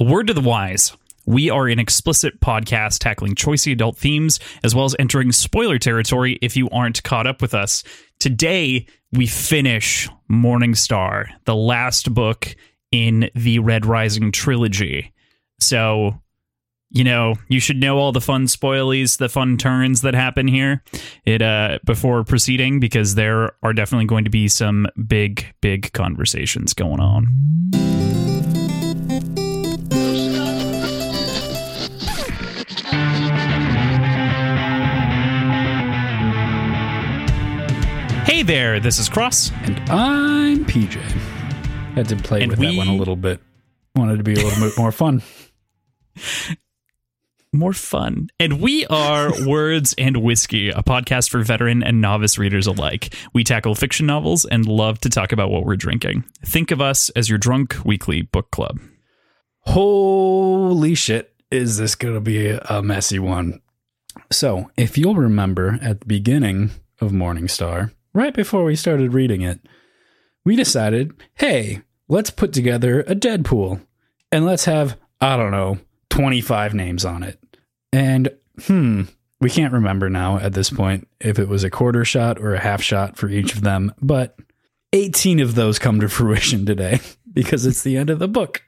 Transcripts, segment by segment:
A word to the wise. We are an explicit podcast tackling choicey adult themes, as well as entering spoiler territory if you aren't caught up with us. Today, we finish Morning Star, the last book in the Red Rising trilogy. So, you know, you should know all the fun spoilies, the fun turns that happen here. It uh before proceeding because there are definitely going to be some big big conversations going on. There, this is Cross. And I'm PJ. Had to play And with we- that one a little bit. Wanted to be a little bit more fun. More fun. And we are Words and Whiskey, a podcast for veteran and novice readers alike. We tackle fiction novels and love to talk about what we're drinking. Think of us as your drunk weekly book club. Holy shit, is this going to be a messy one? So, if you'll remember at the beginning of Morningstar, right before we started reading it, we decided, hey, let's put together a Deadpool and let's have, I don't know, 25 names on it. And, hmm, we can't remember now at this point if it was a quarter shot or a half shot for each of them, but 18 of those come to fruition today because it's the end of the book.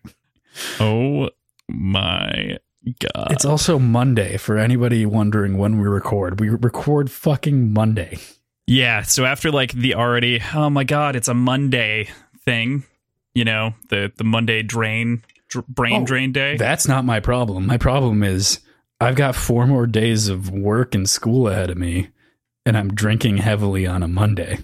Oh my god. It's also Monday for anybody wondering when we record. We record fucking Monday. Yeah, so after like the already, oh my god, it's a Monday thing, you know, the the Monday drain dr- brain Oh, drain day. That's not my problem. My problem is I've got four more days of work and school ahead of me, and I'm drinking heavily on a Monday.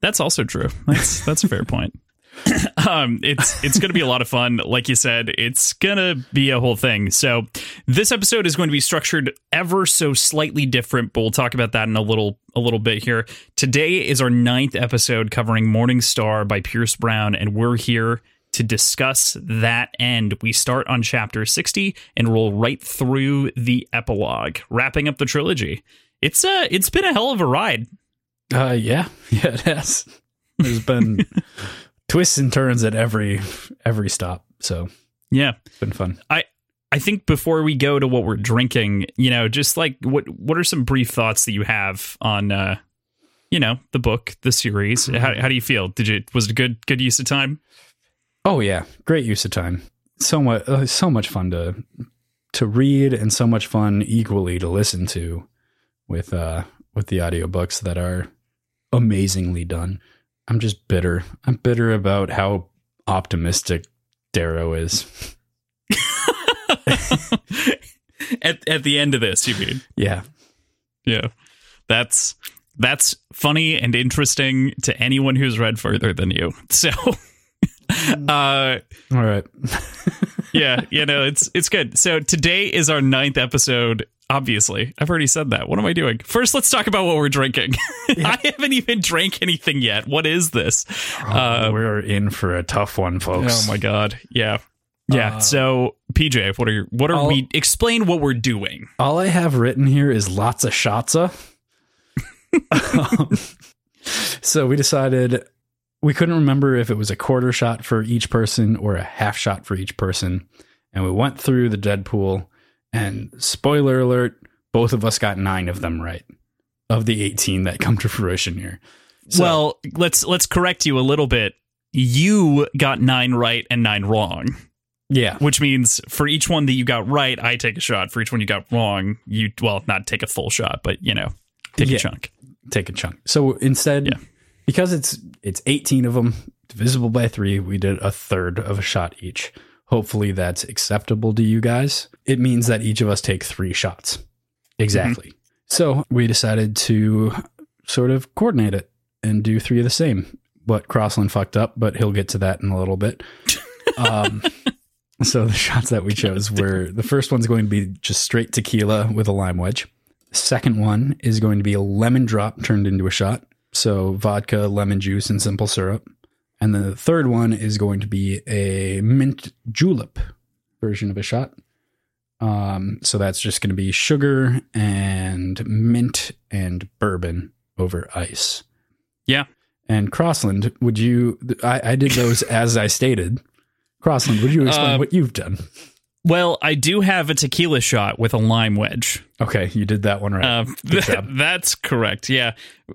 That's also true. That's that's a fair point. um, it's it's going to be a lot of fun. Like you said, it's going to be a whole thing. So this episode is going to be structured ever so slightly different, but we'll talk about that in a little a little bit here. Today is our ninth episode covering Morning Star by Pierce Brown, and we're here to discuss that end. We start on chapter 60 and roll right through the epilogue, wrapping up the trilogy. It's uh it's been a hell of a ride. Uh, yeah, yeah, it has. There's been twists and turns at every every stop, so Yeah. it's been fun. I I think before we go to what we're drinking, you know, just like what what are some brief thoughts that you have on uh you know, the book, the series. How how do you feel? Did you was it a good good use of time? Oh yeah, great use of time. So much, uh, so much fun to to read, and so much fun equally to listen to with uh with the audiobooks that are amazingly done. I'm just bitter. I'm bitter about how optimistic Darrow is. at at the end of this, you mean? Yeah, Yeah. That's that's funny and interesting to anyone who's read further than you. So uh all right. yeah, you know, it's it's good. So today is our ninth episode. Obviously, I've already said that. What am I doing? First, let's talk about what we're drinking. I haven't even drank anything yet. What is this? Uh, We're in for a tough one, folks. oh my god! Yeah, yeah. Uh, so, PJ, what are what are I'll- we? Explain what we're doing. All I have written here is lots of shotza. Um, so we decided we couldn't remember if it was a quarter shot for each person or a half shot for each person. And we went through the Deadpool, and spoiler alert, both of us got nine of them right of the 18 that come to fruition here. So- well, let's let's correct you a little bit. You got nine right and nine wrong. Yeah. which means for each one that you got right, I take a shot. For each one you got wrong, you well not take a full shot, but you know, take Yeah. a chunk. take a chunk. So instead, Yeah. because it's it's 18 of them divisible by 3, we did a third of a shot each. Hopefully that's acceptable to you guys. It means that each of us take 3 shots. Exactly. So, we decided to sort of coordinate it and do 3 of the same. What Crossland fucked up, but he'll get to that in a little bit. Um so the shots that we chose were the first one's going to be just straight tequila with a lime wedge. Second one is going to be a lemon drop turned into a shot. So vodka, lemon juice, and simple syrup. And the third one is going to be a mint julep version of a shot. Um, so that's just going to be sugar and mint and bourbon over ice. Yeah. And Crossland, would you? I, I did those as I stated. Crossland, would you explain Uh, what you've done? Well, I do have a tequila shot with a lime wedge. Okay, you did that one right. Uh, job. that's correct. Yeah,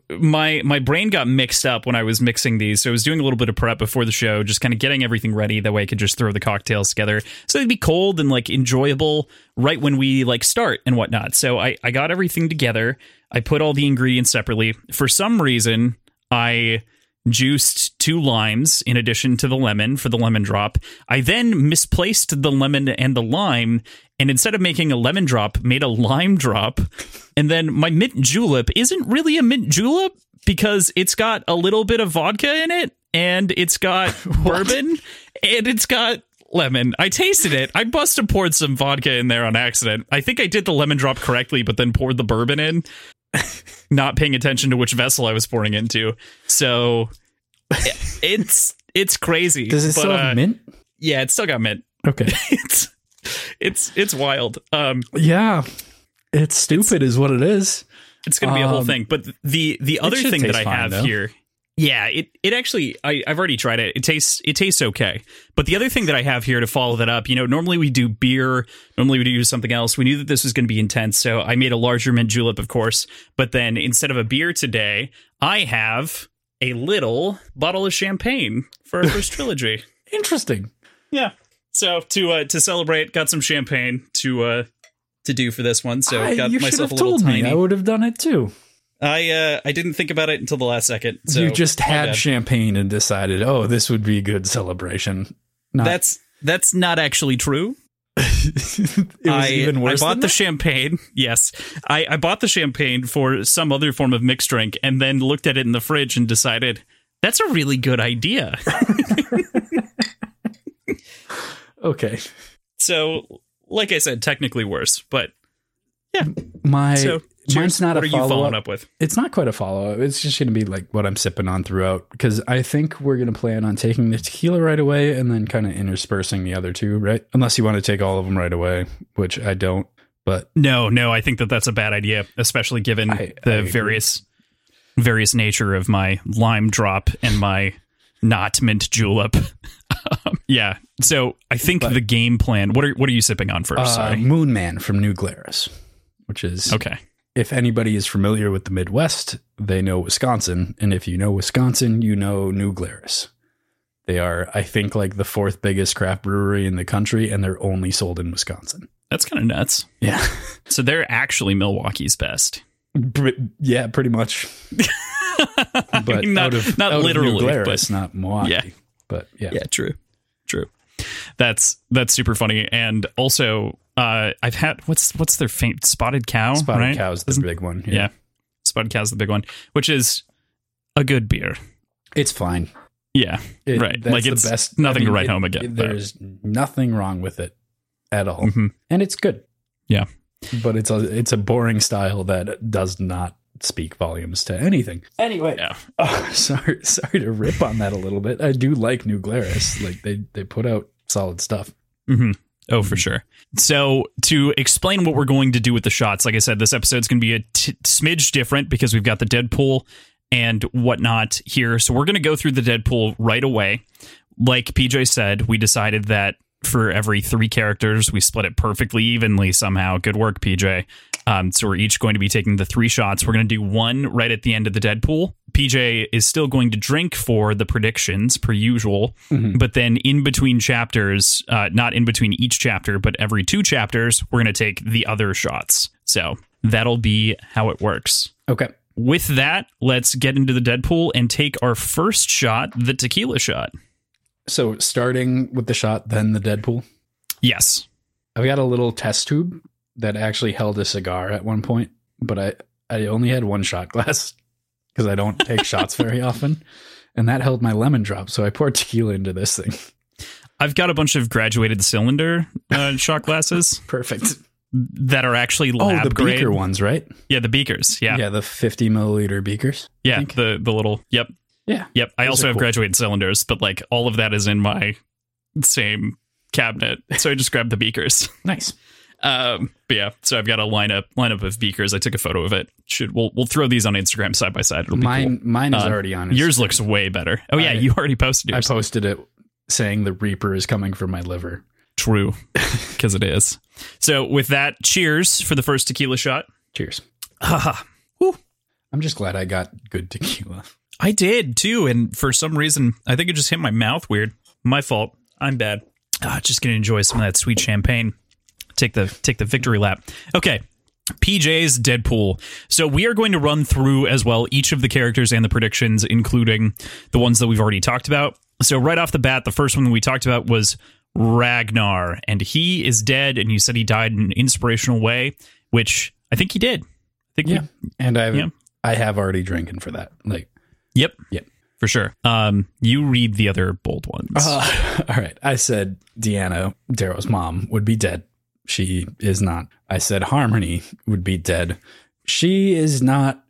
my my brain got mixed up when I was mixing these, so I was doing a little bit of prep before the show, just kind of getting everything ready. That way, I could just throw the cocktails together, so they'd be cold and like enjoyable right when we like start and whatnot. So I I got everything together. I put all the ingredients separately. For some reason, I juiced two limes in addition to the lemon for the lemon drop. I then misplaced the lemon and the lime and instead of making a lemon drop, made a lime drop. And then my mint julep isn't really a mint julep because it's got a little bit of vodka in it and it's got bourbon and it's got lemon. I tasted it. I must have poured some vodka in there on accident. I think I did the lemon drop correctly, but then poured the bourbon in, not paying attention to which vessel I was pouring into. So it's it's crazy. Does it But, still uh, have mint? Yeah, it's still got mint. Okay. It's it's it's wild. Um, yeah. It's stupid, is what it is. it's going to be a whole Um, thing. But the the other thing that I have though. here, yeah, it it actually I I've already tried it. It tastes it tastes okay. But the other thing that I have here to follow that up, you know, normally we do beer, normally we do something else. We knew that this was going to be intense, so I made a larger mint julep, of course. But then instead of a beer today, I have a little bottle of champagne for our first trilogy. Interesting. Yeah. So to uh, to celebrate, got some champagne to uh to do for this one. So I- got myself have a little told tiny. me. I would have done it too. I uh I didn't think about it until the last second. So you just had champagne and decided, oh, this would be a good celebration. Not, that's that's not actually true. it was I, even worse. I bought the champagne. Yes, I, I bought the champagne for some other form of mixed drink, and then looked at it in the fridge and decided that's a really good idea. okay. so, like I said, technically worse, but yeah. My so cheers. mine's not what a are you follow following up. up with? It's not quite a follow up. It's just going to be like what I'm sipping on throughout because I think we're going to plan on taking the tequila right away and then kind of interspersing the other two, right? Unless you want to take all of them right away, which I don't. But No, no, I think that that's a bad idea, especially given I- I the agree. various various nature of my lime drop and my not mint julep. Um, yeah, so I think But- the game plan. What are what are you sipping on first? uh, Moon Man from New Glarus, which is Okay. If anybody is familiar with the Midwest, they know Wisconsin, and if you know Wisconsin, you know New Glarus. They are, I think, like the fourth biggest craft brewery in the country, and they're only sold in Wisconsin. That's kind of nuts. Yeah, So they're actually Milwaukee's best. Yeah, pretty much. But mean, not- of not literally, Glarus, but- not Milwaukee. Yeah. but yeah, Yeah, true. True. That's that's super funny. And also, uh, I've had what's what's their faint spotted cow? Spotted right? Cow's the Isn't- big one. Yeah. Spotted cow's the big one, which is a good beer. it's fine. Yeah. It- Right. Like, the it's best. nothing to write it- home again, it- there's nothing wrong with it at all, Mhm. and it's good. Yeah. but it's a it's a boring style that does not speak volumes to anything. Anyway, Yeah. oh, sorry sorry to rip on that a little bit. I do like New Glarus. Like they they put out solid stuff. hmm Oh, for sure. So, to explain what we're going to do with the shots, like I said, this episode's going to be a t- smidge different because we've got the Deadpool and whatnot here. So, we're going to go through the Deadpool right away. Like PJ said, we decided that for every three characters, we split it perfectly evenly somehow. Good work, PJ. Um, so, we're each going to be taking the three shots. We're going to do one right at the end of the Deadpool. PJ is still going to drink for the predictions, per usual. But then in between chapters, uh, not in between each chapter, but every two chapters, we're going to take the other shots. So that'll be how it works. Okay. With that, let's get into the Deadpool and take our first shot, the tequila shot. So starting with the shot, then the Deadpool. Yes. I've got a little test tube that actually held a cigar at one point, but I I only had one shot glass because I don't take shots very often, and that held my lemon drop. So I poured tequila into this thing. I've got a bunch of graduated cylinder uh, shot glasses Perfect. that are actually Oh, lab the grade. beaker ones, right? Yeah, the beakers. Yeah. Yeah, the 50 milliliter beakers. Yeah, the the little. Yep. Yeah. Yep. I Those also have cool. graduated cylinders, but like all of that is in my same cabinet. So I just grabbed the beakers. Nice. Um, but yeah, so I've got a lineup lineup of beakers. I took a photo of it. Should we'll we'll throw these on Instagram side by side. It'll be Mine mine is Uh, already on. cool. Yours looks way better. Oh yeah, I- you already posted Yours. I posted it saying the Reaper is coming for my liver. True, because it is. So with that, cheers for the first tequila shot. Cheers. Haha. I'm just glad I got good tequila. I did too, and for some reason, I think it just hit my mouth weird. My fault. I'm bad. Ah, just gonna enjoy some of that sweet champagne. Take the take the victory lap. Okay. PJ's Deadpool. So we are going to run through as well each of the characters and the predictions, including the ones that we've already talked about. So right off the bat, the first one we talked about was Ragnar, and he is dead, and you said he died in an inspirational way, which I think he did. I think we- Yeah. And I Yeah. I have already drinking for that. Like Yep. Yep. For sure. Um, you read the other bold ones. Uh, all right. I said Deanna, Darrow's mom, would be dead. She is not. I said Harmony would be dead. She is not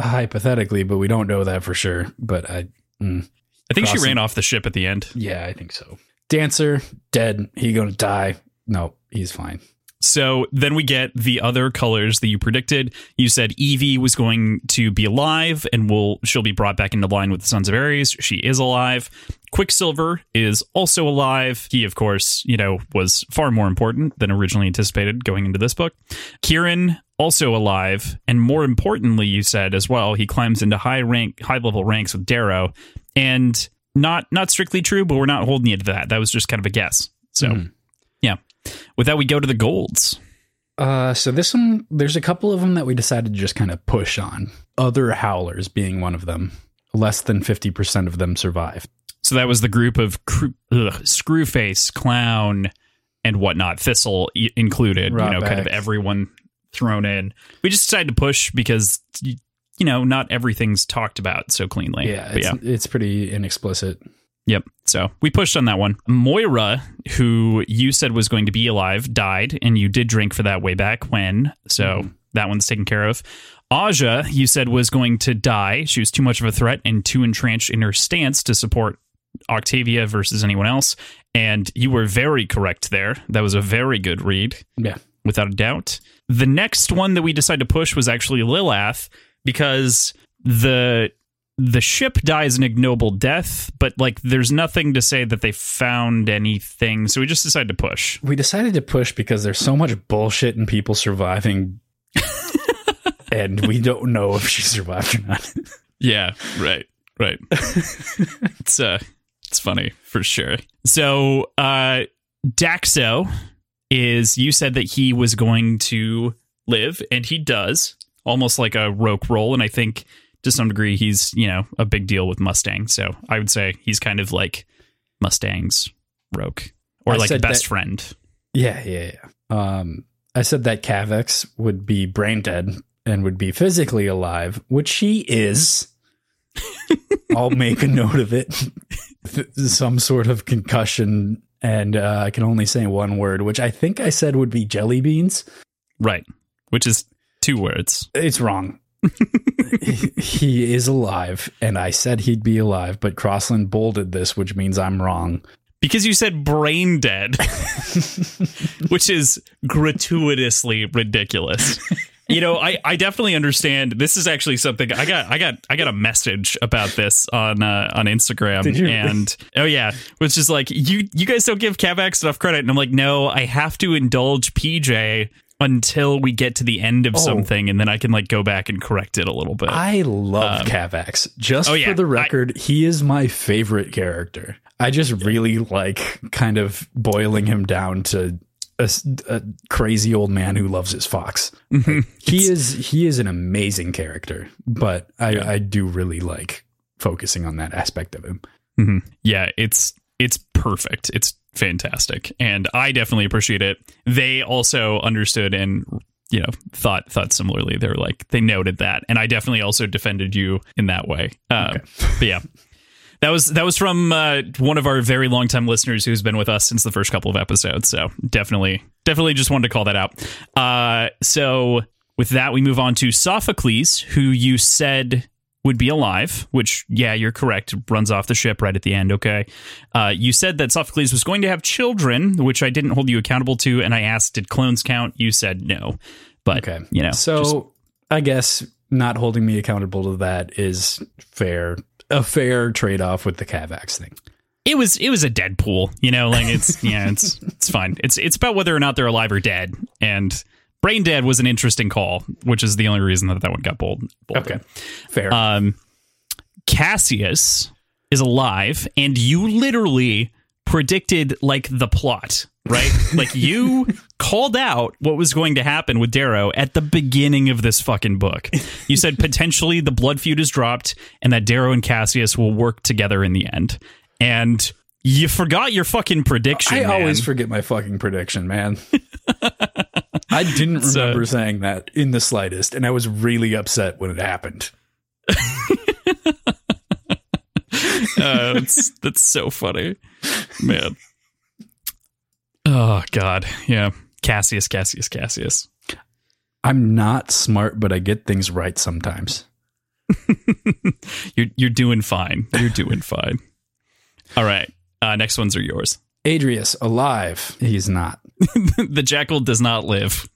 hypothetically, but we don't know that for sure. But I, mm, I think she ran off the ship at the end. yeah, I think so. Dancer, dead. He gonna die. No, he's fine. So then we get the other colors that you predicted. You said Evey was going to be alive and will she'll be brought back into line with the Sons of Ares. She is alive. Quicksilver is also alive. He, of course, you know, was far more important than originally anticipated going into this book. Kieran also alive, and more importantly, you said as well, he climbs into high rank, high level ranks with Darrow, and not not strictly true, but we're not holding you to that. That was just kind of a guess. So, Mhm. Yeah. With that, we go to the golds. Uh, so this one, there's a couple of them that we decided to just kind of push on. Other howlers being one of them. Less than fifty percent of them survived. So that was the group of cr- ugh, Screwface, Clown, and whatnot, Thistle i- included. you know, kind of everyone thrown in. We just decided to push because you know not everything's talked about so cleanly. Yeah, But it's, it's pretty inexplicit. Yep. So we pushed on that one. Moira, who you said was going to be alive, died, and you did drink for that way back when. So Mhm. that one's taken care of. Aja, you said was going to die. She was too much of a threat and too entrenched in her stance to support Octavia versus anyone else. And you were very correct there. That was a very good read Yeah. without a doubt. The next one that we decided to push was actually Lilath because the the ship dies an ignoble death, but like there's nothing to say that they found anything, so we just decided to push. We decided to push because there's so much bullshit and people surviving, and we don't know if she survived or not. Yeah, right, right. it's uh, it's funny for sure. So, uh, Daxo is you said that he was going to live, and he does, almost like a Roque roll, and I think to some degree he's you know a big deal with Mustang. So I would say he's kind of like Mustang's Roque or I like best that- friend. Yeah, yeah, yeah. Um, I said that Cavax would be brain dead and would be physically alive, which he is. I'll make a note of it. Some sort of concussion, and uh, I can only say one word, which I think I said would be jelly beans. Right, which is two words. It's wrong. he, is alive, and I said he'd be alive, but Crossland bolded this, which means I'm wrong. Because you said brain dead, which is gratuitously ridiculous. You know, I, I definitely understand. This is actually something I got I got I got a message about this on uh, on Instagram and oh yeah, which is like you you guys don't give Cavax enough credit and I'm like no, I have to indulge PJ until we get to the end of Oh. something and then I can like go back and correct it a little bit. I love Cavax. Just oh, yeah. for the I- record, he is my favorite character. I just really like kind of boiling him down to a crazy old man who loves his fox. Mhm. He is he is an amazing character, but I, I do really like focusing on that aspect of him. Mhm. Yeah, it's it's perfect. It's fantastic, and I definitely appreciate it. They also understood and you know thought thought similarly. They were like they noted that, and I definitely also defended you in that way. Um, But yeah. That was that was from uh, one of our very long time listeners who's been with us since the first couple of episodes. So definitely, definitely, just wanted to call that out. Uh, so with that, we move on to Sophocles, who you said would be alive. Which, yeah, you're correct. Runs off the ship right at the end. Okay, uh, you said that Sophocles was going to have children, which I didn't hold you accountable to, and I asked, did clones count? You said no, but Okay. you know, So just- I guess not holding me accountable to that is fair. A fair trade off with the Cavax thing. it was it was a Deadpool, you know, like it's yeah, it's it's fine. It's it's about whether or not they're alive or dead, and brain dead was an interesting call, which is the only reason that that one got bold. Okay, fair. Um, Cassius is alive, and you literally predicted like the plot, right? like you called out what was going to happen with Darrow at the beginning of this fucking book. You said potentially the blood feud is dropped, and that Darrow and Cassius will work together in the end. And you forgot your fucking prediction. I man. always forget my fucking prediction, man. I didn't So- remember saying that in the slightest, and I was really upset when it happened. uh, that's that's so funny, man. Oh God, yeah. Cassius, Cassius, Cassius. I'm not smart, but I get things right sometimes. You're you're doing fine. You're doing fine. All right. Uh, next ones are yours. Adrius, alive. He's not. the jackal does not live.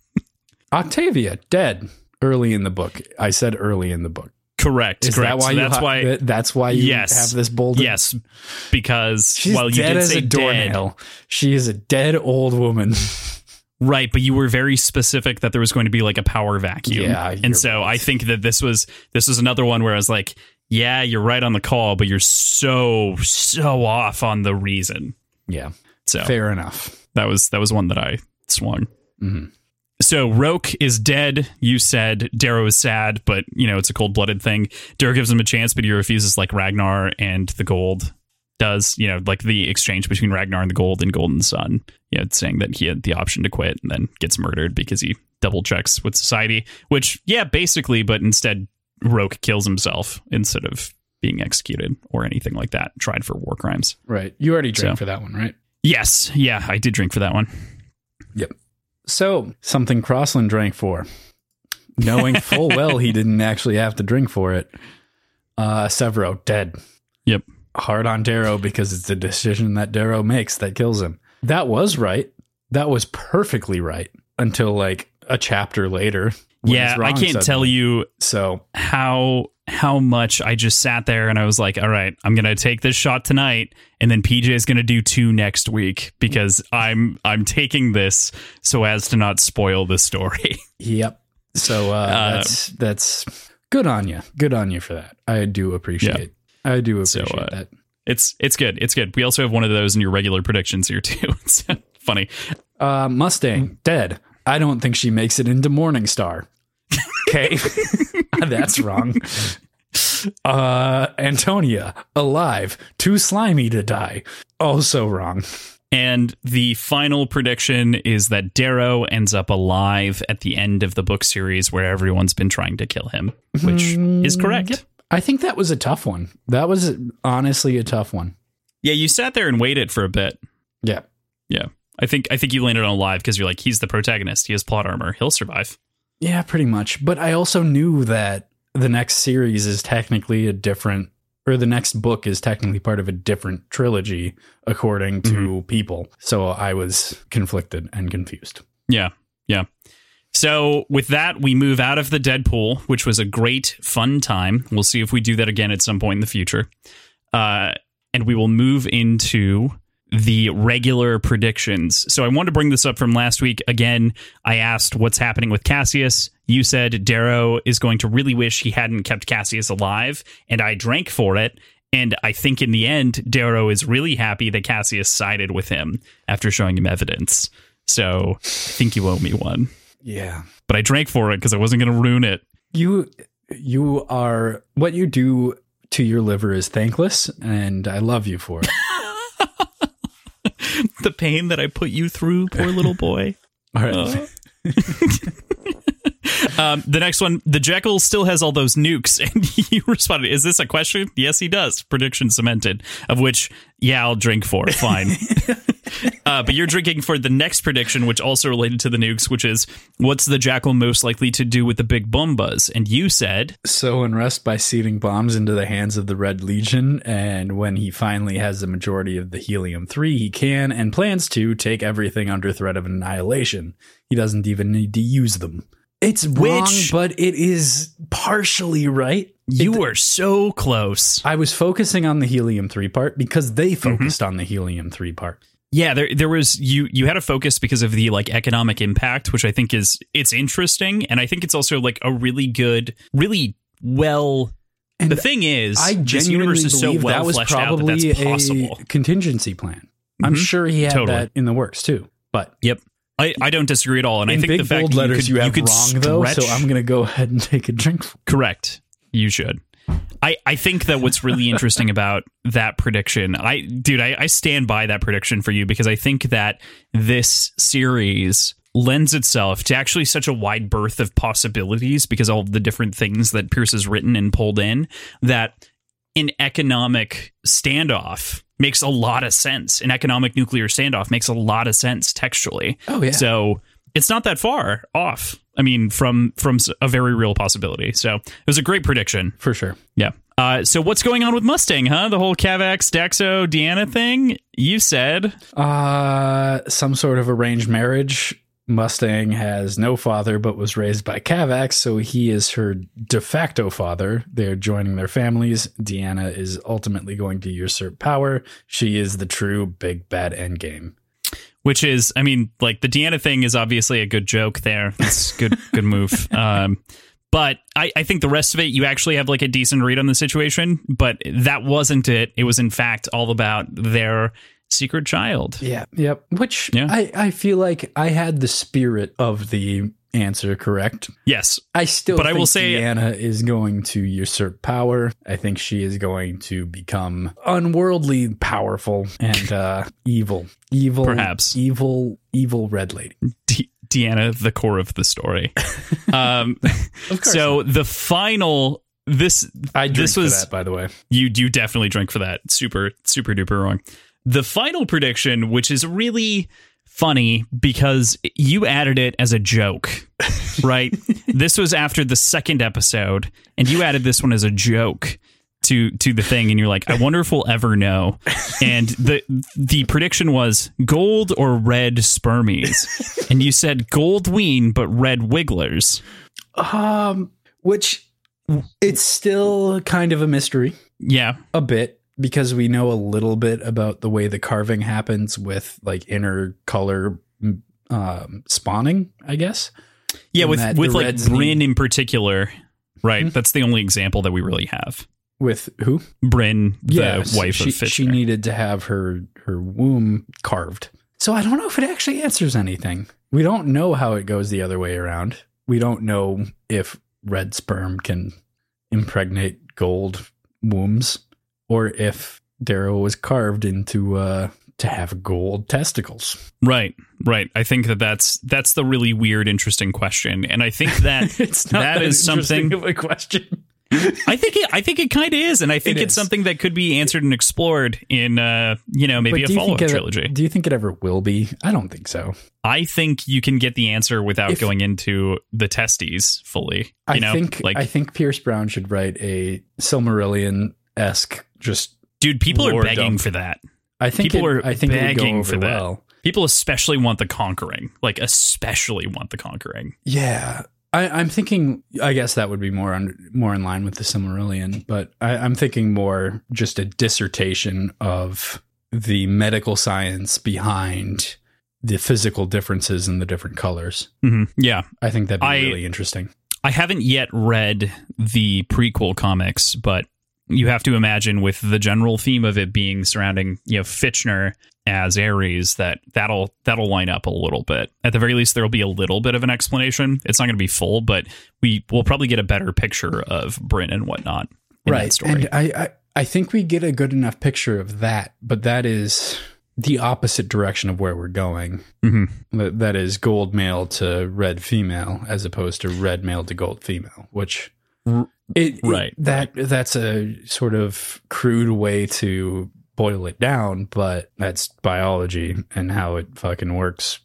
Octavia, dead. Early in the book. I said early in the book. Correct. Is correct. that why So that's hi- why. that's why you Yes. have this bold yes, because She's well, you did as say doornail. She is a dead old woman. right? But you were very specific that there was going to be like a power vacuum. Yeah, and so I think that this was this was another one where I was like, yeah, you're right on the call, but you're so so off on the reason. yeah, So fair enough. that was that was one that I swung. Mhm. So Roque is dead. You said Darrow is sad, but you know it's a cold blooded thing. Darrow gives him a chance, but he refuses, like Ragnar and the Gold does. You know, like the exchange between Ragnar and the Gold and Golden Son. You know, saying that he had the option to quit and then gets murdered because he double checks with society. Which, yeah, basically, but instead Roque kills himself instead of being executed or anything like that. Tried for war crimes. Right. You already drank So- for that one, right? Yes, yeah, I did drink for that one. Yep. So something Crossland drank for, knowing full well he didn't actually have to drink for it. Uh, Sevro dead. Yep. Hard on Darrow because it's a decision that Darrow makes that kills him. That was right. That was perfectly right until like a chapter later. yeah, I can't tell you So how how much I just sat there and I was like, all right, I'm gonna take this shot tonight, and then PJ is gonna do two next week because I'm I'm taking this so as to not spoil the story. Yep. So uh, that's that's good on you. Good on you for that. I do appreciate. I do So, appreciate uh, that. it's it's good. It's good. We also have one of those in your regular predictions here too. It's funny. Uh, Mustang dead. I don't think she makes it into Morningstar. Okay, that's wrong. Uh, Antonia alive, too slimy to die. Also wrong. And the final prediction is that Darrow ends up alive at the end of the book series where everyone's been trying to kill him, which is correct. Yep. I think that was a tough one. That was honestly a tough one. Yeah, you sat there and waited for a bit. Yeah. Yeah. I think I think you landed on alive because you're like, he's the protagonist. He has plot armor. He'll survive. Yeah, pretty much. But I also knew that the next series is technically a different, or the next book is technically part of a different trilogy, according to people. So I was conflicted and confused. Yeah. Yeah. So with that, we move out of the Deadpool, which was a great, fun time. We'll see if we do that again at some point in the future. Uh, and we will move into the regular predictions. So I wanted to bring this up from last week. Again, I asked what's happening with Cassius. You said Darrow is going to really wish he hadn't kept Cassius alive, and I drank for it. And I think in the end, Darrow is really happy that Cassius sided with him after showing him evidence. So I think you owe me one. Yeah. But I drank for it because I wasn't going to ruin it. You you are what you do to your liver is thankless and I love you for it. The pain that I put you through, poor little boy. All right. Uh, Um, the next one, the Jackal still has all those nukes, and you responded, "Is this a question?" Yes, he does. Prediction cemented. Of which, yeah, I'll drink for. Fine. uh, but you're drinking for the next prediction, which also related to the nukes, which is what's the Jackal most likely to do with the big bombas? And you said, so unrest by seeding bombs into the hands of the Red Legion, and when he finally has the majority of the helium three, he can and plans to take everything under threat of annihilation. He doesn't even need to use them. It's wrong, Which- but it is partially right. You were so close. I was focusing on the helium three part because they Mm-hmm. focused on the helium three part. Yeah, there there was you you had a focus because of the like economic impact, which I think is it's interesting, and I think it's also like a really good, really well. And the thing is, I this genuinely universe is so believe well that was fleshed out that probably that's possible. a contingency plan. I'm Mhm. sure he had Totally. that in the works too. But Yep, I, I don't disagree at all, and in I think big the fact bold that letters you, you, could, have you could wrong though, so I'm going to go ahead and take a drink. Correct. You should. I, I think that what's really interesting about that prediction, I dude, I, I stand by that prediction for you because I think that this series lends itself to actually such a wide berth of possibilities because all of the different things that Pierce has written and pulled in that an economic standoff makes a lot of sense. An economic nuclear standoff makes a lot of sense textually. Oh yeah. So it's not that far off. I mean, from from a very real possibility. So it was a great prediction. for sure. Yeah. Uh, so what's going on with Mustang, huh? The whole Cavax, Daxo, Deanna thing? You said. Uh some sort of arranged marriage. Mustang has no father but was raised by Cavax, so he is her de facto father. They're joining their families. Deanna is ultimately going to usurp power. She is the true big bad endgame. Which is, I mean, like the Deanna thing is obviously a good joke there. It's good, good move. Um, but I, I think the rest of it, you actually have like a decent read on the situation. But that wasn't it. It was in fact all about their secret child. Yeah. Yep. Which Yeah. I, I feel like I had the spirit of the answer correct. Yes, I still But I will say- Deanna is going to usurp power. I think she is going to become unworldly powerful and uh evil. Evil Perhaps. evil evil red lady. De- Deanna, the core of the story. Um, so the final this I drink this for was that by the way. you you definitely drink for that. Super super duper wrong. The final prediction, which is really funny because you added it as a joke, right? this was after the second episode, and you added this one as a joke to to the thing, and you're like, I wonder if we'll ever know. And the the prediction was gold or red spermies, and you said gold ween but red wigglers. Um which it's still kind of a mystery. Yeah, A bit. Because we know a little bit about the way the carving happens with like inner color um, spawning, I guess. yeah, And with with like Bryn need- in particular. Right, Mhm. that's the only example that we really have. With who? Bryn, the Yes, wife she, of Fitchner. she needed to have her her womb carved. So I don't know if it actually answers anything. We don't know how it goes the other way around. We don't know if red sperm can impregnate gold wombs, or if Darrow was carved into uh, to have gold testicles. right, right. I think that that's that's the really weird, interesting question, and I think that it's not that that, is something- of a question. I think it, I think it kind of is, and I think It it's is. something that could be answered and explored in uh, you know maybe But a follow up it- trilogy. Do you think it ever will be? I don't think so. I think you can get the answer without If- going into the testes fully. You I know, think like I think Pierce Brown should write a Silmarillion esque just dude, people are begging dump. for that. I think People it, are I think it would go begging for that. well. People especially want the conquering, like especially want the conquering. Yeah. I, I'm thinking I guess that would be more on more in line with the Silmarillion, but I, I'm thinking more just a dissertation of the medical science behind the physical differences in the different colors. hmm Yeah, I think that'd be I- really interesting. I haven't yet read the prequel comics, but you have to imagine with the general theme of it being surrounding, you know, Fitchner as Ares, that that'll that'll line up a little bit. At the very least, there'll be a little bit of an explanation. It's not going to be full, but we will probably get a better picture of Bryn and whatnot right. story. And I, I I think we get a good enough picture of that, but that is the opposite direction of where we're going. hmm That that is gold male to red female as opposed to red male to gold female, which It, it- right, that that's a sort of crude way to boil it down, but that's biology and how it fucking works.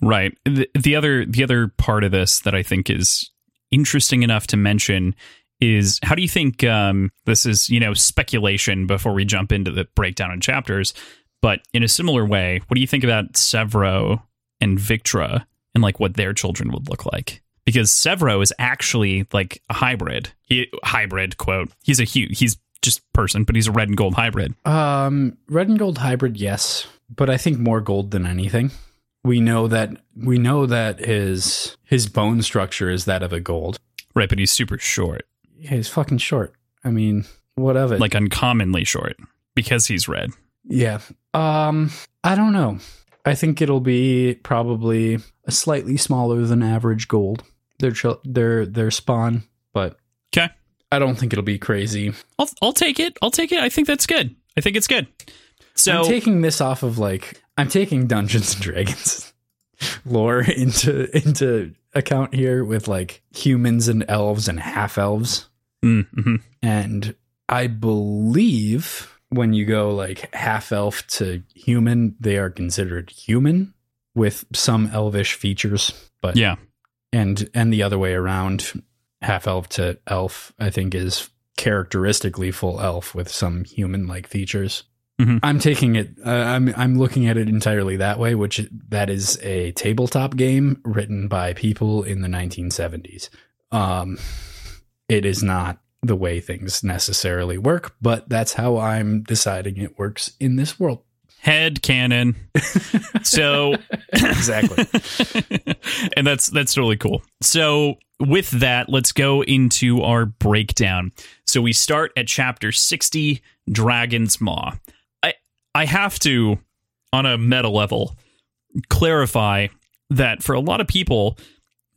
Right. The, the other the other part of this that I think is interesting enough to mention is how do you think um, this is you know speculation before we jump into the breakdown in chapters, but in a similar way, what do you think about Sevro and Victra and like what their children would look like? Because Sevro is actually like a hybrid. He hybrid quote. He's a hue. He's just person, but he's a red and gold hybrid. Um, red and gold hybrid, yes, but I think more gold than anything. We know that we know that his his bone structure is that of a gold. Right, but he's super short, Yeah, he's fucking short. I mean, what of it? like uncommonly short, because he's red. yeah. Um, I don't know. I think it'll be probably a slightly smaller than average gold. Their their their spawn, but Okay, I don't think it'll be crazy. I'll I'll take it. I'll take it. I think that's good. I think it's good. So I'm taking this off of like I'm taking Dungeons and Dragons lore into into account here with like humans and elves and half elves. Mm, mhm. And I believe when you go like half elf to human, they are considered human with some elvish features. But yeah, and and the other way around, half elf to elf, I think is characteristically full elf with some human like features. Mhm. I'm taking it. Uh, I'm I'm looking at it entirely that way, which that is a tabletop game written by people in the 1970s. Um, it is not the way things necessarily work, but that's how I'm deciding it works in this world. Head canon. so exactly. and that's that's totally cool. So with that, let's go into our breakdown. So we start at chapter 60, Dragon's Maw. I I have to on a meta level clarify that for a lot of people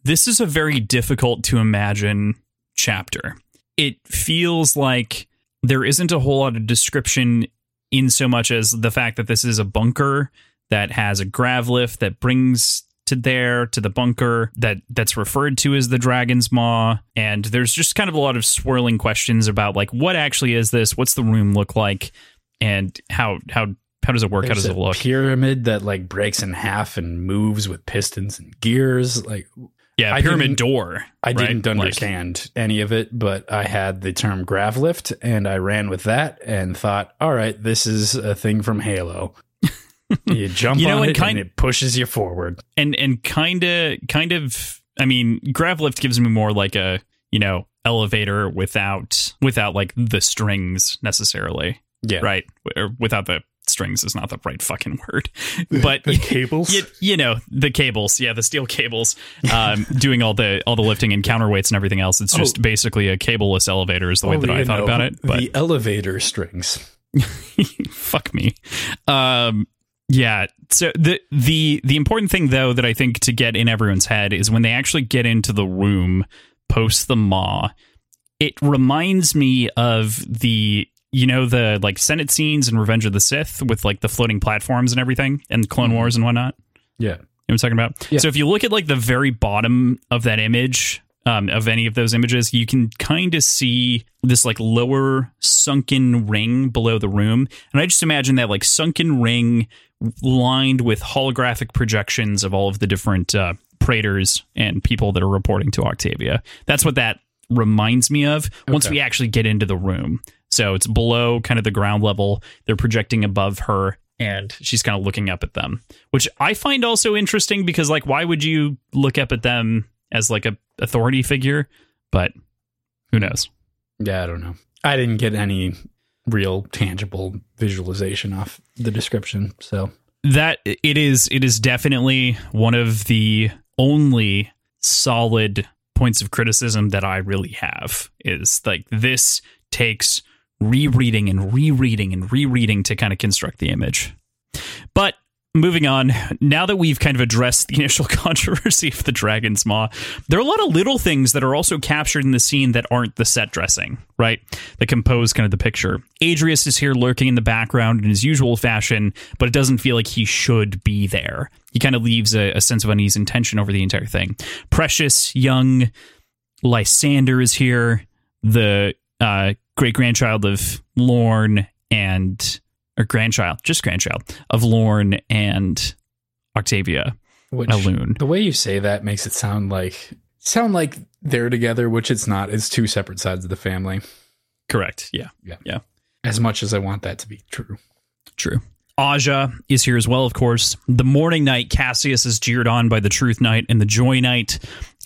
this is a very difficult to imagine chapter. It feels like there isn't a whole lot of description in so much as the fact that this is a bunker that has a grav lift that brings to there to the bunker that that's referred to as the dragon's maw. And there's just kind of a lot of swirling questions about like what actually is this? What's the room look like? And how how how does it work? How does it a look Pyramid that like breaks in half and moves with pistons and gears. Like yeah I pyramid door I right? didn't Like- understand any of it, but I had the term grav lift and I ran with that and thought, all right, this is a thing from Halo. you jump You know, on and it kind- and it pushes you forward. and and kind of kind of i mean grav lift gives me more like a you know elevator without without like the strings necessarily Yeah. right or without the strings is not the right fucking word but The cables. you, you know the cables yeah the steel cables um, doing all the all the lifting and counterweights and everything else it's just Oh. basically a cableless elevator is the way Oh, that i thought know, about it but the elevator strings. fuck me um yeah so the the the important thing though that i think to get in everyone's head is when they actually get into the room post the maw it reminds me of the you know the like senate scenes in revenge of the sith with like the floating platforms and everything and clone wars and whatnot Yeah. you know what I'm talking about? Yeah. So if you look at like the very bottom of that image, um, of any of those images, you can kind of see this like lower sunken ring below the room. And I just imagine that like sunken ring lined with holographic projections of all of the different uh, Praetors and people that are reporting to Octavia. That's what that reminds me of once Okay. we actually get into the room. So it's below kind of the ground level. They're projecting above her and she's kind of looking up at them, which I find also interesting because like why would you look up at them as like a authority figure? But who knows? Yeah, I don't know. I didn't get any real tangible visualization off the description. So that it is it is definitely one of the only solid points of criticism that I really have is like this takes rereading and rereading and rereading to kind of construct the image. But moving on, now that we've kind of addressed the initial controversy of the Dragon's Maw, there are a lot of little things that are also captured in the scene that aren't the set dressing, right? That compose kind of the picture. Adrius is here lurking in the background in his usual fashion, but it doesn't feel like he should be there. He kind of leaves a, a sense of unease and tension over the entire thing. Precious, young Lysander is here, the uh, great grandchild of Lorn and or grandchild, just grandchild of Lorn and Octavia which Alune. the way you say that makes it sound like sound like they're together, which it's not. It's two separate sides of the family. Correct. Yeah. Yeah. Yeah. As much as I want that to be true. True. Aja is here as well, of course. The morning knight, Cassius, is jeered on by the Truth Knight and the Joy Knight.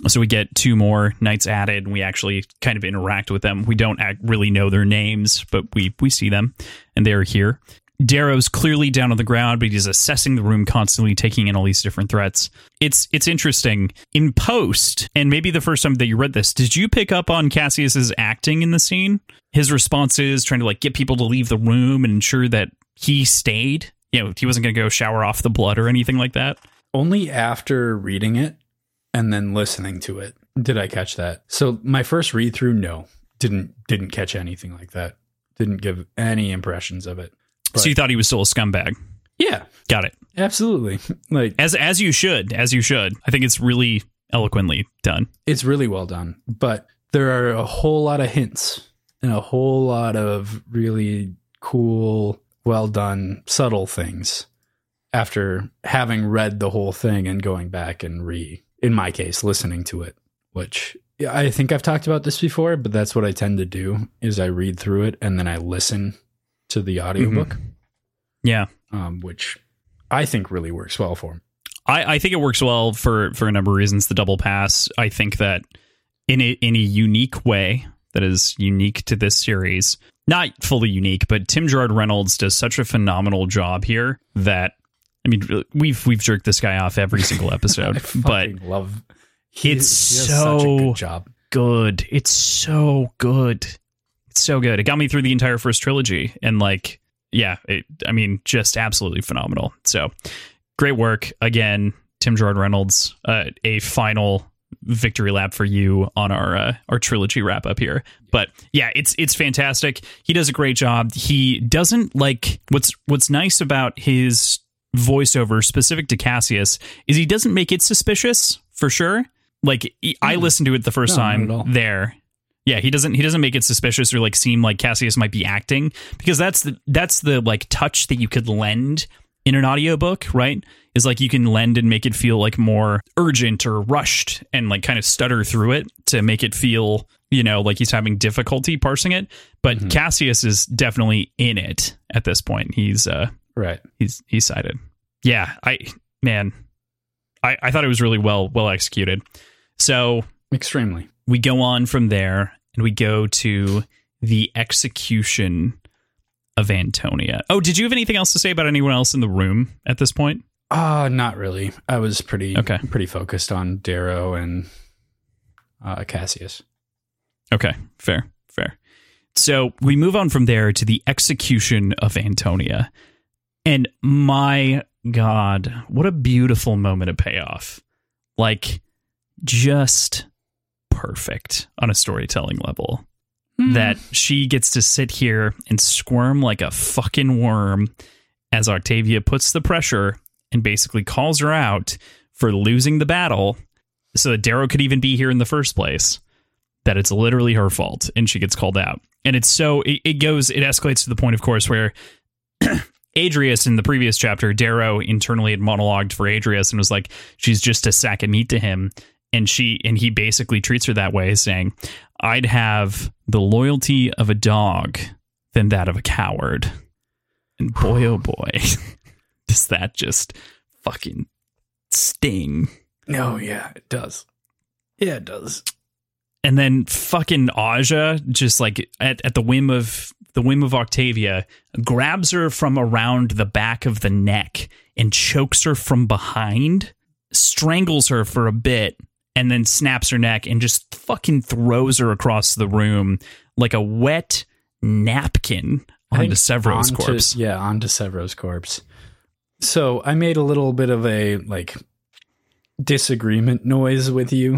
So we get two more knights added, and we actually kind of interact with them. We don't really know their names, but we we see them, and they are here. Darrow's clearly down on the ground, but he's assessing the room constantly, taking in all these different threats. It's it's interesting. In post, and maybe the first time that you read this, did you pick up on Cassius's acting in the scene? His responses, trying to like get people to leave the room and ensure that he stayed. You know, he wasn't going to go shower off the blood or anything like that. Only after reading it and then listening to it did I catch that. So my first read through, no, didn't didn't catch anything like that. Didn't give any impressions of it. But, so you thought he was still a scumbag? Yeah, got it. Absolutely. Like as as you should, as you should. I think it's really eloquently done. It's really well done, but there are a whole lot of hints and a whole lot of really cool, well done, subtle things after having read the whole thing and going back and re in my case listening to it, which I think I've talked about this before, but that's what I tend to do is I read through it and then I listen to the audiobook. Mm-hmm. Yeah. Um, which I think really works well for him. I, I think it works well for for a number of reasons. The double pass, I think that in a in a unique way that is unique to this series, not fully unique, but Tim Gerard Reynolds does such a phenomenal job here that I mean we've we've jerked this guy off every single episode, but love he, it's so good job. Good. It's so good. It's so good. It got me through the entire first trilogy and like yeah, it, I mean, just absolutely phenomenal. So great work again, Tim Gerard Reynolds. Uh, a final victory lap for you on our uh, our trilogy wrap up here. But yeah, it's it's fantastic. He does a great job. He doesn't like what's what's nice about his voiceover specific to Cassius is he doesn't make it suspicious for sure. Like I hmm. listened to it the first no, time there yeah, he doesn't he doesn't make it suspicious or like seem like Cassius might be acting because that's the that's the like touch that you could lend in an audiobook, right? Is like you can lend and make it feel like more urgent or rushed and like kind of stutter through it to make it feel, you know, like he's having difficulty parsing it. But mm-hmm. Cassius is definitely in it at this point. He's uh right. He's he's cited. Yeah, I man, I I thought it was really well well executed. So extremely. We go on from there and we go to the execution of Antonia. Oh, did you have anything else to say about anyone else in the room at this point? Uh not really. I was pretty okay. pretty focused on Darrow and uh, Cassius. Okay, fair, fair. So we move on from there to the execution of Antonia. And my God, what a beautiful moment of payoff. Like, just perfect on a storytelling level. Mm. That she gets to sit here and squirm like a fucking worm as Octavia puts the pressure and basically calls her out for losing the battle so that Darrow could even be here in the first place. That it's literally her fault and she gets called out. And it's so, it, it goes, it escalates to the point, of course, where Adrius in the previous chapter, Darrow internally had monologued for Adrius and was like, she's just a sack of meat to him and she and he basically treats her that way saying i'd have the loyalty of a dog than that of a coward. And boy oh boy does that just fucking sting. Oh yeah it does. Yeah it does. And then fucking aja just like at, at the whim of the whim of octavia grabs her from around the back of the neck and chokes her from behind strangles her for a bit and then snaps her neck and just fucking throws her across the room like a wet napkin onto Sevro's onto, corpse. Yeah, onto Sevro's corpse. So I made a little bit of a like disagreement noise with you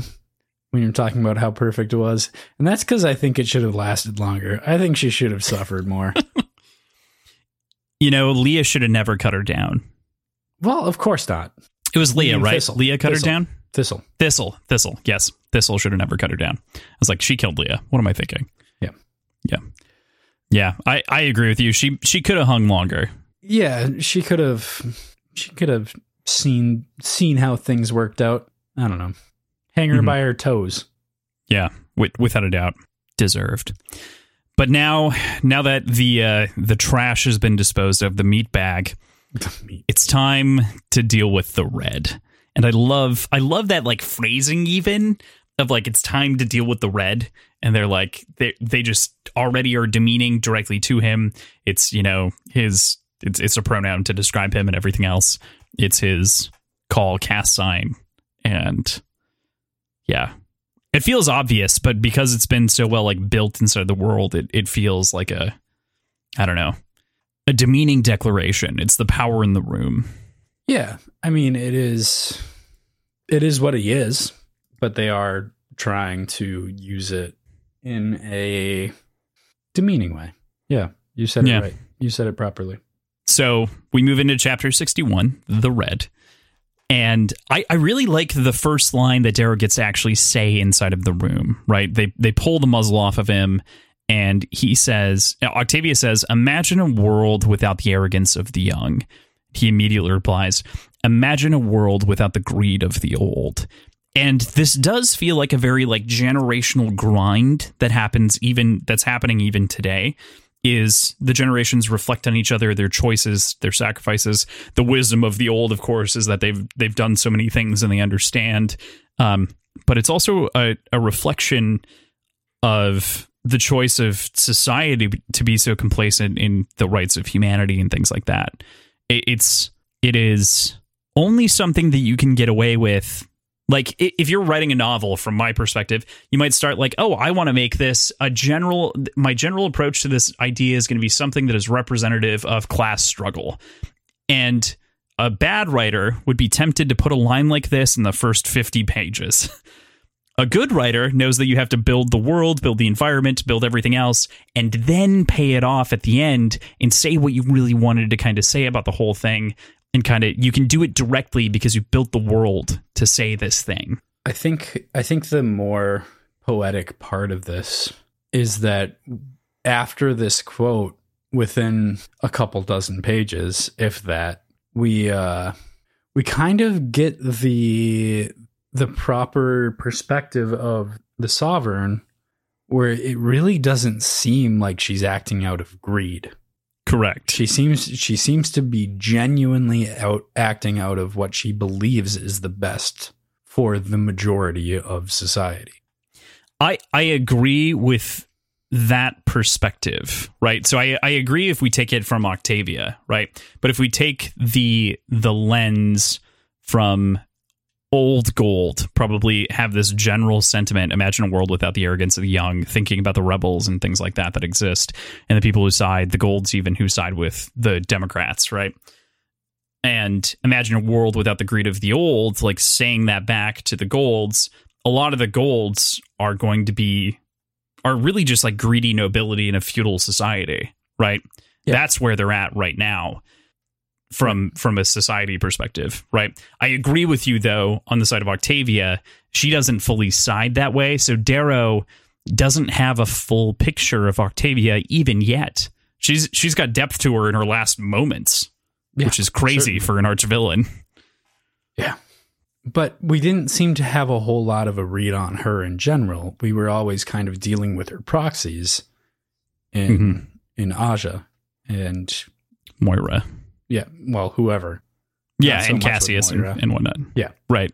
when you're talking about how perfect it was. And that's because I think it should have lasted longer. I think she should have suffered more. you know, Lea should have never cut her down. Well, of course not. It was Lea, right? Thistle. Lea cut Thistle. her down? Thistle. Thistle. Thistle. Yes. Thistle should have never cut her down. I was like, she killed Lea. What am I thinking? Yeah. Yeah. Yeah. I, I agree with you. She she could have hung longer. Yeah, she could have she could have seen seen how things worked out. I don't know. Hang her mm-hmm. by her toes. Yeah, with, without a doubt. Deserved. But now now that the uh, the trash has been disposed of, the meat bag, it's time to deal with the red. And I love I love that like phrasing even of like it's time to deal with the red and they're like they they just already are demeaning directly to him. It's, you know, his it's it's a pronoun to describe him and everything else. It's his call cast sign and yeah. It feels obvious, but because it's been so well like built inside the world, it it feels like a I don't know, a demeaning declaration. It's the power in the room. Yeah, I mean it is it is what he is, but they are trying to use it in a demeaning way. Yeah, you said it Yeah. right. You said it properly. So we move into chapter 61, The Red. And I, I really like the first line that Darrow gets to actually say inside of the room, right? They they pull the muzzle off of him and he says Octavia says, Imagine a world without the arrogance of the young. He immediately replies, Imagine a world without the greed of the old. And this does feel like a very like generational grind that happens even that's happening even today is the generations reflect on each other, their choices, their sacrifices. The wisdom of the old, of course, is that they've they've done so many things and they understand. Um, but it's also a, a reflection of the choice of society to be so complacent in the rights of humanity and things like that. It, it's it is only something that you can get away with. Like if you're writing a novel from my perspective you might start like oh i want to make this a general my general approach to this idea is going to be something that is representative of class struggle. And a bad writer would be tempted to put a line like this in the first 50 pages a good writer knows that you have to build the world, build the environment, build everything else, and then pay it off at the end and say what you really wanted to kind of say about the whole thing. And kind of, you can do it directly because you built the world to say this thing. I think I think the more poetic part of this is that after this quote, within a couple dozen pages, if that, we uh we kind of get the the proper perspective of the sovereign where it really doesn't seem like she's acting out of greed. Correct. She seems she seems to be genuinely out acting out of what she believes is the best for the majority of society. I I agree with that perspective, right? So I I agree if we take it from Octavia, right? But if we take the the lens from old gold, probably have this general sentiment, imagine a world without the arrogance of the young, thinking about the rebels and things like that that exist and the people who side, the golds even who side with the Democrats, right? And imagine a world without the greed of the old, like saying that back to the golds, a lot of the golds are going to be are really just like greedy nobility in a feudal society, right? Yeah. That's where they're at right now from from a society perspective, right? I agree with you though on the side of Octavia, she doesn't fully side that way, so Darrow doesn't have a full picture of Octavia even yet. She's she's got depth to her in her last moments, Yeah, which is crazy certainly. for an arch villain. Yeah. But we didn't seem to have a whole lot of a read on her in general. We were always kind of dealing with her proxies in Mhm. in Aja and Moira. Yeah, well, whoever. Yeah, so and Cassius and, and whatnot. Yeah. Right.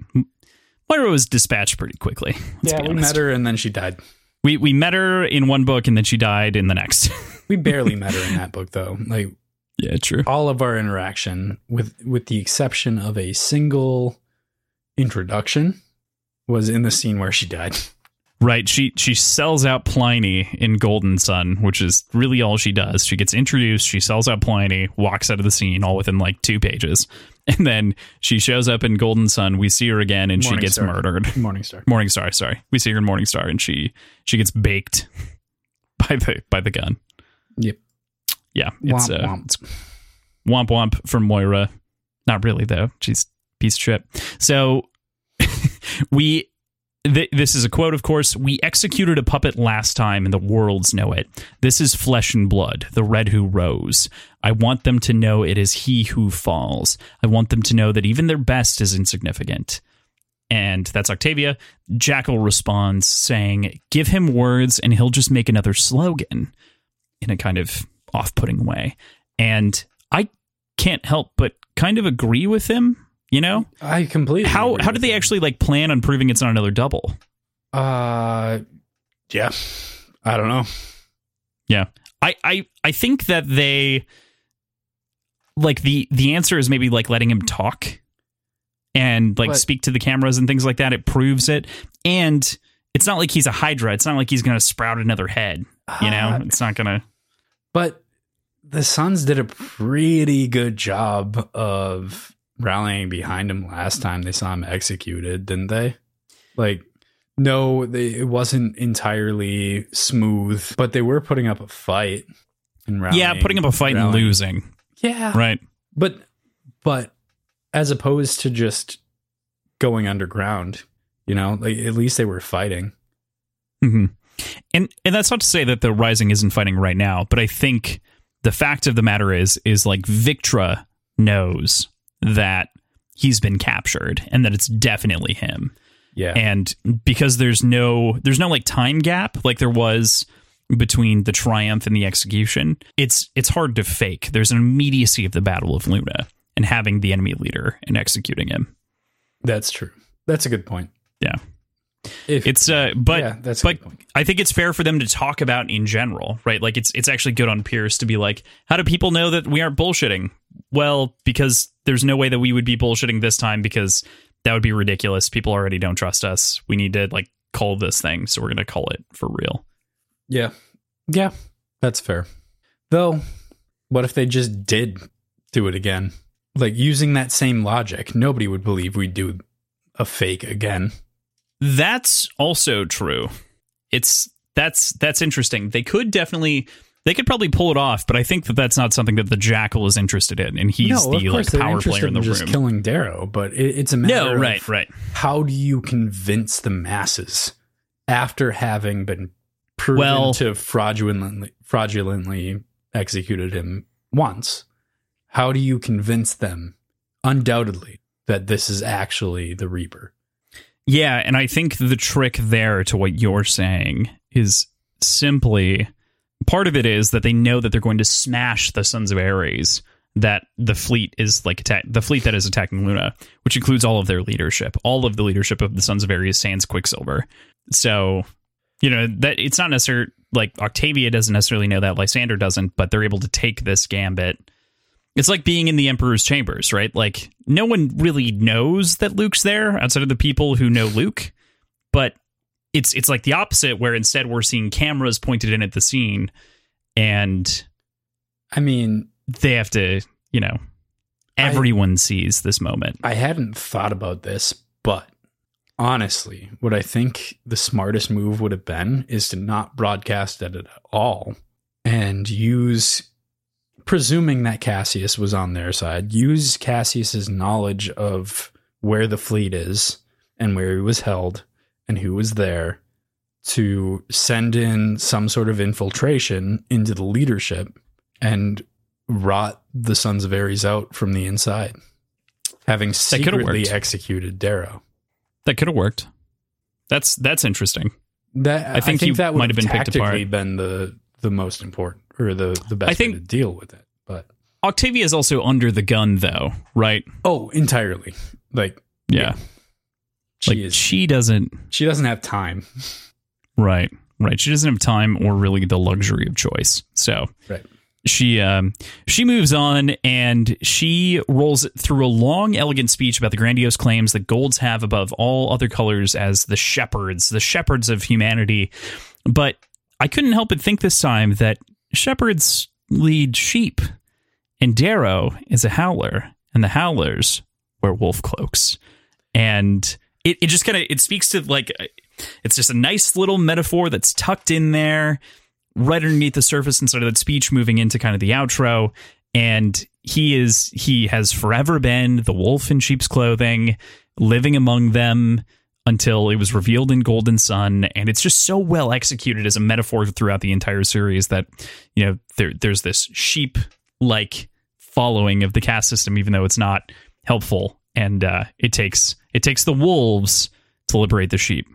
Moira was dispatched pretty quickly. Yeah, we met her and then she died. We we met her in one book and then she died in the next. We barely met her in that book though. Like yeah, true. all of our interaction with with the exception of a single introduction was in the scene where she died. Right. She she sells out Pliny in Golden Son, which is really all she does. She gets introduced, she sells out Pliny, walks out of the scene all within like two pages. And then she shows up in Golden Son. We see her again and she gets Morningstar. murdered. Morningstar. Morningstar, sorry. We see her in Morningstar and she she gets baked by the by the gun. Yep. Yeah. It's Womp uh, womp. it's womp womp from Moira. Not really though. She's piece of shit. So we th- this is a quote of course. We executed a puppet last time and the worlds know it. This is flesh and blood the red who rose. I want them to know it is he who falls. I want them to know that even their best is insignificant. And that's octavia. Jackal responds saying give him words and he'll just make another slogan in a kind of off-putting way. And i can't help but kind of agree with him. You know, I completely. how how did they actually like plan on proving it's not another double? Uh, yeah. I don't know. Yeah. I, I I think that they like the the answer is maybe like letting him talk and like But- speak to the cameras and things like that. It proves it. And it's not like he's a Hydra. It's not like he's gonna sprout another head. You know? Uh, it's not gonna But the Sons did a pretty good job of rallying behind him last time they saw him executed, didn't they? Like, no, they, it wasn't entirely smooth, but they were putting up a fight and rallying. Yeah, putting up a fight and losing. Yeah, Right. but but as opposed to just going underground, you know, like at least they were fighting. hmm And and that's not to say that the Rising isn't fighting right now, but I think the fact of the matter is is like Victra knows that he's been captured and that it's definitely him. Yeah, And because there's no there's no like time gap like there was between the triumph and the execution, it's it's hard to fake. There's an immediacy of the Battle of Luna and having the enemy leader and executing him. that's true. That's a good point. Yeah. If It's uh but yeah, that's but. I think it's fair for them to talk about in general, right? Like it's it's actually good on Pierce to be like, how do people know that we aren't bullshitting? Well, because there's no way that we would be bullshitting this time because that would be ridiculous. People already don't trust us. We need to like call this thing, so we're gonna call it for real. Yeah. Yeah. That's fair. Though, what if they just did do it again? Like using that same logic, nobody would believe we'd do a fake again. That's also true. It's that's that's interesting. They could definitely they could probably pull it off, but I think that that's not something that the Jackal is interested in, and he's no, the of like power player in the just room. killing Darrow, but it, it's a matter no, of right, right. how do you convince the masses after having been proven Well- to fraudulently fraudulently executed him once? How do you convince them undoubtedly that this is actually the Reaper? Yeah, and I think the trick there to what you're saying is simply part of it is that they know that they're going to smash the Sons of Ares. That the fleet is like attack the fleet that is attacking Luna, which includes all of their leadership, all of the leadership of the Sons of Ares, sans Quicksilver. So, you know that it's not necessarily like Octavia doesn't necessarily know that, Lysander doesn't, but they're able to take this gambit. It's like being in the Emperor's chambers, right? Like no one really knows that Luke's there outside of the people who know Luke, but it's it's like the opposite where instead we're seeing cameras pointed in at the scene and I mean, they have to, you know, everyone sees this moment. I hadn't thought about this, but honestly, what I think the smartest move would have been is to not broadcast it at all and use, presuming that Cassius was on their side, use Cassius's knowledge of where the fleet is and where he was held and who was there to send in some sort of infiltration into the leadership and rot the Sons of Ares out from the inside, having secretly executed Darrow. That could have worked. That's that's interesting. That I think you that would might have been picked apart. been the the most important or the the best I think- way to deal with it. But Octavia is also under the gun though, right? oh, entirely like Yeah. she like is. she doesn't She doesn't have time. Right, right. She doesn't have time or really the luxury of choice. So Right. she um, she moves on and she rolls through a long, elegant speech about the grandiose claims that golds have above all other colors as the shepherds, the shepherds of humanity. But I couldn't help but think this time that shepherds lead sheep, and Darrow is a howler, and the howlers wear wolf cloaks, and it, it just kind of it speaks to like it's just a nice little metaphor that's tucked in there right underneath the surface inside of that speech moving into kind of the outro. And he is he has forever been the wolf in sheep's clothing living among them until it was revealed in golden son and it's just so well executed as a metaphor throughout the entire series that you know there, there's this sheep like following of the caste system even though it's not helpful and uh, it takes it takes the wolves to liberate the sheep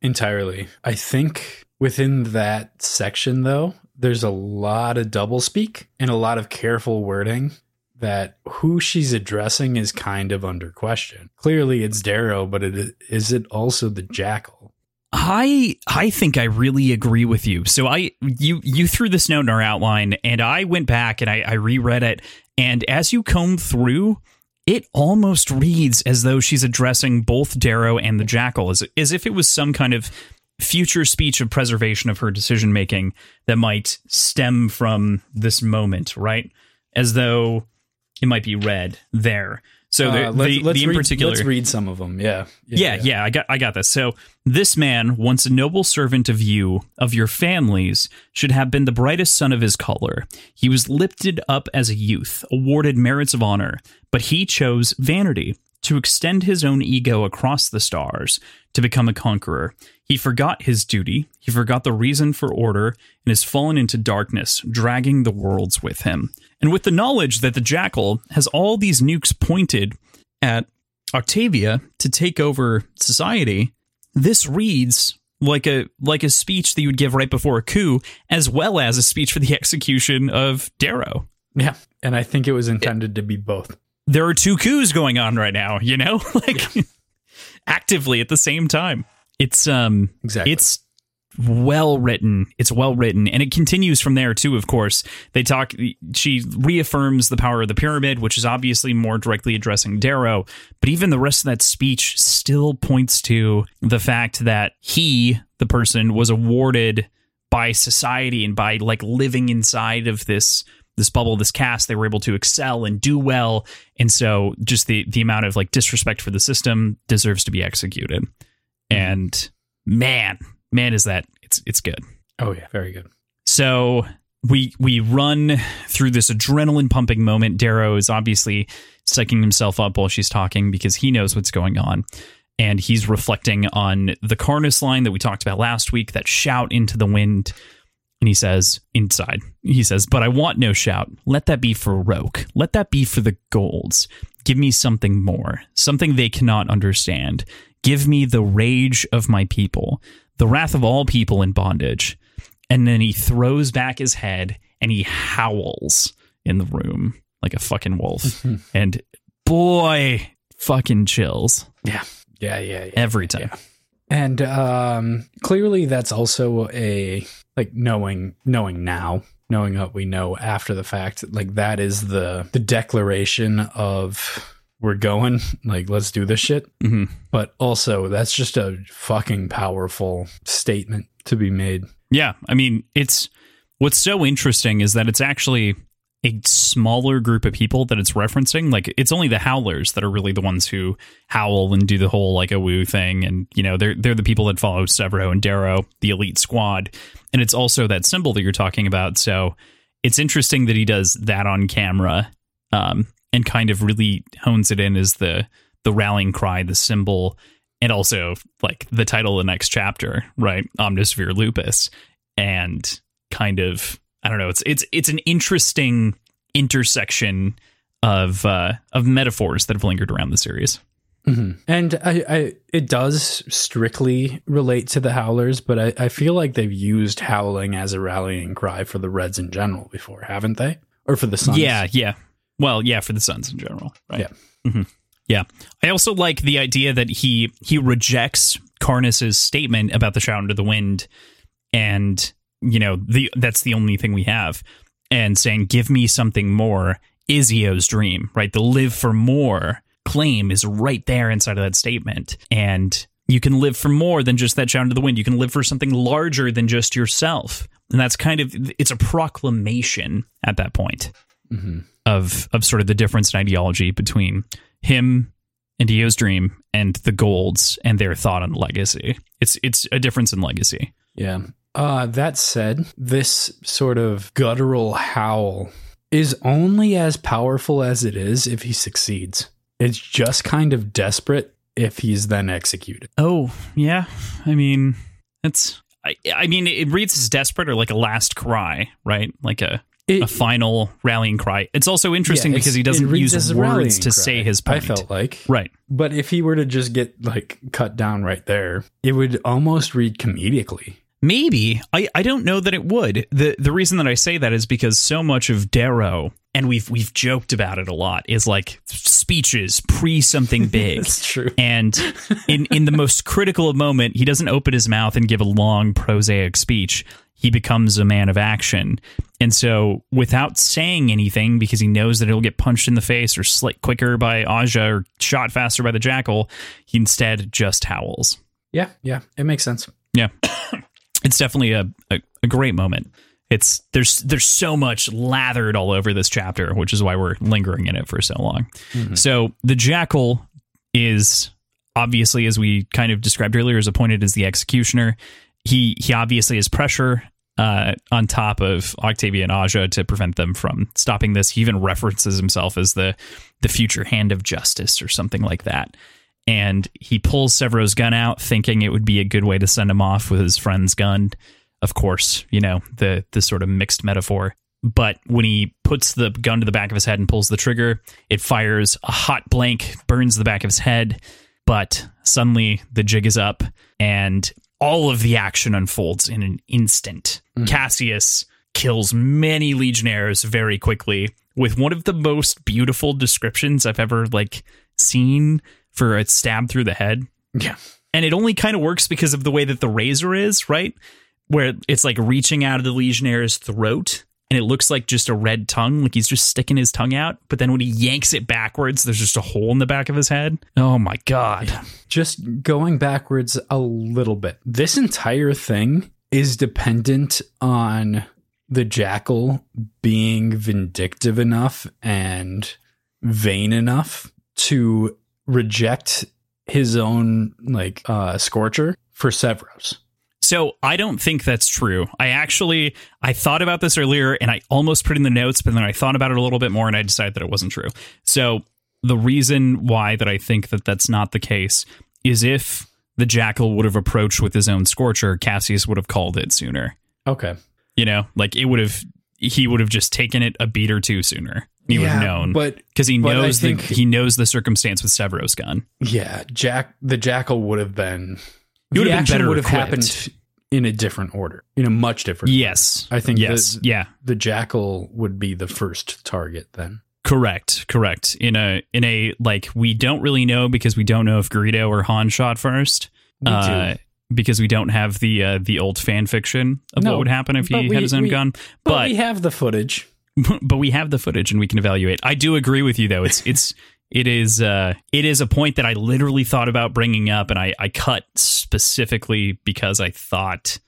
Entirely. I think within that section, though, there's a lot of doublespeak and a lot of careful wording that who she's addressing is kind of under question. Clearly, it's Darrow, but it, is it also the Jackal? I I think I really agree with you. So I you you threw this note in our outline, and I went back and I, I reread it, and as you comb through, it almost reads as though she's addressing both Darrow and the Jackal, as as if it was some kind of future speech of preservation of her decision making that might stem from this moment, right? As though it might be read there. So the, Uh, let's, the, let's the in read, particular, let's read some of them. Yeah, yeah, yeah, I got I got this. So this man, once a noble servant of you, of your families, should have been the brightest son of his color. He was lifted up as a youth, awarded merits of honor, but he chose vanity to extend his own ego across the stars to become a conqueror. He forgot his duty, he forgot the reason for order, and has fallen into darkness, dragging the worlds with him. And with the knowledge that the jackal has all these nukes pointed at Octavia to take over society, this reads like a like a speech that you would give right before a coup, as well as a speech for the execution of Darrow. yeah. And I think it was intended to be both. There are two coups going on right now, you know, like actively at the same time. It's um Exactly. it's well written. It's well written, and it continues from there too. Of course, they talk. She reaffirms the power of the pyramid, which is obviously more directly addressing Darrow. But even the rest of that speech still points to the fact that he, the person, was awarded by society and by like living inside of this this bubble, this caste, they were able to excel and do well. And so just the the amount of like disrespect for the system deserves to be executed. And man, man is that it's it's good. oh yeah, very good. So we we run through this adrenaline pumping moment. Darrow is obviously psyching himself up while she's talking because he knows what's going on. And he's reflecting on the Karnus line that we talked about last week, that shout into the wind. And he says, inside, he says, but I want no shout. Let that be for Roque. Let that be for the golds. Give me something more, something they cannot understand. Give me the rage of my people, the wrath of all people in bondage. And then he throws back his head and he howls in the room like a fucking wolf. and boy, fucking chills Yeah, yeah, yeah, yeah. every time. And um, clearly, that's also a like knowing knowing now, knowing what we know after the fact. Like that is the the declaration of we're going. Like let's do this shit. hmm But also, that's just a fucking powerful statement to be made. Yeah, I mean, it's what's so interesting is that it's actually a smaller group of people that it's referencing. Like, it's only the Howlers that are really the ones who howl and do the whole like a woo thing, and you know, they're they're the people that follow Sevro and Darrow, the elite squad, and it's also that symbol that you're talking about. So it's interesting that he does that on camera, um, and kind of really hones it in as the the rallying cry, the symbol, and also like the title of the next chapter, right? Omnisphere Lupus, and kind of I don't know. It's it's it's an interesting intersection of uh, of metaphors that have lingered around the series. And I, I, it does strictly relate to the Howlers, but I, I feel like they've used howling as a rallying cry for the Reds in general before, haven't they? Or for the Sons? Yeah, yeah. Well, yeah, for the Sons in general, right? Yeah. hmm Yeah. I also like the idea that he he rejects Karnus's statement about the shout into the wind, and you know the that's the only thing we have, and saying give me something more is Eo's dream, right? The live for more claim is right there inside of that statement, and you can live for more than just that shout into the wind. You can live for something larger than just yourself, and that's kind of it's a proclamation at that point Mhm. of of sort of the difference in ideology between him and Eo's dream and the Golds and their thought on legacy. It's it's a difference in legacy. Yeah. Uh, that said, this sort of guttural howl is only as powerful as it is if he succeeds. It's just kind of desperate if he's then executed. Oh yeah, I mean it's. I, I mean, it reads as desperate or like a last cry, right? Like a, It- a final rallying cry. It's also interesting Yeah, because he doesn't use as a rallying words to cry, say his I point. felt like. right. But if he were to just get like cut down right there, it would almost read comedically. Maybe I, I don't know that it would. the The reason that I say that is because so much of Darrow and we've we've joked about it a lot is like speeches pre something big. That's true. And in in the most critical moment, he doesn't open his mouth and give a long prosaic speech. He becomes a man of action. And so, without saying anything, because he knows that he'll get punched in the face or slit quicker by Aja or shot faster by the jackal, he instead just howls. Yeah, yeah, it makes sense. Yeah, it's definitely a, a, a great moment. It's there's there's so much lathered all over this chapter, which is why we're lingering in it for so long. So the jackal is obviously, as we kind of described earlier, is appointed as the executioner. He he obviously has pressure uh, on top of Octavia and Aja to prevent them from stopping this. He even references himself as the the future hand of justice or something like that. And he pulls Sevro's gun out, thinking it would be a good way to send him off with his friend's gun. Of course, you know the the sort of mixed metaphor. But when he puts the gun to the back of his head and pulls the trigger, it fires a hot blank, burns the back of his head. But suddenly the jig is up, and all of the action unfolds in an instant. Hmm. Cassius kills many legionnaires very quickly with one of the most beautiful descriptions I've ever like seen for a stab through the head. Yeah. And it only kind of works because of the way that the razor is, right? Where it's like reaching out of the legionnaire's throat and it looks like just a red tongue, like he's just sticking his tongue out. But then when he yanks it backwards, there's just a hole in the back of his head. Oh my God. Just going backwards a little bit. This entire thing is dependent on the jackal being vindictive enough and vain enough to reject his own like uh scorcher for Sevros. So I don't think that's true. I actually I thought about this earlier and I almost put in the notes, but then I thought about it a little bit more and I decided that it wasn't true. So the reason why that I think that that's not the case is if the jackal would have approached with his own scorcher, Cassius would have called it sooner. Okay. You know, like it would have he would have just taken it a beat or two sooner. He would have known But because he but knows the he knows the circumstance with Sevro's gun. yeah, Jack the jackal would have been He would have been better would have happened in a different order. In a much different Yes, I think yes, the- yeah. the jackal would be the first target then. Correct, correct. In a in a like we don't really know because we don't know if Greedo or Han shot first. We uh, because we don't have the uh, the old fan fiction of No, what would happen if he we- had his own we- gun. But, But we have the footage. but we have the footage and we can evaluate. I do agree with you though. It's it's it is uh it is a point that I literally thought about bringing up and I I cut specifically because I thought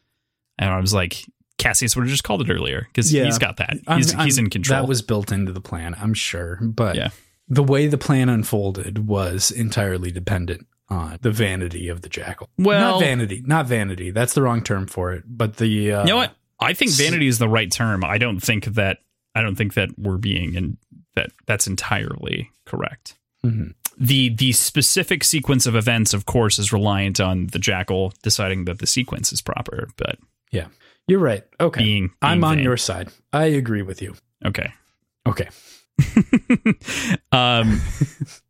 and I was like Cassius would have just called it earlier because Yeah. he's got that. I'm- He's I'm- he's in control. That was built into the plan, I'm sure. But Yeah. the way the plan unfolded was entirely dependent on the vanity of the jackal. Well- not vanity, not vanity. That's the wrong term for it. But the uh, you know what? I think vanity is the right term. I don't think that I don't think that we're being and that that's entirely correct. Mhm. The the specific sequence of events, of course, is reliant on the jackal deciding that the sequence is proper. But Yeah, you're right. Okay, being, I'm on vain. your side. I agree with you. okay. Okay, um,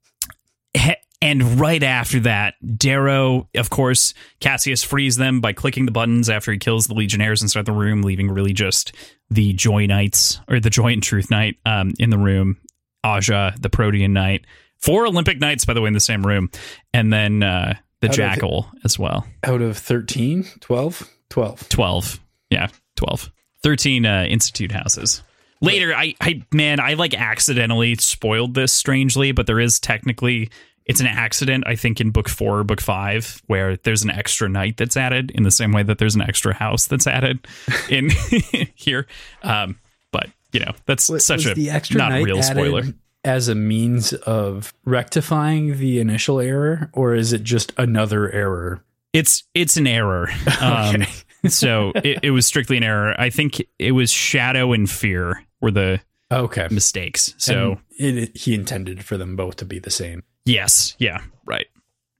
he- and right after that, Darrow, of course, Cassius frees them by clicking the buttons after he kills the Legionnaires inside the room, leaving really just the Joy Knights or the Joy and Truth Knight um, in the room. Aja, the Protean Knight, four Olympic Knights, by the way, in the same room, and then uh, the Out Jackal as well. out of 13, 12, 12. 12 yeah 12 13 uh, institute houses. Later I, I man i like accidentally spoiled this strangely but there is technically it's an accident i think in book four or book five where there's an extra knight that's added in the same way that there's an extra house that's added in here. Um but you know that's Was- such was a not real spoiler. as a means of rectifying the initial error, or is it just another error? it's it's an error. Um so it, it was strictly an error. I think it was shadow and fear were the Okay, mistakes. So And it, he intended for them both to be the same. Yes. Yeah. Right.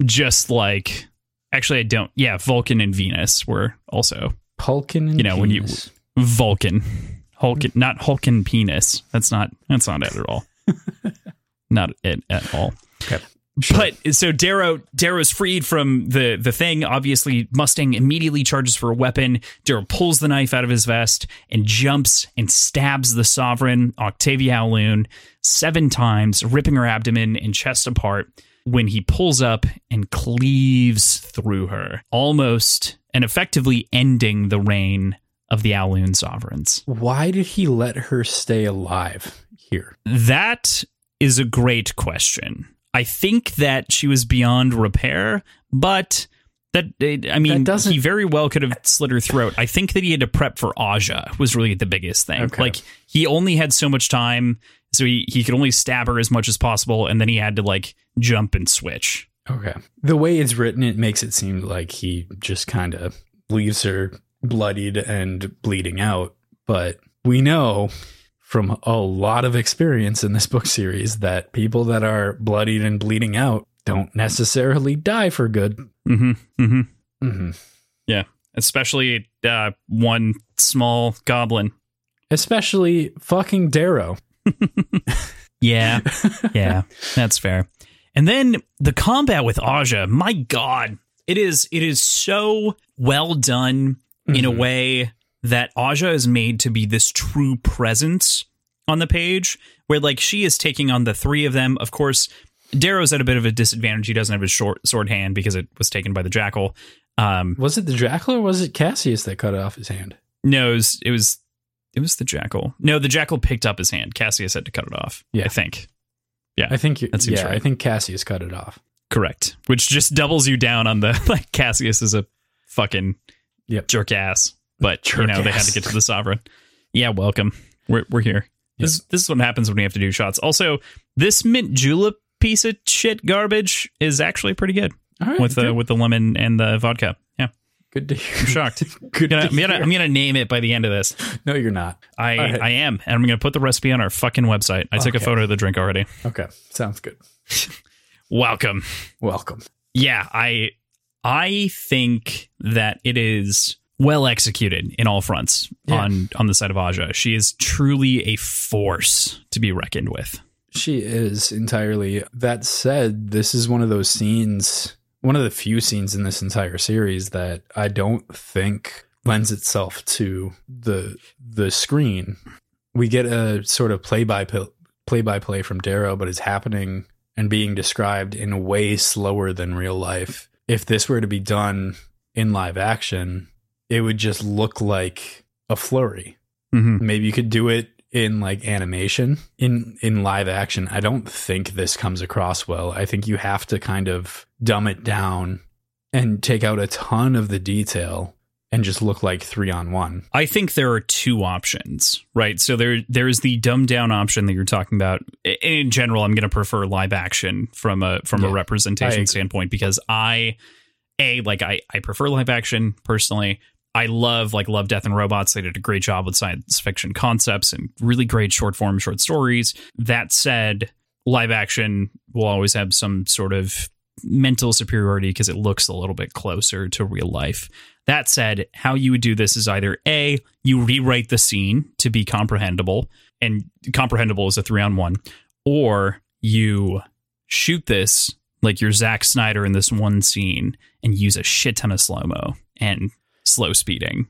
Just like, actually, I don't. Yeah. Vulcan and Venus were also and You know, when you-. Vulcan. Hulkin, not Hulkin penis. That's not, that's not it at all. not it at all. Okay. But so Darrow Darrow's freed from the the thing. Obviously, Mustang immediately charges for a weapon. Darrow pulls the knife out of his vest and jumps and stabs the sovereign Octavia au Lune seven times, ripping her abdomen and chest apart. When he pulls up and cleaves through her, almost and effectively ending the reign of the au Lune sovereigns. Why did he let her stay alive here? That is a great question. I think that she was beyond repair, but that I mean, That he very well could have slit her throat. I think that he had to prep for Aja was really the biggest thing. Okay. Like he only had so much time, so he he could only stab her as much as possible, and then he had to like jump and switch. Okay. The way it's written, it makes it seem like he just kind of leaves her bloodied and bleeding out. But we know from a lot of experience in this book series that people that are bloodied and bleeding out don't necessarily die for good. Mm-hmm. Mm-hmm. hmm Yeah, especially uh, one small goblin. Especially fucking Darrow. Yeah, yeah, that's fair. And then the combat with Aja, my god, it is it is so well done in a Mhm. way that Aja is made to be this true presence on the page, where like she is taking on the three of them. Of course, Darrow's at a bit of a disadvantage. He doesn't have his short sword hand because it was taken by the jackal. Um, Was it the Jackal or was it Cassius that cut off his hand? no, it was, it was it was the jackal. No, the jackal picked up his hand. Cassius had to cut it off. Yeah. I think. Yeah, I think That seems yeah, I think Cassius cut it off. Correct. Which just doubles you down on the like Cassius is a fucking Yep. jerk ass. But you Jerk know, they had to get to the sovereign. Yeah, welcome. We're we're here. This this is what happens when we have to do shots. Also, this mint julep piece of shit garbage is actually pretty good All right, with the with the lemon and the vodka. Yeah. good to hear. I'm shocked. good I'm gonna. I'm gonna name it by the end of this. No, you're not. I right. I am, and I'm gonna put the recipe on our fucking website. I took a photo of the drink already. Okay, sounds good. Welcome. Welcome. yeah i i think that it is well executed in all fronts Yeah. on on the side of aja she is truly a force to be reckoned with She is entirely. That said, this is one of those scenes, one of the few scenes in this entire series that I don't think lends itself to the the screen. We get a sort of play by play by play from Darrow, but it's happening and being described in way slower than real life. If this were to be done in live action, it would just look like a flurry. Mm-hmm. maybe you could do it in like animation in in live action. I don't think this comes across well. I think you have to kind of dumb it down and take out a ton of the detail and just look like 3 on 1 i think there are two options right? So there there's the dumbed down option that you're talking about. In general i'm going to prefer live action from a from a Yeah, I representation standpoint because i a like i i prefer live action personally I love like Love, Death, and Robots. They did a great job with science fiction concepts and really great short form short stories. That said, live action will always have some sort of mental superiority because it looks a little bit closer to real life. That said, how you would do this is either A, you rewrite the scene to be comprehensible, and comprehensible is a three on one, or you shoot this like you're Zack Snyder in this one scene and use a shit ton of slow mo and slow speeding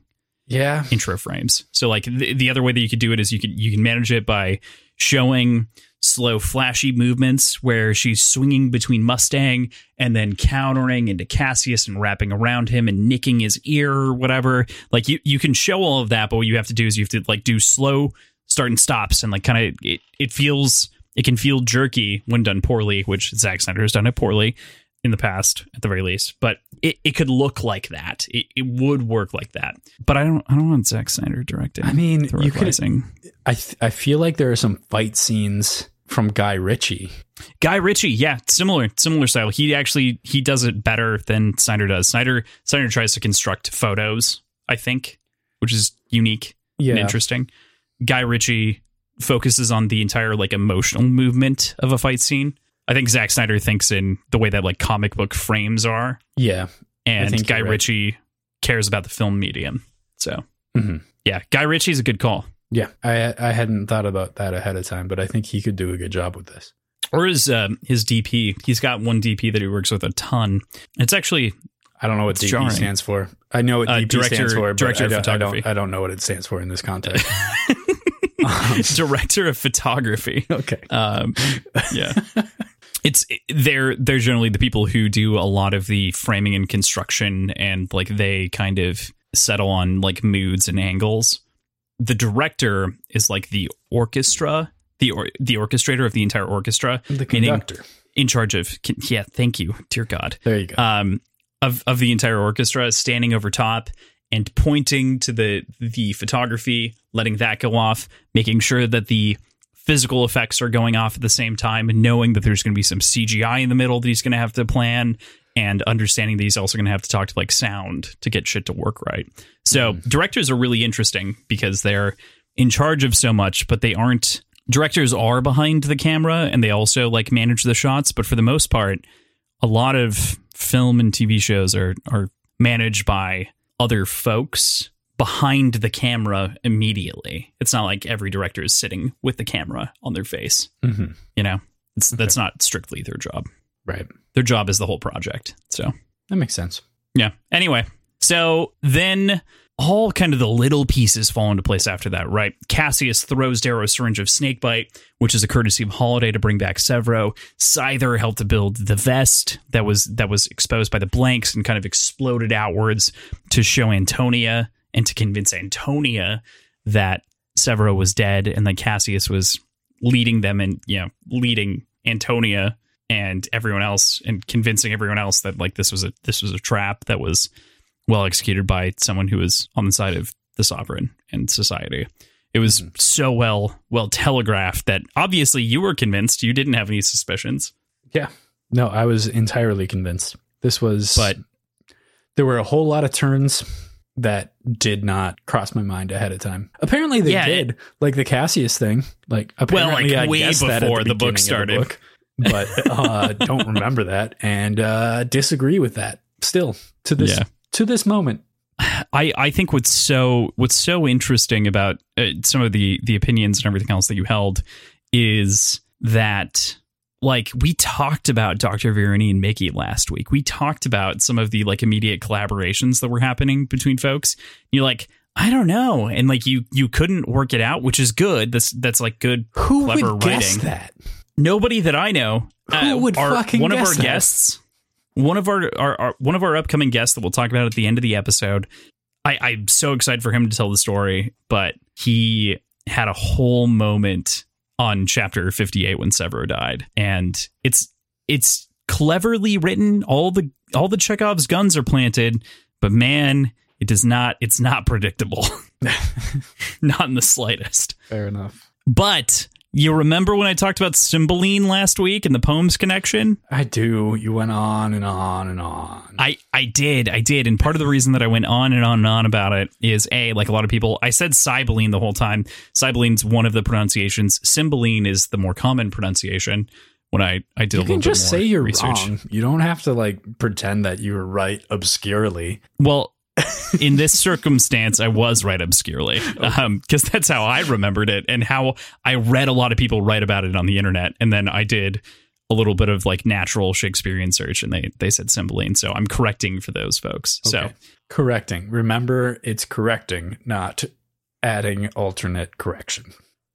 yeah intro frames. So like the, the other way that you could do it is you could you can manage it by showing slow flashy movements where she's swinging between Mustang and then countering into Cassius and wrapping around him and nicking his ear or whatever. Like you you can show all of that, but what you have to do is you have to like do slow start and stops and like kind of it, it feels it can feel jerky when done poorly, which Zack Snyder has done it poorly in the past at the very least but it, it could look like that. It, it would work like that. But i don't i don't want Zack Snyder directing i mean you could I, th- I feel like there are some fight scenes from guy ritchie. Guy ritchie yeah similar similar style. He actually he does it better than snyder does. Snyder snyder tries to construct photos i think which is unique yeah. and interesting. Guy ritchie focuses on the entire like emotional movement of a fight scene i think Zack snyder thinks in the way that like comic book frames are yeah and think Guy right. Ritchie cares about the film medium. So, Mhm. yeah, Guy Ritchie's a good call. yeah i i hadn't thought about that ahead of time but i think he could do a good job with this or his uh, his DP. He's got one DP that he works with a ton. It's actually I don't know what DP jarring. stands for. I know what Uh, DP director- stands for, but director I of don't, I don't, I don't know what it stands for in this context. director of photography. okay. Um, yeah. It's they're they're generally the people who do a lot of the framing and construction and like they kind of settle on like moods and angles. The director is like the orchestra, the or, the orchestrator of the entire orchestra, The conductor. in charge of yeah, thank you, dear God. There you go. um, of of the entire orchestra standing over top and pointing to the the photography, letting that go off, making sure that the physical effects are going off at the same time, and knowing that there's going to be some CGI in the middle that he's going to have to plan, and understanding that he's also going to have to talk to like sound to get shit to work right. So hmm. directors are really interesting because they're in charge of so much, but they aren't. Directors are behind the camera and they also like manage the shots, but for the most part, a lot of film and TV shows are are managed by other folks behind the camera immediately. It's not like every director is sitting with the camera on their face. Mhm. You know, it's that's not strictly their job. Right. Their job is the whole project. So That makes sense. yeah. Anyway, so then all kind of the little pieces fall into place after that, right? Cassius throws Darrow a syringe of snakebite, which is a courtesy of Holiday to bring back Sevro. Scyther helped to build the vest that was that was exposed by the blanks and kind of exploded outwards to show Antonia and to convince Antonia that Sevro was dead and that Cassius was leading them and you know leading Antonia and everyone else and convincing everyone else that like this was a this was a trap that was well executed by someone who was on the side of the sovereign and society. It was mm-hmm. so well well telegraphed that obviously you were convinced. You didn't have any suspicions. Yeah. No, I was entirely convinced. This was But- there were a whole lot of turns that did not cross my mind ahead of time. Apparently they Yeah, did. like the Cassius thing. Like apparently like, I way guessed that at before the book beginning of started. book, but uh don't remember that and uh disagree with that still to this Yeah. to this moment. I, I think what's so what's so interesting about uh, some of the the opinions and everything else that you held is that like we talked about Dr. Virini and Mickey last week. We talked about some of the like immediate collaborations that were happening between folks. You're like, I don't know, and like you you couldn't work it out, which is good. That's that's like good Who clever would writing. guess that? Nobody that I know. uh, Who would our- fucking one of our that? guests? One of our, our, our one of our upcoming guests that we'll talk about at the end of the episode. I, I'm so excited for him to tell the story, but he had a whole moment on chapter 58 when Sevro died, and it's it's cleverly written. All the all the Chekhov's guns are planted, but man, it does not. It's not predictable, not in the slightest. Fair enough. But you remember when I talked about Cymbeline last week and the poems connection? I do. You went on and on and on. I, I did, I did. And part of the reason that I went on and on and on about it is A, like a lot of people, I said Cymbeline the whole time. Cymbeline's one of the pronunciations. Cymbeline is the more common pronunciation when I, I did a you can just say you're research. wrong. You don't have to like pretend that you were right obscurely. Well, in this circumstance, I was right obscurely um, because that's how I remembered it and how I read a lot of people write about it on the internet. And then I did a little bit of like natural Shakespearean search and they, they said Cymbeline. So I'm correcting for those folks. So correcting. Remember, it's correcting, not adding alternate correction.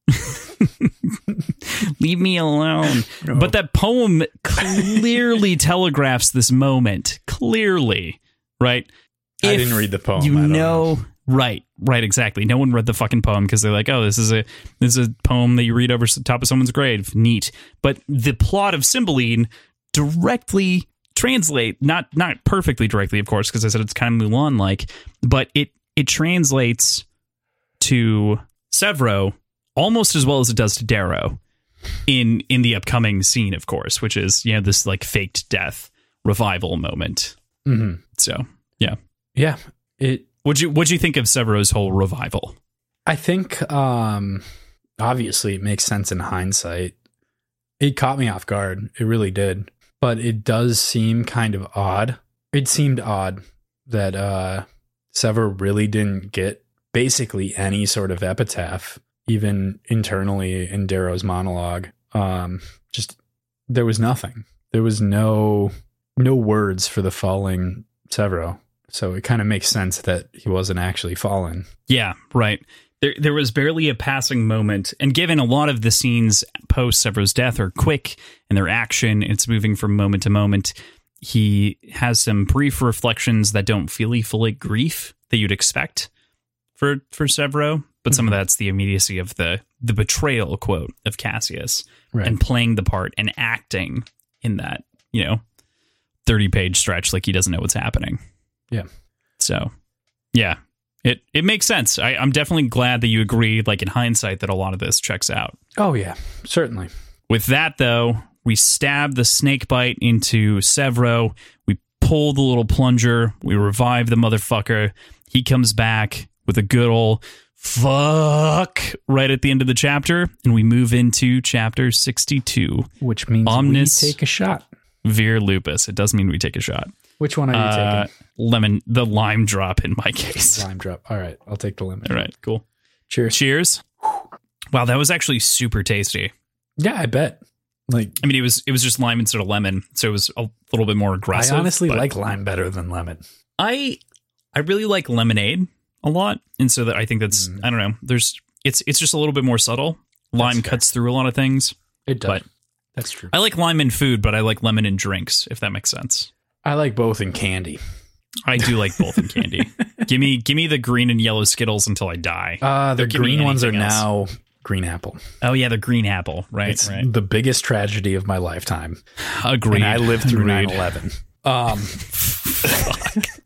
leave me alone. But that poem clearly telegraphs this moment. Clearly, right? I didn't read the poem. You don't know, right, right, exactly. No one read the fucking poem because they're like, "Oh, this is a this is a poem that you read over the top of someone's grave." Neat, but the plot of Cymbeline directly translate not not perfectly directly, of course, because I said it's kind of Mulan like, but it it translates to Sevro almost as well as it does to Darrow in in the upcoming scene, of course, which is you know this like faked death revival moment. Mhm. So yeah. Yeah. It. What'd you what'd you think of Sevro's whole revival? I think. Um. Obviously, it makes sense in hindsight. It caught me off guard. It really did. But it does seem kind of odd. It seemed odd that uh Sevro really didn't get basically any sort of epitaph, even internally in Darrow's monologue. Um, just there was nothing. There was no no words for the falling Sevro. So it kind of makes sense that he wasn't actually fallen. Yeah, right. There, there was barely a passing moment, and given a lot of the scenes post Sevro's death are quick and their action, it's moving from moment to moment. He has some brief reflections that don't feel full like grief that you'd expect for for Sevro, but some of mm-hmm. that's the immediacy of the the betrayal quote of Cassius Right. and playing the part and acting in that you know thirty page stretch like he doesn't know what's happening. Yeah. So, yeah, it it makes sense. I, I'm definitely glad that you agree, like in hindsight, that a lot of this checks out. Oh yeah, certainly. With that, though, we stab the snake bite into Sevro. We pull the little plunger. We revive the motherfucker. He comes back with a good old fuck right at the end of the chapter, and we move into chapter 62. Which means Omnis- we take a shot. Vir Lupus. It does mean we take a shot. Which one are you Uh, taking? lemon, the lime drop in my case. Lime drop. All right, I'll take the lemon. All right, cool. Cheers. Cheers. Wow, that was actually super tasty. Yeah, I bet. Like I mean, it was it was just lime instead of lemon, so it was a little bit more aggressive. I honestly like lime better than lemon. I I really like lemonade a lot, and so that I think that's Mm. I don't know. There's it's it's just a little bit more subtle. Lime cuts through a lot of things. It does. But- That's true. I like lime in food, but I like lemon in drinks. If that makes sense. I like both in candy. I do like both in candy. give me give me the green and yellow Skittles until I die. Uh, the Don't give me green ones are else. now green apple. oh yeah, the green apple. Right, It's right. the biggest tragedy of my lifetime. Agreed. And I lived through Agreed. 9-11. Um,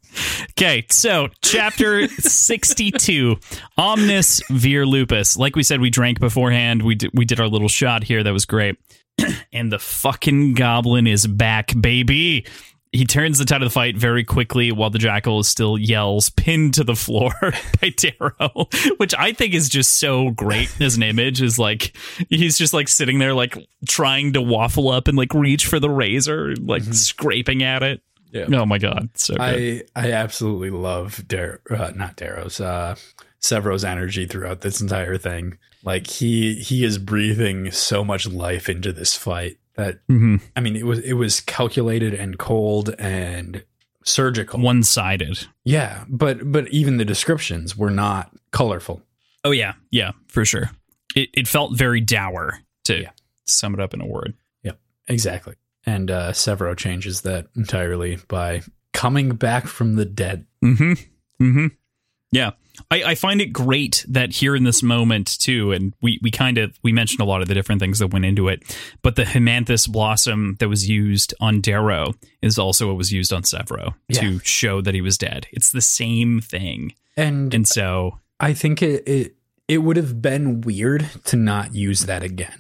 Okay, so chapter 62, Omnis Vir Lupus. Like we said, we drank beforehand. We did, we did our little shot here. That was great. and the fucking goblin is back, baby. He turns the tide of the fight very quickly while the jackal is still yells, pinned to the floor by Darrow, which I think is just so great as an image. Is like he's just like sitting there, like trying to waffle up and like reach for the razor, like scraping at it. Yeah. Oh my god, so good. I I absolutely love Dar- uh, not Darrow's uh Sevro's energy throughout this entire thing. Like he he is breathing so much life into this fight that hmm I mean it was it was calculated and cold and surgical. One sided. yeah, but but even the descriptions were not colorful. Oh yeah, yeah, for sure. It it felt very dour to Yeah. sum it up in a word. Yeah, exactly. And uh Sevro changes that entirely by coming back from the dead. Mm-hmm. Mm-hmm. Yeah. I, I find it great that here in this moment too, and we, we kind of we mentioned a lot of the different things that went into it, but the haemanthus blossom that was used on Darrow is also what was used on Sevro Yeah. to show that he was dead. It's the same thing. And And so I think it, it it would have been weird to not use that again.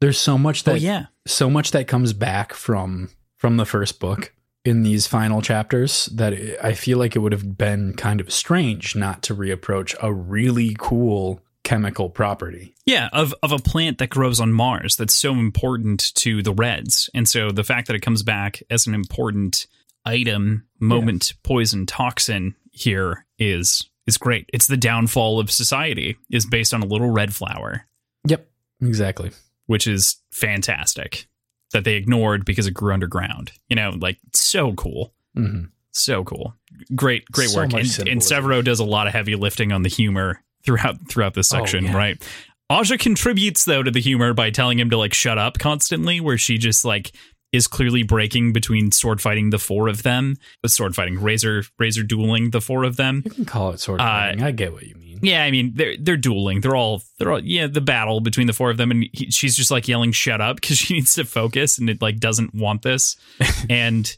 There's so much oh, that Oh yeah. so much that comes back from from the first book in these final chapters that I feel like it would have been kind of strange not to reapproach a really cool chemical property. Yeah, of of a plant that grows on Mars that's so important to the Reds. And so the fact that it comes back as an important item, moment, poison, toxin here is is great. It's the downfall of society is based on a little red flower, Yep, exactly. which is fantastic. That they ignored because it grew underground. You know, like so cool. hmm So cool. Great, great So work. And, and. Sevro does a lot of heavy lifting on the humor throughout throughout this Oh, section, yeah. right? Aja contributes though to the humor by telling him to like shut up constantly, where she just like is clearly breaking between sword fighting the four of them, with sword fighting, razor razor dueling the four of them. You can call it sword Uh, fighting. I get what you mean. Yeah, I mean they're they're dueling. They're all they're all yeah the battle between the four of them, and he, she's just like yelling "shut up" because she needs to focus and it like doesn't want this. and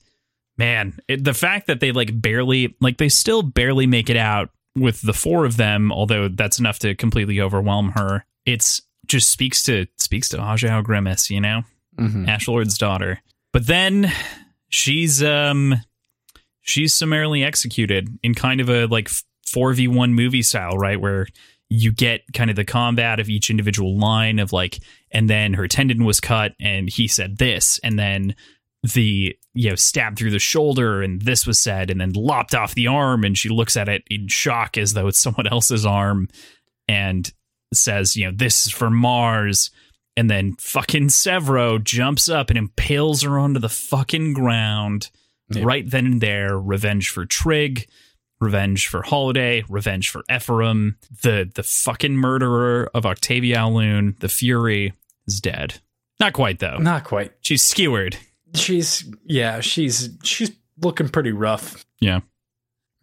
man, it, the fact that they like barely like they still barely make it out with the four of them, although that's enough to completely overwhelm her. It's just speaks to speaks to Aja Grimmus, you know. Mhm. Ash Lord's daughter. But then she's um she's summarily executed in kind of a like 4v1 movie style, right? Where you get kind of the combat of each individual line of like and then her tendon was cut and he said this and then the you know stabbed through the shoulder and this was said and then lopped off the arm and she looks at it in shock as though it's someone else's arm and says you know this is for Mars and then fucking Sevro jumps up and impales her onto the fucking ground Yep. right then and there. Revenge for Trig, revenge for Holiday, revenge for Ephraim. The the fucking murderer of Octavia au Lune, the Fury, is dead. Not quite though. Not quite. She's skewered. She's yeah, she's she's looking pretty rough. Yeah.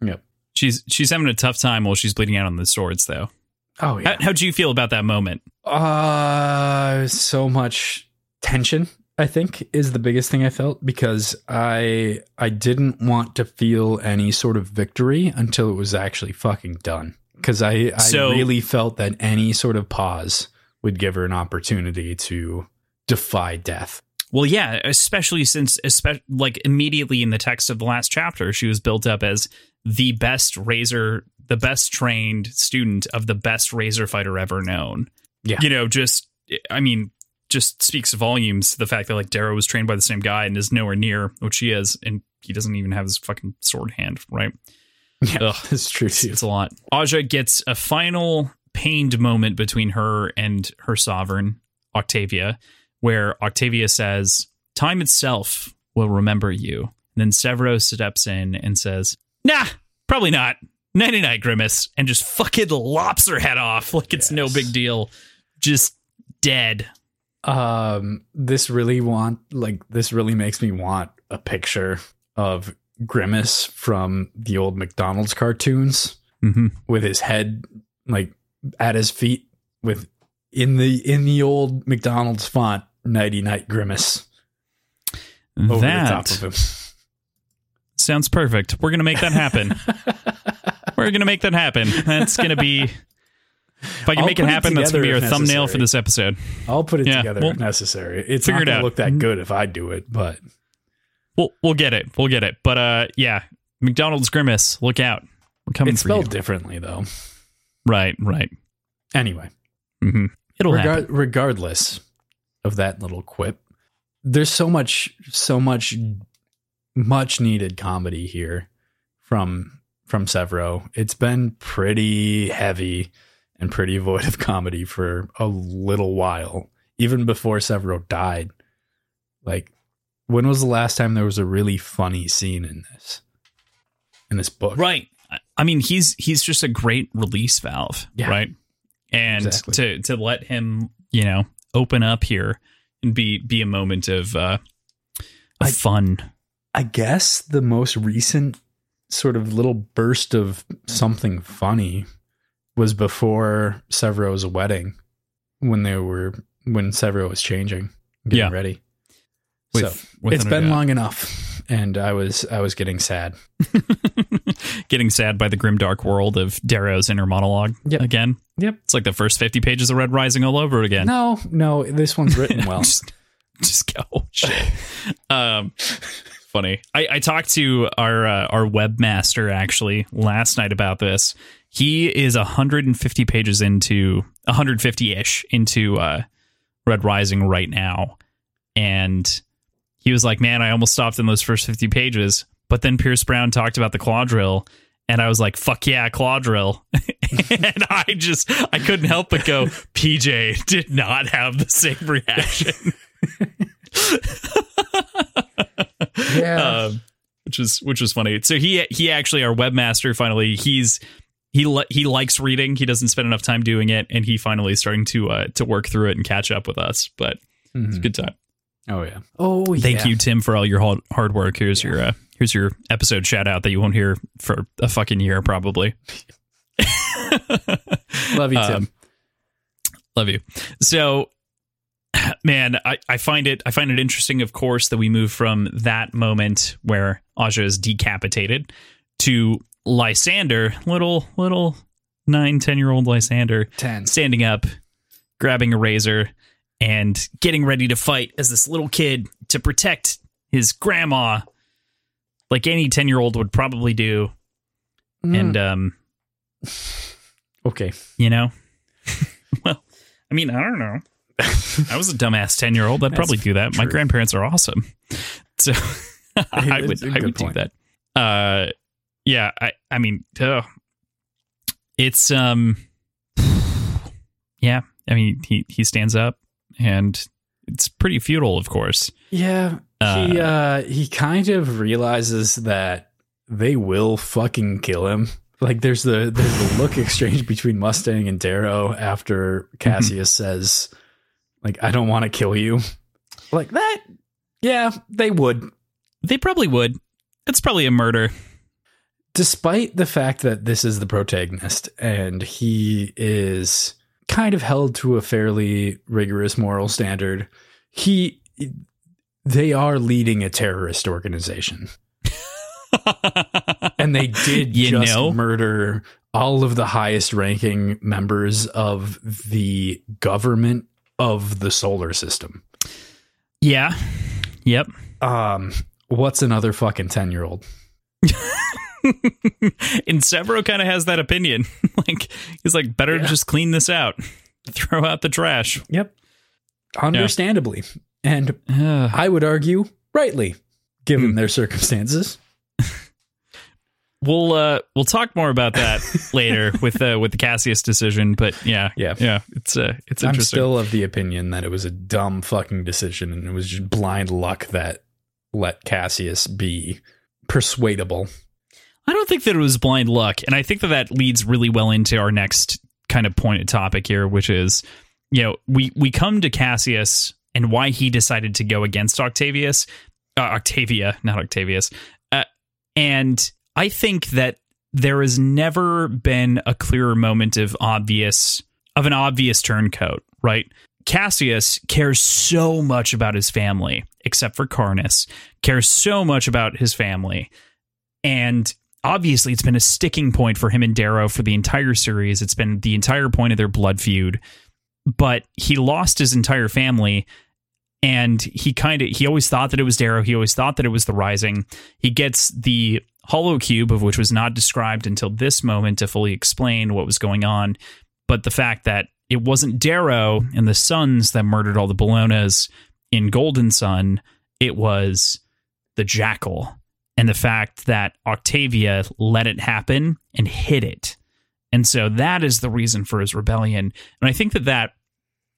Yep. She's she's having a tough time while she's bleeding out on the swords though. Oh How, how'd you feel about that moment? Uh, so much tension. I think is the biggest thing I felt because I I didn't want to feel any sort of victory until it was actually fucking done. Because I I So- really felt that any sort of pause would give her an opportunity to defy death. Well, yeah, especially since, especially like immediately in the text of the last chapter, she was built up as the best razor, the best trained student of the best razor fighter ever known. Yeah. you know, just I mean, just speaks volumes to the fact that like Darrow was trained by the same guy and is nowhere near what she is, and he doesn't even have his fucking sword hand, right? Yeah, Ugh. it's true It's, too. it's a lot. Aja gets a final pained moment between her and her sovereign, Octavia, where Octavia says, Time itself will remember you. And then Sevro steps in and says, Nah, probably not. Nighty night, Grimmus. And just fucking lops her head off like it's no big deal. Just dead. Um this really want like this really makes me want a picture of grimace from the old mcdonald's cartoons Mm-hmm. with his head like at his feet with in the in the old mcdonald's font nighty night grimace over the top of him sounds perfect. We're going to make that happen. We're going to make that happen. That's going to be. If I can I'll make it put it happen, that's going to be our thumbnail for this episode. i'll put it Yeah, together well, if necessary it's not it gonna look that good if i do it but We'll we'll get it. We'll get it. But uh, yeah, McDonald's grimace. Look out. We're coming it's for you. spelled differently though Right. Right. anyway hmm It'll happen. regardless of that little quip there's so much so much much needed comedy here from from sevro it's been pretty heavy and pretty void of comedy for a little while even before sevro died like when was the last time there was a really funny scene in this in this book Right. I- mean, he's he's just a great release valve. Yeah. Right. And Exactly. to to let him, you know, open up here and be be a moment of uh, of I- fun. I guess the most recent sort of little burst of something funny was before Sevro's wedding when they were when Sevro was changing, getting Yeah. ready. With- so without it's been long enough, and I was I was getting sad. Getting sad by the grim dark world of Darrow's inner monologue Yep. again. Yep. It's like the first 50 pages of Red Rising all over again. No, no, this one's written well. just, just go. Shit. um, funny. I, I talked to our uh, our webmaster actually last night about this. He is 150 pages into 150 ish into uh, Red Rising right now, and he was like, "Man, I almost stopped in those first 50 pages." But then Pierce Brown talked about the clawDrill, and I was like, "Fuck yeah, clawDrill!" and I just I couldn't help but go, "PJ did not have the same reaction." yeah, um, which is which is funny. So he he actually our webmaster finally he's he li- he likes reading. He doesn't spend enough time doing it, and he finally is starting to uh, to work through it and catch up with us. But it's a Mhm. good time. oh yeah, oh Thank yeah. you, Tim, for all your hard, hard work. Here's your uh, here's your episode shout out that you won't hear for a fucking year probably. Love you, Tim. Um, love you. So, man, I, I find it I find it interesting, of course, that we move from that moment where Aja is decapitated to Lysander, little little nine, ten year old Lysander, Ten. standing up, grabbing a razor, and getting ready to fight as this little kid to protect his grandma, like any ten year old would probably do. Mm, And um, okay, you know, well, I mean, I don't know. I was a dumbass ten year old. I'd probably do that. My grandparents are awesome, so I would I a I good would do that. Uh, yeah. I I mean, uh, it's um, yeah. I mean, he he stands up and it's pretty futile, of course. Yeah, he uh, he kind of realizes that they will fucking kill him. Like there's the there's the look exchange between Mustang and Darrow after Cassius says, like, I don't want to kill you. Like that. Yeah, they would. They probably would. It's probably a murder. Despite the fact that this is the protagonist and he is kind of held to a fairly rigorous moral standard, he they are leading a terrorist organization. and they did You just know? murder all of the highest ranking members of the government of the solar system. Yeah. Yep. Um, what's another fucking 10 year old? and Sevro kind of has that opinion. like he's like, better Yeah. just clean this out, throw out the trash. Yep. Understandably. And Ugh. I would argue rightly, given Hmm. their circumstances. We'll uh we'll talk more about that later with uh with the Cassius decision. But yeah, Yeah. yeah, it's uh it's I'm interesting. still of the opinion that it was a dumb fucking decision and it was just blind luck that let Cassius be persuadable. I don't think that it was blind luck, and I think that that leads really well into our next kind of pointed topic here, which is, you know, we we come to Cassius and why he decided to go against Octavius, uh, Octavia, not Octavius, uh, and I think that there has never been a clearer moment of obvious of an obvious turncoat, right? Cassius cares so much about his family, except for Karnus, cares so much about his family. And obviously, it's been a sticking point for him and Darrow for the entire series. It's been the entire point of their blood feud. But he lost his entire family. And he kind of, he always thought that it was Darrow. He always thought that it was the Rising. He gets the hollow cube, of which was not described until this moment to fully explain what was going on. But the fact that it wasn't Darrow and the Sons that murdered all the Bellonas in Golden Son, it was the Jackal and the fact that Octavia let it happen and hid it. And so that is the reason for his rebellion. And I think that that,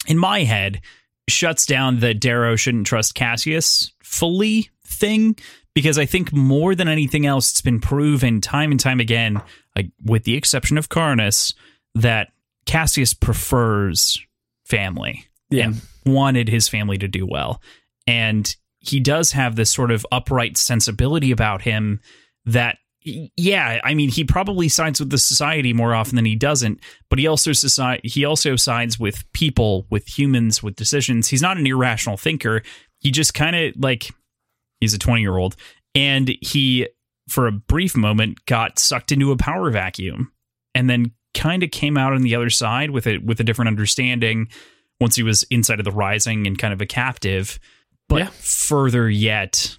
in my head, shuts down the Darrow shouldn't trust Cassius fully thing because I think more than anything else, it's been proven time and time again, like with the exception of Karnus, that Cassius prefers family Yeah. and wanted his family to do well. And he does have this sort of upright sensibility about him that yeah, I mean he probably sides with the society more often than he doesn't, but he also society he also sides with people, with humans, with decisions. He's not an irrational thinker. He just kind of like he's a 20-year-old and he for a brief moment got sucked into a power vacuum and then kind of came out on the other side with it with a different understanding once he was inside of the rising and kind of a captive. But Yeah. further yet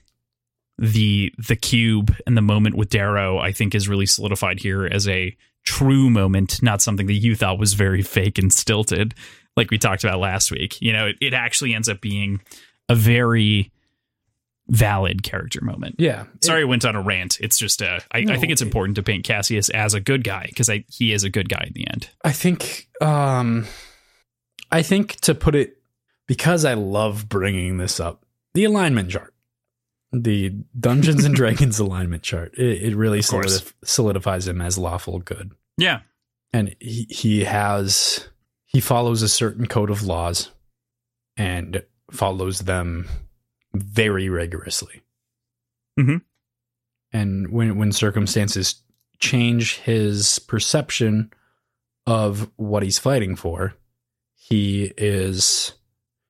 the the cube and the moment with darrow i think is really solidified here as a true moment not something that you thought was very fake and stilted like we talked about last week. You know it, it actually ends up being a very valid character moment Yeah. Sorry, I went on a rant. It's just, uh, I, I think it's it- important to paint Cassius as a good guy because he is a good guy in the end. I think um I think to put it because I love bringing this up, the alignment chart. The Dungeons and Dragons alignment chart. It, it really solidif- solidifies him as lawful good. Yeah, And he, he has he follows a certain code of laws and follows them very rigorously. Mhm. And when when circumstances change his perception of what he's fighting for, he is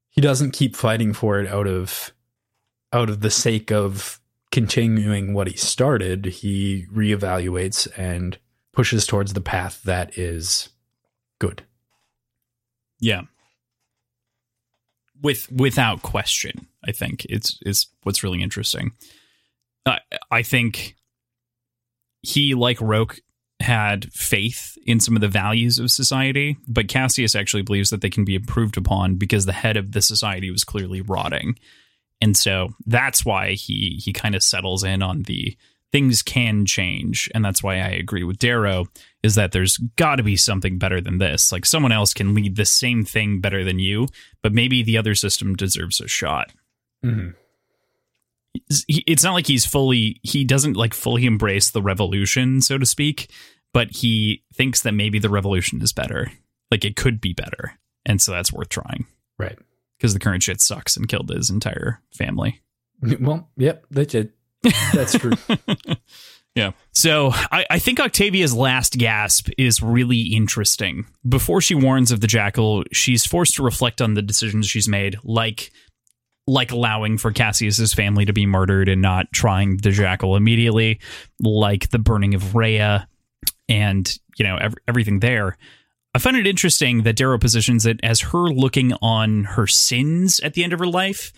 he doesn't keep fighting for it out of out of the sake of continuing what he started. He reevaluates and pushes towards the path that is good. yeah. With without question, I think it's is what's really interesting. I I think he, like Roque, had faith in some of the values of society, but Cassius actually believes that they can be improved upon because the head of the society was clearly rotting. And so that's why he he kind of settles in on the things can change. And that's why I agree with Darrow is that there's got to be something better than this. Like someone else can lead the same thing better than you, but maybe the other system deserves a shot. Mhm. It's not like he's fully, he doesn't like fully embrace the revolution, so to speak, but he thinks that maybe the revolution is better. Like it could be better. And so that's worth trying Right. because the current shit sucks and killed his entire family. Well, yep, that's it. That's true. Yeah. So I, I think Octavia's last gasp is really interesting. Before she warns of the jackal, she's forced to reflect on the decisions she's made, like like allowing for Cassius's family to be murdered and not trying the jackal immediately, like the burning of Rhea and you know ev- everything there. I find it interesting that Darrow positions it as her looking on her sins at the end of her life,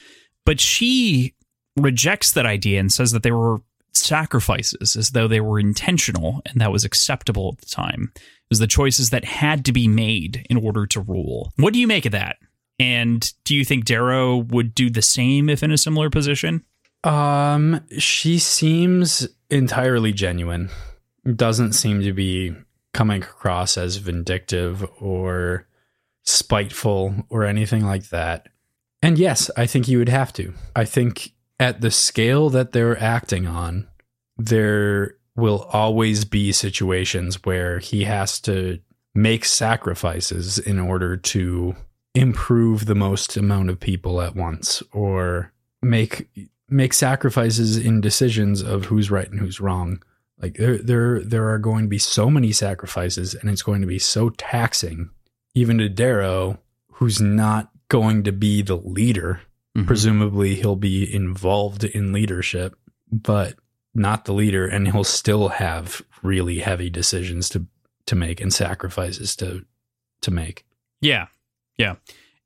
but she rejects that idea and says that they were sacrifices as though they were intentional and that was acceptable at the time. It was the choices that had to be made in order to rule. What do you make of that? And do you think Darrow would do the same if in a similar position? Um, she seems entirely genuine. Doesn't seem to be coming across as vindictive or spiteful or anything like that. And yes, I think you would have to. I think at the scale that they're acting on, there will always be situations where he has to make sacrifices in order to improve the most amount of people at once or make make sacrifices in decisions of who's right and who's wrong. Like there there there are going to be so many sacrifices and it's going to be so taxing even to Darrow who's not going to be the leader. Mhm. Presumably he'll be involved in leadership, but not the leader and he'll still have really heavy decisions to to make and sacrifices to to make. Yeah. Yeah.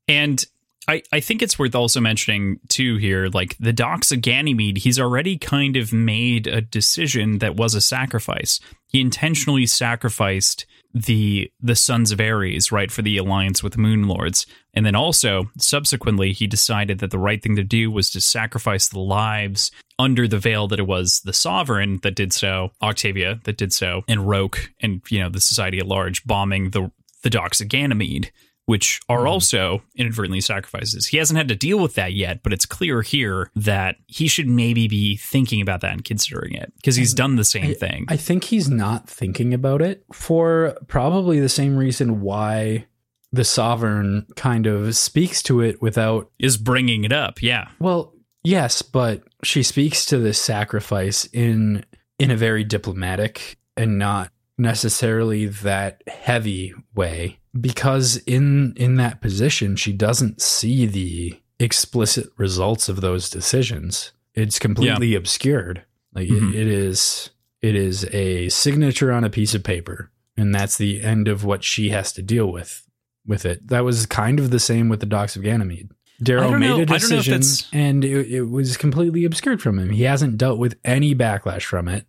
And I, I think it's worth also mentioning too here, like the docks of Ganymede, he's already kind of made a decision that was a sacrifice. He intentionally sacrificed the the sons of Ares, right, for the alliance with the Moon Lords. And then also, subsequently, he decided that the right thing to do was to sacrifice the lives under the veil that it was the sovereign that did so, Octavia that did so, and Roque and you know the society at large bombing the the docks of Ganymede which are Mhm. also inadvertently sacrifices. He hasn't had to deal with that yet, but it's clear here that he should maybe be thinking about that and considering it because he's done the same thing. I think he's not thinking about it for probably the same reason why the sovereign kind of speaks to it without is bringing it up. Yeah. well yes but she speaks to this sacrifice in in a very diplomatic and not necessarily that heavy way because in in that position she doesn't see the explicit results of those decisions. It's completely obscured. Like Mhm. it, it is it is a signature on a piece of paper and that's the end of what she has to deal with with it. That was kind of the same with the docks of ganymede. Darrow made know- a I don't know if decision and it, it was completely obscured from him. He hasn't dealt with any backlash from it.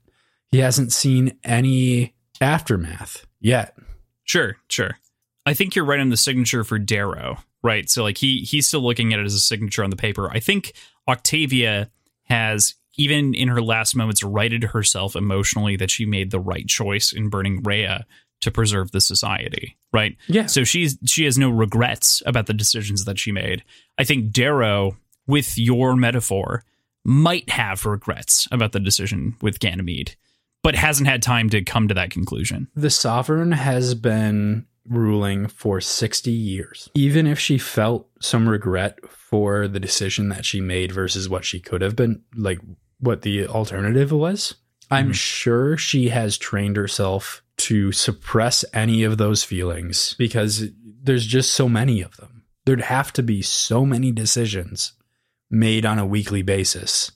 He hasn't seen any aftermath yet. Sure, sure. I think you're right on the signature for Darrow, right? So like he he's still looking at it as a signature on the paper. I think Octavia has even in her last moments righted herself emotionally that she made the right choice in burning Rhea to preserve the society, right? yeah So she's she has no regrets about the decisions that she made. I think Darrow, with your metaphor, might have regrets about the decision with Ganymede, but hasn't had time to come to that conclusion. The sovereign has been ruling for 60 years. Even if she felt some regret for the decision that she made versus what she could have been, like what the alternative was, I'm Mhm. sure she has trained herself to suppress any of those feelings because there's just so many of them. There'd have to be so many decisions made on a weekly basis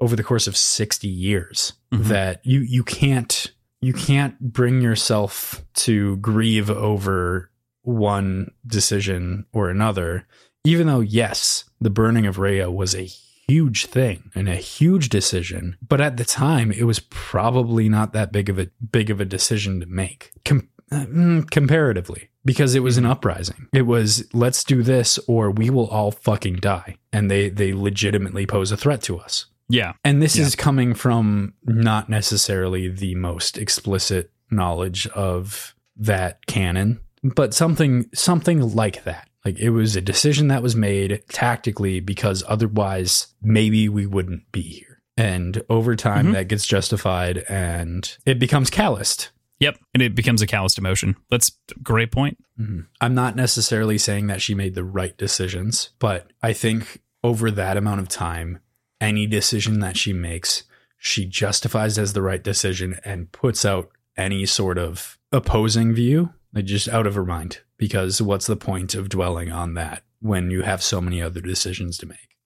over the course of 60 years Mhm. that you you can't you can't bring yourself to grieve over one decision or another even though yes the burning of Rhea was a huge thing and a huge decision but at the time it was probably not that big of a big of a decision to make Com- uh, mm, comparatively because it was an uprising. It was let's do this or we will all fucking die and they they legitimately pose a threat to us Yeah. And this Yeah. is coming from not necessarily the most explicit knowledge of that canon, but something something like that. Like it was a decision that was made tactically because otherwise maybe we wouldn't be here. And over time Mhm. that gets justified and it becomes calloused. Yep. And it becomes a calloused emotion. That's a great point. Mhm. I'm not necessarily saying that she made the right decisions, but I think over that amount of time, any decision that she makes, she justifies as the right decision and puts out any sort of opposing view, like just out of her mind. Because what's the point of dwelling on that when you have so many other decisions to make?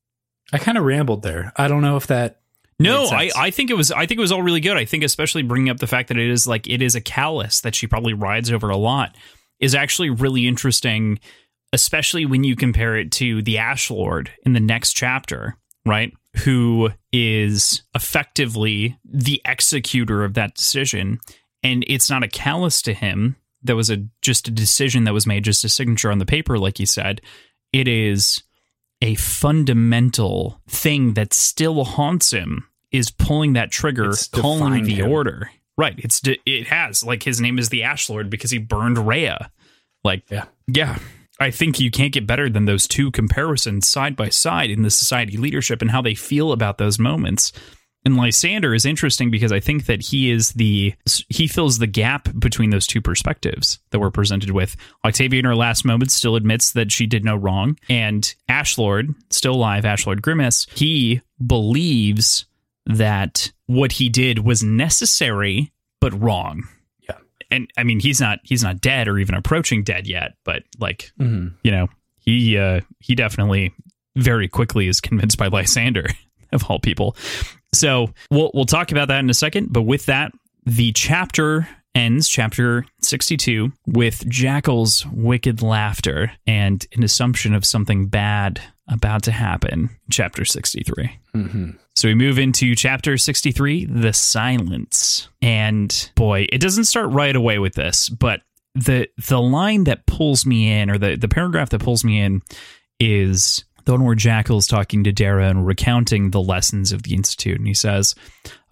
I kind of rambled there. I don't know if that. No, I. I think it was I think it was all really good. I think especially bringing up the fact that it is like it is a callus that she probably rides over a lot is actually really interesting, especially when you compare it to the Ash Lord in the next chapter, right? Who is effectively the executor of that decision, and it's not a callus to him. That was a just a decision that was made, just a signature on the paper, like you said. It is a fundamental thing that still haunts him is pulling that trigger, It's calling the him. order. Right. It's de- it has like his name is the Ash Lord because he burned Rhea. Like Yeah. yeah. I think you can't get better than those two comparisons side by side in the society leadership and how they feel about those moments. And Lysander is interesting because I think that he is the he fills the gap between those two perspectives that we're presented with. Octavia in her last moments still admits that she did no wrong, and Ashlord, still alive, Ashlord Grimmus, he believes that what he did was necessary but wrong. And I mean he's not he's not dead or even approaching dead yet, but like Mhm. you know, he uh he definitely very quickly is convinced by Lysander of all people. So we'll we'll talk about that in a second. But with that, the chapter ends, chapter sixty-two, with Jackal's wicked laughter and an assumption of something bad about to happen. Chapter sixty-three. Mhm. So we move into chapter 63, The Silence. And boy, it doesn't start right away with this, but the the line that pulls me in or the, the paragraph that pulls me in is the one where Jackal is talking to Darrow and recounting the lessons of the Institute. And he says,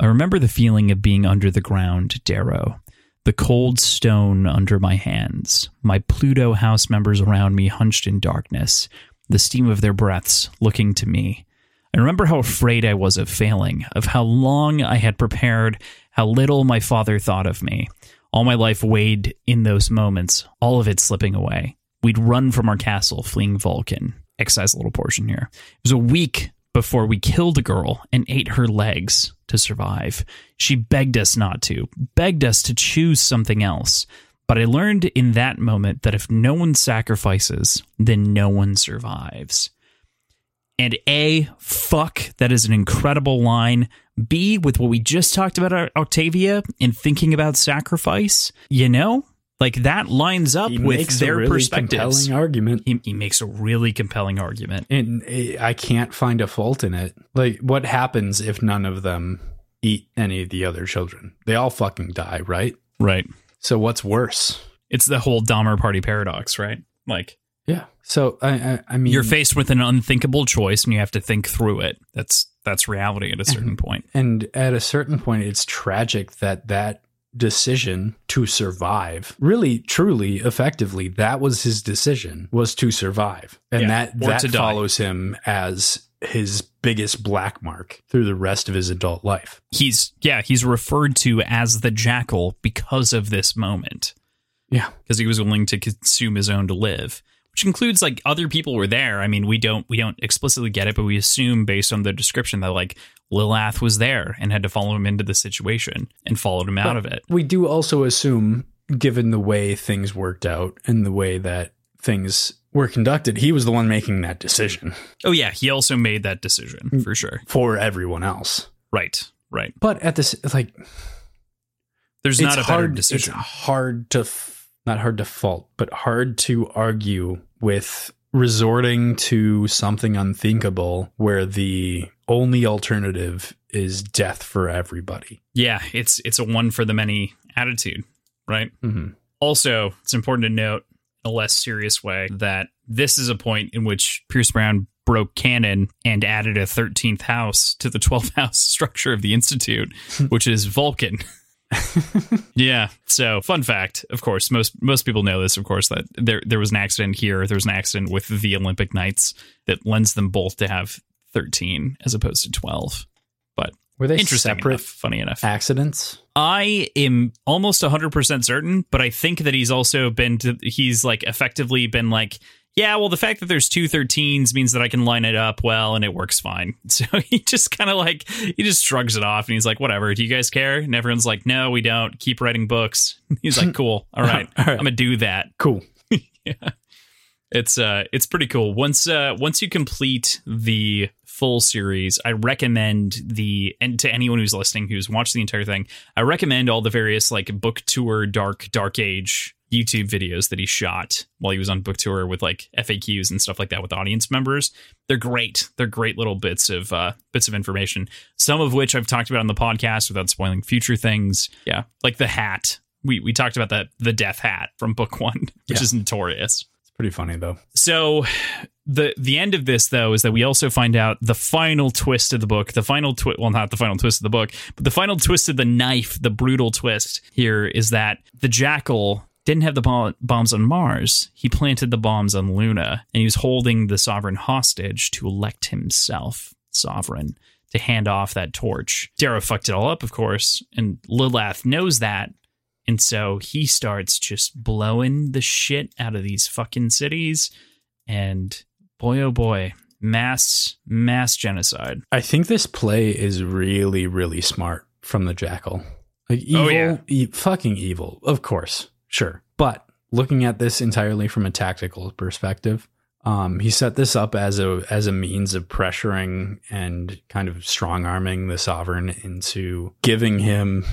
I remember the feeling of being under the ground, Darrow. The cold stone under my hands, my Pluto house members around me hunched in darkness, the steam of their breaths looking to me. I remember how afraid I was of failing, of how long I had prepared, how little my father thought of me. All my life weighed in those moments, all of it slipping away. We'd run from our castle, fleeing Vulcan. Excise a little portion here. It was a week before we killed a girl and ate her legs to survive. She begged us not to, begged us to choose something else. But I learned in that moment that if no one sacrifices, then no one survives. And A, fuck, that is an incredible line. B, with what we just talked about Octavia and thinking about sacrifice, you know, like that lines up He with makes their a really perspectives. compelling argument. He, he makes a really compelling argument. and eh, I can't find a fault in it. Like, what happens if none of them eat any of the other children? They all fucking die, right? Right. So what's worse? It's the whole Dahmer party paradox, right? Like Yeah. So I, I, I mean, you're faced with an unthinkable choice and you have to think through it. That's that's reality at a certain point. and at a certain point, it's tragic that that decision to survive, really, truly, effectively, that was his decision was to survive, and Yeah, that that to die. follows him as his biggest black mark through the rest of his adult life. He's yeah, he's referred to as the jackal because of this moment. Yeah. because he was willing to consume his own to live which includes like other people were there i mean we don't we don't explicitly get it but we assume based on the description that like lilath was there and had to follow him into the situation and followed him out of it We do also assume, given the way things worked out and the way that things were conducted, he was the one making that decision. Oh yeah he also made that decision for sure. For everyone else. right right. But at this, like, there's not a better hard, decision. It's hard to, f- not hard to fault, but hard to argue with resorting to something unthinkable where the only alternative is death for everybody. yeah it's it's a one for the many attitude right? Hmm Also, it's important to note a less serious way that this is a point in which Pierce Brown broke canon and added a 13th house to the 12th house structure of the Institute, which is Vulcan. yeah. So, fun fact, of course, most most people know this, of course, that there there was an accident here. There was an accident with the Olympic Knights that lends them both to have 13 as opposed to 12. But Were they interesting separate enough, funny enough. accidents? I am almost 100% certain, but I think that he's also been to, he's like effectively been like, yeah, well, the fact that there's two 13s means that I can line it up well and it works fine. So he just kind of like, he just shrugs it off and he's like, whatever, do you guys care? And everyone's like, no, we don't. Keep writing books. He's like, cool. All right. All right. I'm going to do that. Cool. yeah. It's uh it's pretty cool. Once uh once you complete the full series, I recommend the and to anyone who's listening who's watched the entire thing, I recommend all the various like book tour dark dark age YouTube videos that he shot while he was on book tour with like FAQs and stuff like that with audience members. They're great. They're great little bits of uh bits of information. Some of which I've talked about on the podcast without spoiling future things. Yeah. Like the hat. We we talked about that the death hat from book 1, which Yeah. is notorious. It's pretty funny though. So the the end of this though is that we also find out the final twist of the book, the final twist well not the final twist of the book, but the final twist of the knife, the brutal twist here is that the jackal didn't have the bom- bombs on Mars. He planted the bombs on Luna and he was holding the sovereign hostage to elect himself sovereign to hand off that torch. Darrow fucked it all up, of course, and Lilath knows that and so he starts just blowing the shit out of these fucking cities. And boy, oh boy, mass, mass genocide. I think this play is really, really smart from the Jackal. Like evil, Oh, yeah. e- fucking evil, of course, sure. But looking at this entirely from a tactical perspective, um, he set this up as a as a means of pressuring and kind of strong arming the sovereign into giving him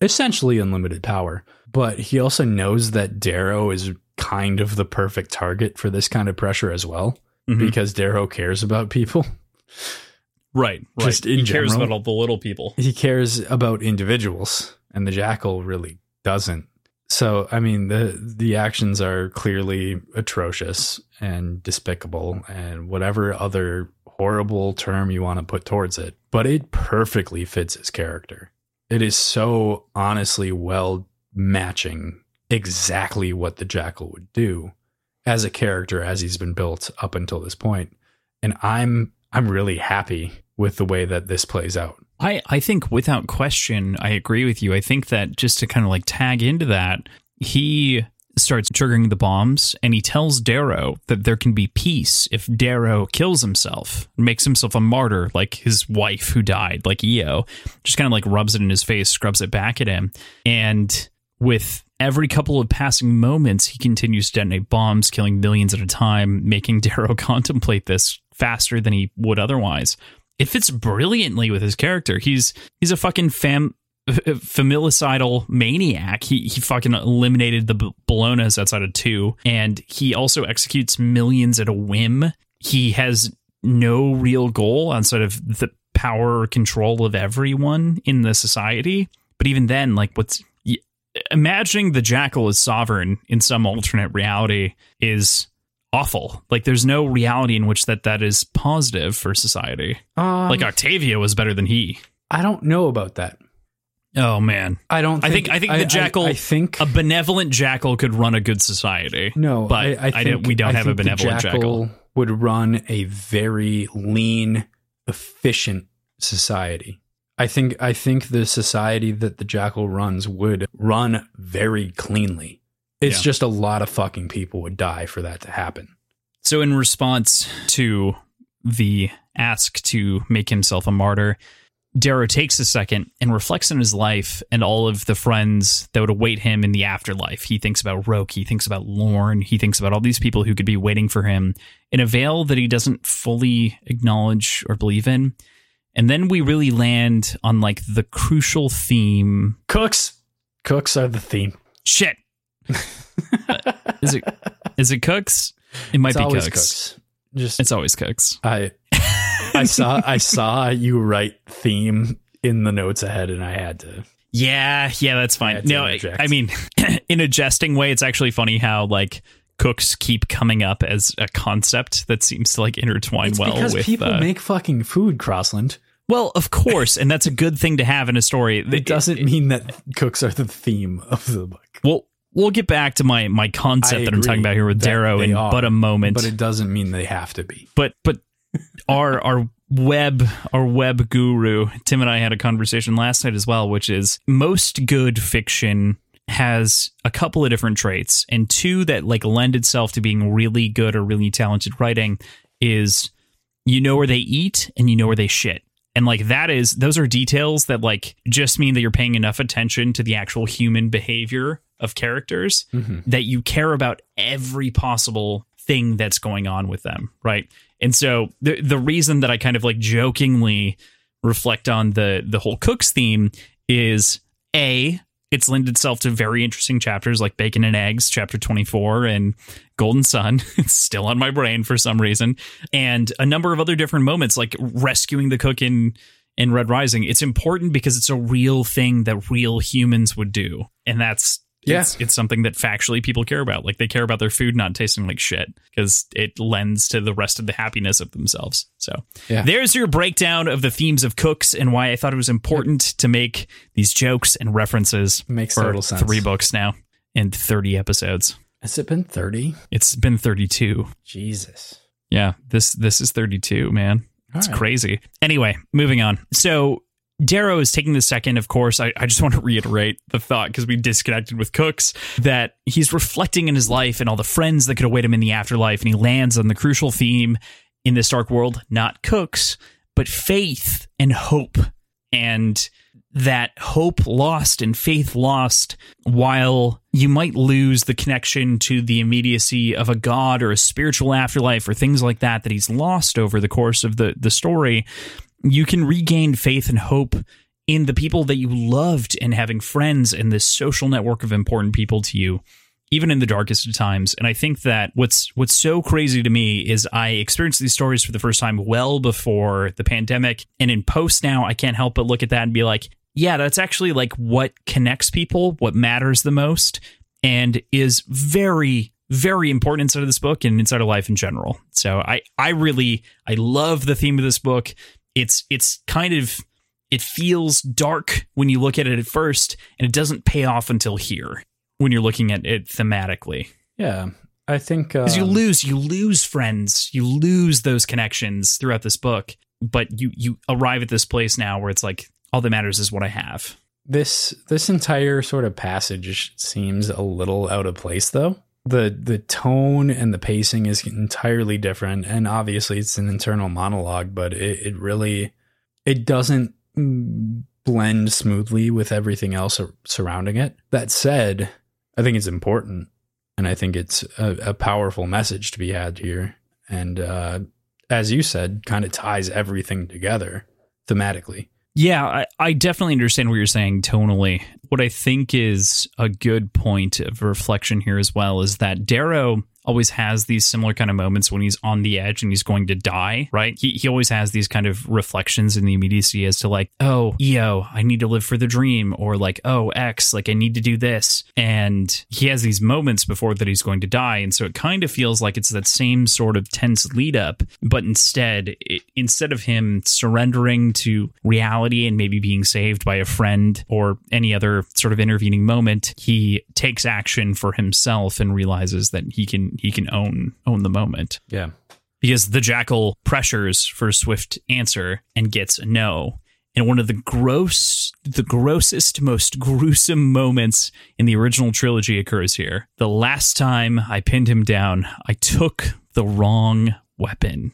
essentially unlimited power. But he also knows that Darrow is kind of the perfect target for this kind of pressure as well, Mhm. because Darrow cares about people. Right, right. Just in he cares general. about all the little people. he cares about individuals and the jackal really doesn't so i mean the the actions are clearly atrocious and despicable and whatever other horrible term you want to put towards it but it perfectly fits his character it is so honestly well matching exactly what the jackal would do as a character as he's been built up until this point and i'm i'm really happy with the way that this plays out I, I think without question, I agree with you. I think that just to kind of like tag into that, he starts triggering the bombs and he tells Darrow that there can be peace if Darrow kills himself, makes himself a martyr like his wife who died, like Eo. Just kind of like rubs it in his face, scrubs it back at him. And with every couple of passing moments, he continues to detonate bombs, killing millions at a time, making Darrow contemplate this faster than he would otherwise it fits brilliantly with his character. He's he's a fucking fam familicidal maniac. He he fucking eliminated the Bellonas outside of two, and he also executes millions at a whim. He has no real goal outside of the power or control of everyone in the society. But even then, like what's imagining the jackal as sovereign in some alternate reality is awful. Like there's no reality in which that that is positive for society. Um, Like Octavia was better than he. I don't know about that. Oh man. I don't. I think I think the jackal I, think a benevolent jackal could run a good society. no, but I, I, I think, don't- we don't I have a think benevolent jackal. Would run a very lean, efficient society. I think I think the society that the jackal runs would run very cleanly. It's Yeah. just a lot of fucking people would die for that to happen. So in response to the ask to make himself a martyr, Darrow takes a second and reflects on his life and all of the friends that would await him in the afterlife. He thinks about Roque, he thinks about Lorn, he thinks about all these people who could be waiting for him in a veil that he doesn't fully acknowledge or believe in. And then we really land on like the crucial theme. Cooks, cooks are the theme. Shit. Uh, is it is it cooks? It might It's be always cooks. cooks. Just It's always cooks. I I saw I saw you write theme in the notes ahead, and I had to. Yeah, yeah, that's fine. No, interject. I mean, in a jesting way, it's actually funny how like cooks keep coming up as a concept that seems to like intertwine It's well because with people uh, make fucking food, Crossland. Well of course and that's a good thing to have in a story It doesn't mean that cooks are the theme of the book. well we'll get back to my my concept that i'm talking about here with darrow in are, but a moment But it doesn't mean they have to be. but but our our web our web guru tim and i had a conversation last night as well which is most good fiction has a couple of different traits and two that like lend itself to being really good or really talented writing is you know where they eat and you know where they shit and like that is those are details that like just mean that you're paying enough attention to the actual human behavior of characters mm-hmm. that you care about every possible thing that's going on with them, right? And so the the reason that I kind of like jokingly reflect on the the whole cooks theme is a it's lent itself to very interesting chapters like bacon and eggs chapter 24 and golden son. It's still on my brain for some reason. And a number of other different moments like rescuing the cook in in red rising. It's important because it's a real thing that real humans would do. And that's Yeah. it's, it's something that factually people care about. Like they care about their food not tasting like shit because it lends to the rest of the happiness of themselves. So Yeah. there's your breakdown of the themes of cooks and why I thought it was important to make these jokes and references Makes total sense. three books now and 30 episodes. Has it been 30? It's been 32. Jesus. Yeah, this this is 32, man. It's right. crazy. Anyway, moving on. So Darrow is taking the second, of course. I, I just want to reiterate the thought because we disconnected with Cooks that he's reflecting in his life and all the friends that could await him in the afterlife. And he lands on the crucial theme in this dark world, not Cooks, but faith and hope. And that hope lost and faith lost while you might lose the connection to the immediacy of a god or a spiritual afterlife or things like that that he's lost over the course of the the story you can regain faith and hope in the people that you loved and having friends and this social network of important people to you even in the darkest of times. And i think that what's what's so crazy to me is i experienced these stories for the first time well before the pandemic. And in post now i can't help but look at that and be like yeah that's actually like what connects people what matters the most and is very very important inside of this book and inside of life in general. So i i really i love the theme of this book it's it's kind of it feels dark when you look at it at first and it doesn't pay off until here when you're looking at it thematically Yeah. I think um, because you lose you lose friends you lose those connections throughout this book but you you arrive at this place now where it's like all that matters is what i have this this entire sort of passage seems a little out of place though. The the tone and the pacing is entirely different and obviously it's an internal monologue, but it, it really it doesn't blend smoothly with everything else surrounding it. That said, I think it's important and I think it's a, a powerful message to be had here. And uh, as you said, kind of ties everything together thematically. Yeah, I, I definitely understand what you're saying tonally. What I think is a good point of reflection here as well is that Darrow always has these similar kind of moments when he's on the edge and he's going to die, right? He, he always has these kind of reflections in the immediacy as to like, oh, Eo, I need to live for the dream, or like, oh, X, like I need to do this. And he has these moments before that he's going to die. And so it kind of feels like it's that same sort of tense lead up, but instead, it, instead of him surrendering to reality and maybe being saved by a friend or any other sort of intervening moment, he takes action for himself and realizes that he can he can own own the moment Yeah. because the jackal pressures for a swift answer and gets a no. And one of the gross, the grossest, most gruesome moments in the original trilogy occurs here. The last time I pinned him down, I took the wrong weapon.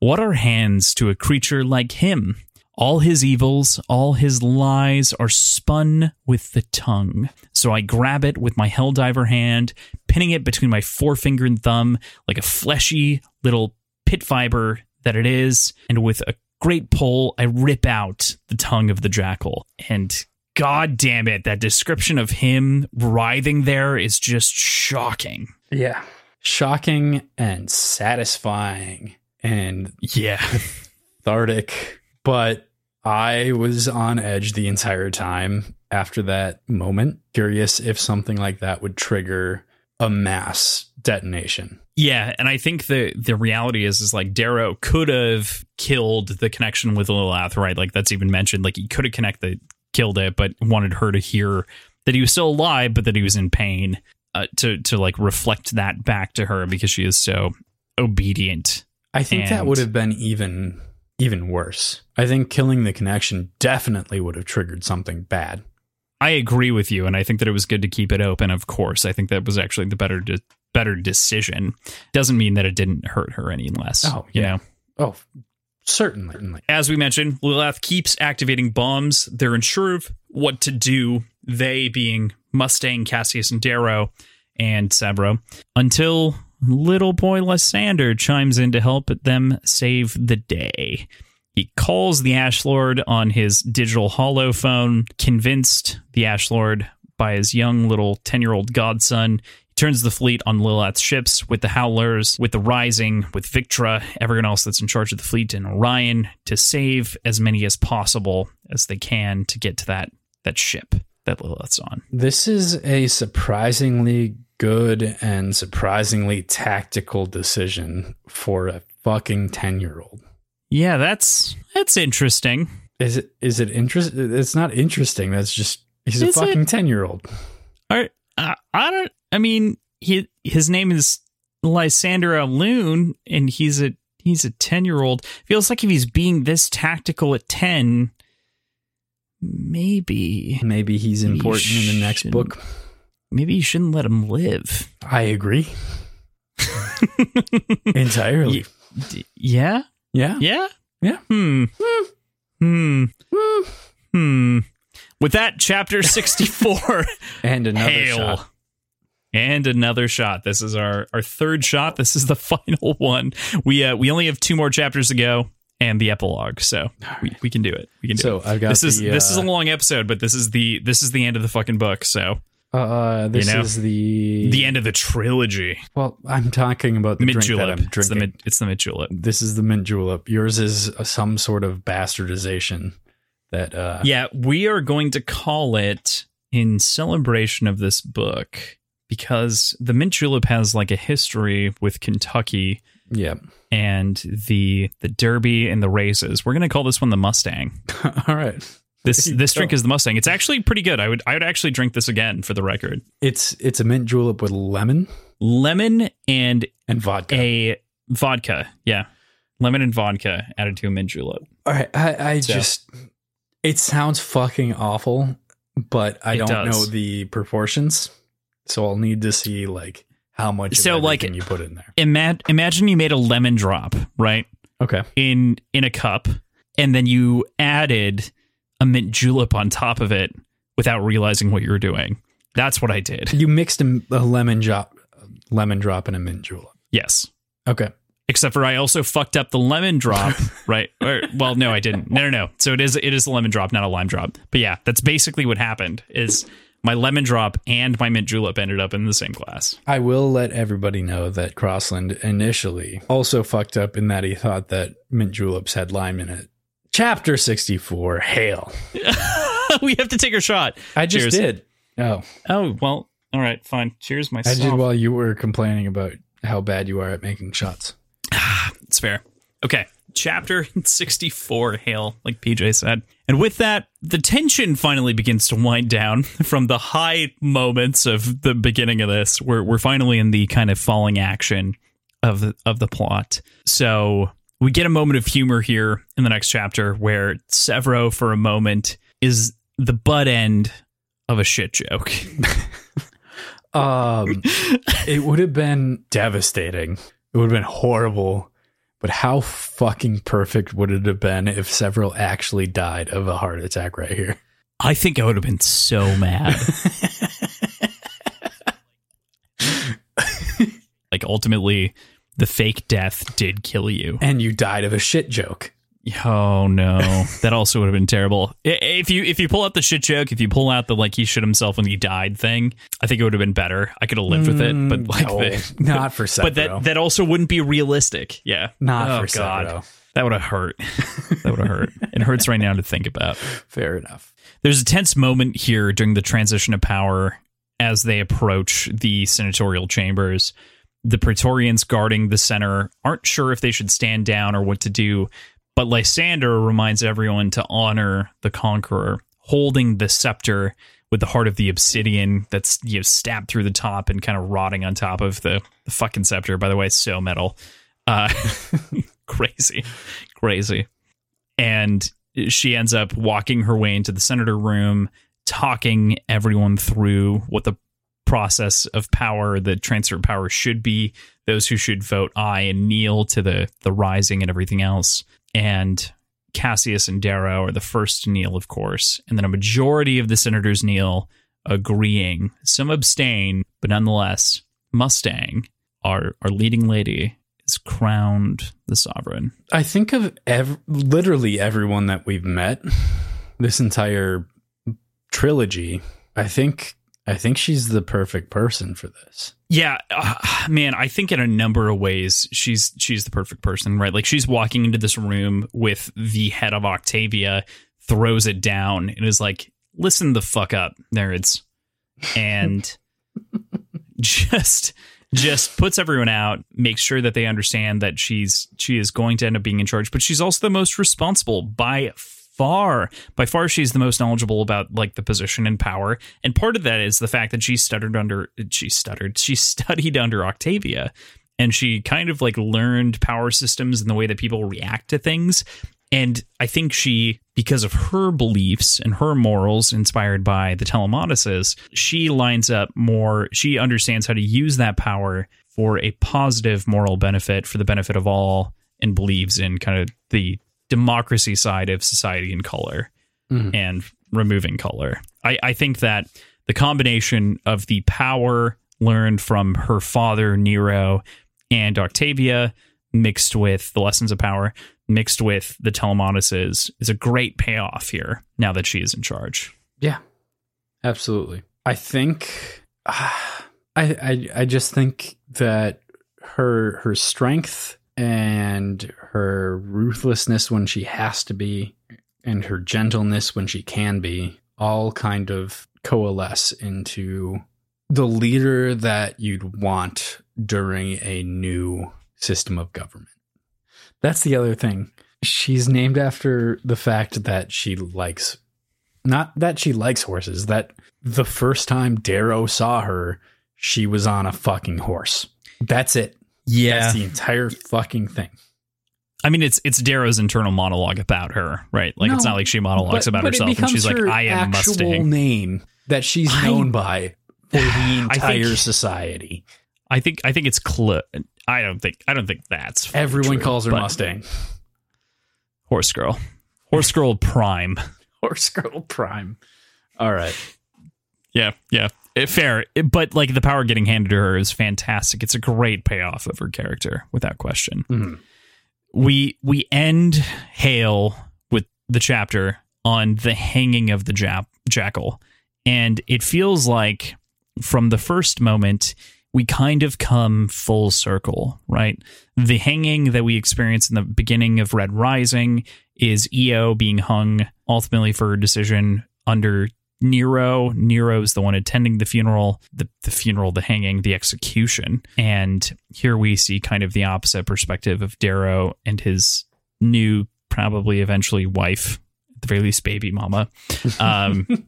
What are hands to a creature like him? All his evils, all his lies are spun with the tongue. So I grab it with my Helldiver hand, pinning it between my forefinger and thumb like a fleshy little pit viper that it is, and with a great pull, I rip out the tongue of the jackal. And god damn it, that description of him writhing there is just shocking. Yeah. Shocking and satisfying and Yeah. cathartic. But I was on edge the entire time after that moment, curious if something like that would trigger a mass detonation. Yeah, and I think the the reality is is like Darrow could have killed the connection with Lilath, right? Like that's even mentioned. Like he could have connected, killed it, but wanted her to hear that he was still alive, but that he was in pain. Uh, to to like reflect that back to her because she is so obedient. I think that would have been even even worse. I think killing the connection definitely would have triggered something bad. I agree with you, and I think that it was good to keep it open. Of course, I think that was actually the better de- better decision. Doesn't mean that it didn't hurt her any less. Oh, you yeah. know. Oh, certainly. as we mentioned, Lilath keeps activating bombs. They're unsure of what to do, they being Mustang, Cassius, and Darrow, and Sevro, until little boy Lysander chimes in to help them save the day. He calls the Ash Lord on his digital hollow phone, convinced the Ash Lord by his young little 10 year old godson. He turns the fleet on Lilath's ships with the Howlers, with the Rising, with Victra, everyone else that's in charge of the fleet, and Orion to save as many as possible as they can to get to that, that ship that Lilath's on. This is a surprisingly good and surprisingly tactical decision for a fucking 10-year-old. Yeah, that's that's interesting. Is it is it interest it's not interesting. That's just he's a Is it? fucking 10-year-old. Are, uh, I don't. I mean, he his name is Lysander Lune, and he's a he's a ten year old. Feels like if he's being this tactical at ten, maybe Maybe he's important in the next book. Maybe you shouldn't let him live. I agree. Entirely. D- yeah, Yeah. yeah, Yeah. Hmm. Hmm. Hmm. With that, chapter sixty four. And another Hail. shot. And another shot. This is our, our third shot. This is the final one. We uh, we only have two more chapters to go and the epilogue. So we, we can do it. We can do it. So it. I've got This is the, this is a uh, long episode, but this is the this is the end of the fucking book. So Uh, this You know, is the the end of the trilogy. Well, I'm talking about the Mint drink that julep. I'm It's the drinking. mint, it's the mint julep. this is the mint julep. Yours is uh, some sort of bastardization that uh Yeah, we are going to call it in celebration of this book because the mint julep has like a history with Kentucky yeah. and the the Derby and the races. We're going to call this one the Mustang. All right. This this go. drink is the Mustang. It's actually pretty good. I would I would actually drink this again for the record. It's it's a mint julep with lemon Lemon and and vodka. a vodka. Yeah. Lemon and vodka added to a mint julep. All right, I, I So- just it sounds fucking awful, but I It don't does. know the proportions, so I'll need to see like how much. So, of like- you put in there. Ima- imagine you made a lemon drop, right? Okay, In in a cup and then you added a mint julep on top of it without realizing what you were doing. That's what I did. you mixed a, a lemon drop, lemon drop, and a mint julep. Yes. Okay, Except for I also fucked up the lemon drop, right? Or, well, no, I didn't. No, no, no. So it is it is a lemon drop, not a lime drop. But yeah, that's basically what happened. Is my lemon drop and my mint julep ended up in the same glass. I will let everybody know that Crossland initially also fucked up in that he thought that mint juleps had lime in it. Chapter sixty-four. Hail! we have to take a shot. I just Cheers. did. Oh, Oh well, all right, fine. Cheers, my I did while you were complaining about how bad you are at making shots. It's fair. Okay. Chapter 64, Hail, like PJ said. And with that, the tension finally begins to wind down from the high moments of the beginning of this. We're, we're finally in the kind of falling action of the, of the plot. So we get a moment of humor here in the next chapter where Sevro, for a moment, is the butt end of a shit joke. Um, it would have been devastating. It would have been horrible. But how fucking perfect would it have been if Sevro actually died of a heart attack right here? I think I would have been so mad. like ultimately the fake death did kill you. And you died of a shit joke. Oh no. that also would have been terrible. If you if you pull out the shit joke, if you pull out the like he shit himself when he died thing, I think it would have been better. I could have lived with it, but mm, like no, the, not for Sevro. but that that also wouldn't be realistic. Yeah. not oh, for God. That would have hurt. that would have hurt. It hurts right now to think about. Fair enough. There's a tense moment here during the transition of power as they approach the senatorial chambers. The Praetorians guarding the center aren't sure if they should stand down or what to do, but Lysander reminds everyone to honor the conqueror, holding the scepter with the heart of the obsidian that's you know stabbed through the top and kind of rotting on top of the, the fucking scepter. By the way, so metal. Uh, crazy, crazy. And she ends up walking her way into the senator room, talking everyone through what the process of power, the transfer of power should be, those who should vote aye and kneel to the the rising and everything else. And Cassius and Darrow are the first to kneel, of course, and then a majority of the senators kneel, agreeing. Some abstain, but nonetheless, Mustang, our our leading lady, is crowned the sovereign. I think of ev- literally everyone that we've met this entire trilogy. I think I think she's the perfect person for this. Yeah, uh, man, I think in a number of ways she's she's the perfect person, right? Like she's walking into this room with the head of Octavia, throws it down, and is like, "Listen the fuck up, nerds," and just just puts everyone out, makes sure that they understand that she's she is going to end up being in charge, but she's also the most responsible by far by far she's the most knowledgeable about like the position and power. And part of that is the fact that she stuttered under she stuttered she studied under octavia. And she kind of like learned power systems and the way that people react to things. And i think she because of her beliefs and her morals inspired by the telemachus she lines up more she understands how to use that power for a positive moral benefit for the benefit of all and believes in kind of the democracy side of society and color mm. and removing color. I, I think that the combination of the power learned from her father, Nero, and Octavia, mixed with the lessons of power, mixed with the Telemachus, is a great payoff here now that she is in charge. Yeah, absolutely. I think, uh, I, I, I just think that her her strength and her ruthlessness when she has to be and her gentleness when she can be all kind of coalesce into the leader that you'd want during a new system of government. That's the other thing. She's named after the fact that she likes not that she likes horses, that the first time Darrow saw her, she was on a fucking horse. That's it. Yeah. That's the entire fucking thing. I mean, it's it's Darrow's internal monologue about her, right? Like, no, it's not like she monologues but, about but herself and she's like, "I am actual Mustang." Name that she's I, known by for the entire think, society. I think I think it's cl- I don't think I don't think that's everyone true, calls her Mustang. Horse girl, horse girl prime, horse girl prime. All right. Yeah, yeah. Eh, fair, eh, but like the power getting handed to her is fantastic. It's a great payoff of her character, without question. Mm-hmm. We we end Hail with the chapter on the hanging of the jap- jackal, and it feels like from the first moment we kind of come full circle, right? The hanging that we experience in the beginning of Red Rising is Eo being hung ultimately for a decision under Nero. Nero's the one attending the funeral, the, the funeral, the hanging, the execution. And here we see kind of the opposite perspective of Darrow and his new, probably eventually wife, at the very least baby mama, um,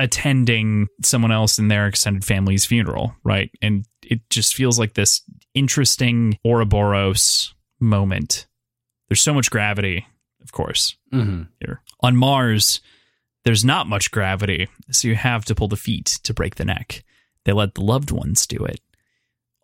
attending someone else in their extended family's funeral, right? And it just feels like this interesting Ouroboros moment. There's so much gravity, of course, mm-hmm. here. On Mars, there's not much gravity, so you have to pull the feet to break the neck. They let the loved ones do it.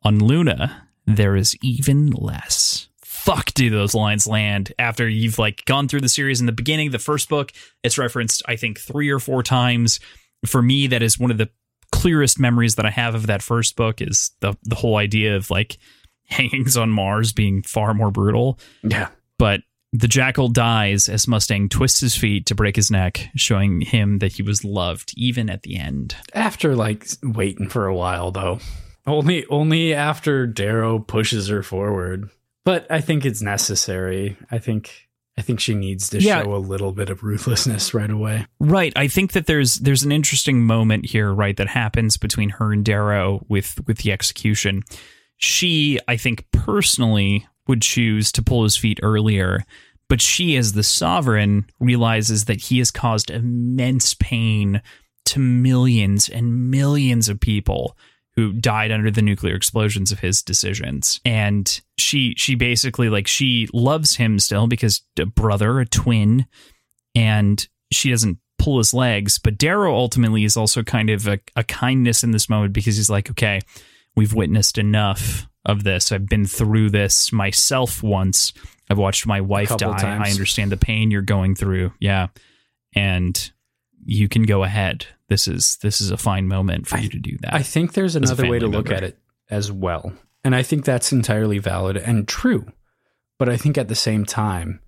On Luna, there is even less. Fuck do those lines land after you've like gone through the series in the beginning, the first book, it's referenced I think 3 or 4 times. For me that is one of the clearest memories that I have of that first book is the the whole idea of like hangings on Mars being far more brutal. Yeah. But the jackal dies as Mustang twists his feet to break his neck, showing him that he was loved even at the end. After like waiting for a while though. Only only after Darrow pushes her forward. But I think it's necessary. I think I think she needs to Yeah. show a little bit of ruthlessness right away. Right. I think that there's there's an interesting moment here, right, that happens between her and Darrow with with the execution. She, I think personally, would choose to pull his feet earlier, but she, as the sovereign, realizes that he has caused immense pain to millions and millions of people who died under the nuclear explosions of his decisions. And she she basically like she loves him still because a brother, a twin, and she doesn't pull his legs. But Darrow ultimately is also kind of a, a kindness in this moment because he's like, okay, we've witnessed enough of this. I've been through this myself once. I've watched my wife die. times. I understand the pain you're going through. Yeah. And you can go ahead. This is this is a fine moment for you to do that. I think there's another way to family look at it as well. And I think that's entirely valid and true. But I think at the same time,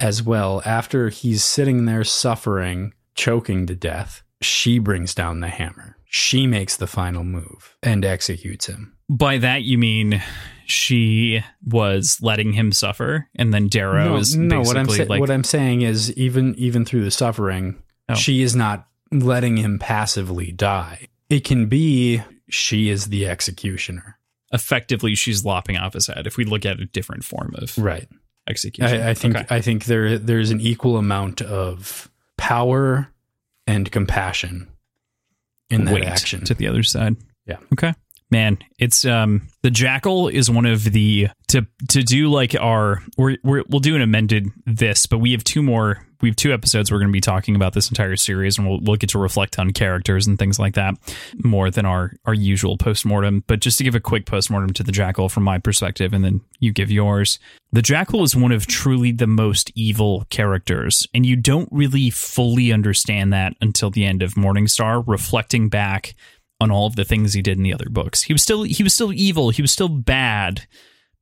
as well, after he's sitting there suffering, choking to death, she brings down the hammer. She makes the final move and executes him. By that you mean she was letting him suffer, and then Darrow is no. What I'm sa- like, what I'm saying is, even even through the suffering, Oh. she is not letting him passively die. It can be she is the executioner. effectively she's lopping off his head. If we look at a different form of Right. execution, I, I think Okay. I think there there's an equal amount of power and compassion in that weight action. to the other side. Yeah. Okay. Man, it's um the jackal is one of the to to do like our we're, we're we'll do an amended this, but we have two more we have two episodes we're going to be talking about this entire series, and we'll we'll get to reflect on characters and things like that more than our our usual postmortem. But just to give a quick postmortem to the jackal from my perspective, and then you give yours. The jackal is one of truly the most evil characters, and you don't really fully understand that until the end of Morningstar, reflecting back on all of the things he did in the other books. He was still he was still evil, he was still bad,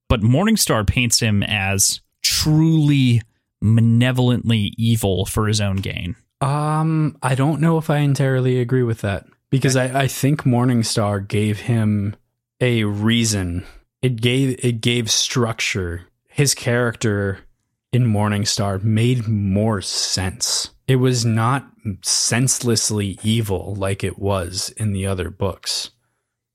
but Morningstar paints him as truly malevolently evil for his own gain. um, I don't know if I entirely agree with that because I, I think Morningstar gave him a reason. It gave it gave structure. His character in Morningstar made more sense. It was not senselessly evil like it was in the other books.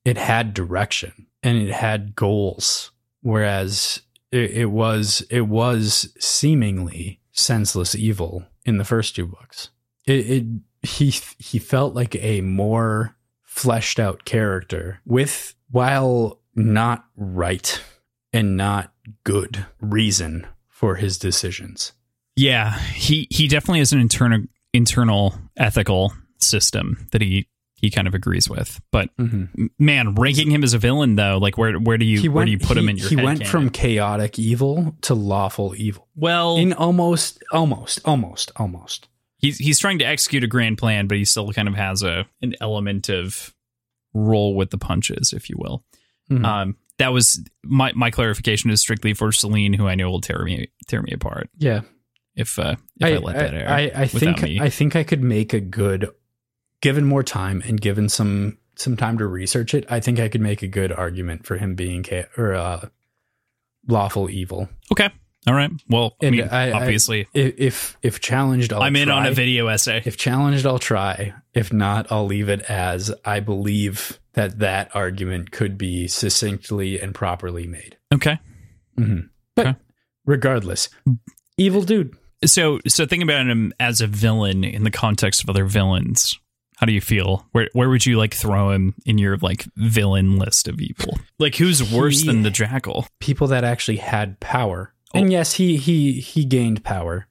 It had direction and it had goals, whereas it, it was it was seemingly senseless evil in the first two books. It, it he he felt like a more fleshed out character with while not right and not good reason for his decisions. Yeah, he he definitely has an internal internal ethical system that he he kind of agrees with. But m- man, ranking him as a villain though, like where where do you where do you put him in your He went from chaotic evil to lawful evil well in almost, almost, almost, almost. he's he's trying to execute a grand plan, but he still kind of has a an element of roll with the punches, if you will. Mhm. Um, that was my my clarification is strictly for Celine, who I know will tear me tear me apart yeah, if uh, if I, let that air. I, I without think me. I think I could make a good, given more time and given some some time to research it. I think I could make a good argument for him being or uh, lawful evil. okay, all right. Well, I mean, I- I- obviously, If if, if challenged, I'll I'm in on a video essay. If challenged, I'll try. If not, I'll leave it as I believe that that argument could be succinctly and properly made. Okay. Mm-hmm. But Okay. regardless, evil dude. So, so think about him as a villain in the context of other villains. How do you feel? Where where would you like throw him in your like villain list of evil? Like who's worse He- than the jackal? People that actually had power. Oh. And yes, he he he gained power.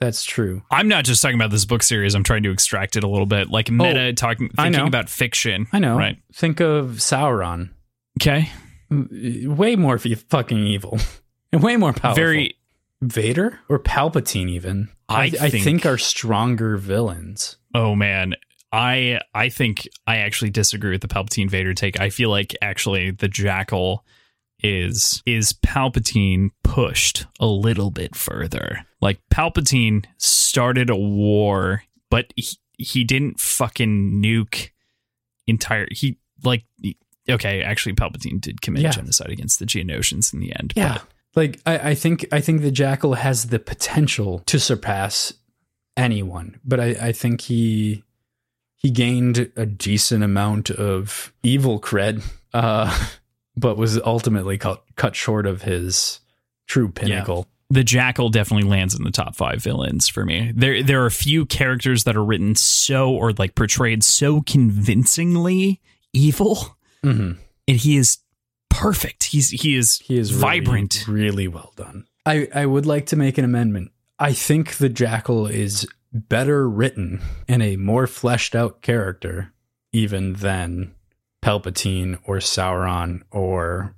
That's true. I'm not just talking about this book series. I'm trying to extract it a little bit, like oh, meta talking, I thinking know. about fiction. I know. Right. Think of Sauron. Okay. Way more fucking evil. And way more powerful. Very. Vader or Palpatine even. I I think- think are stronger villains. Oh man. I I think I actually disagree with the Palpatine Vader take. I feel like actually the Jackal is is Palpatine pushed a little bit further. Like Palpatine started a war, but he, he didn't fucking nuke entire he like okay, actually Palpatine did commit Yeah. genocide against the Geonosians in the end. Yeah. But Like I, I think I think the jackal has the potential to surpass anyone, but I, I think he he gained a decent amount of evil cred, uh, but was ultimately cut cut short of his true pinnacle. the Jackal definitely lands in the top five villains for me. There there are a few characters that are written so or like portrayed so convincingly evil, hmm and he is perfect. He's he is He is really, vibrant. really well done. I, I would like to make an amendment. I think the Jackal is better written and a more fleshed out character, even than Palpatine or Sauron or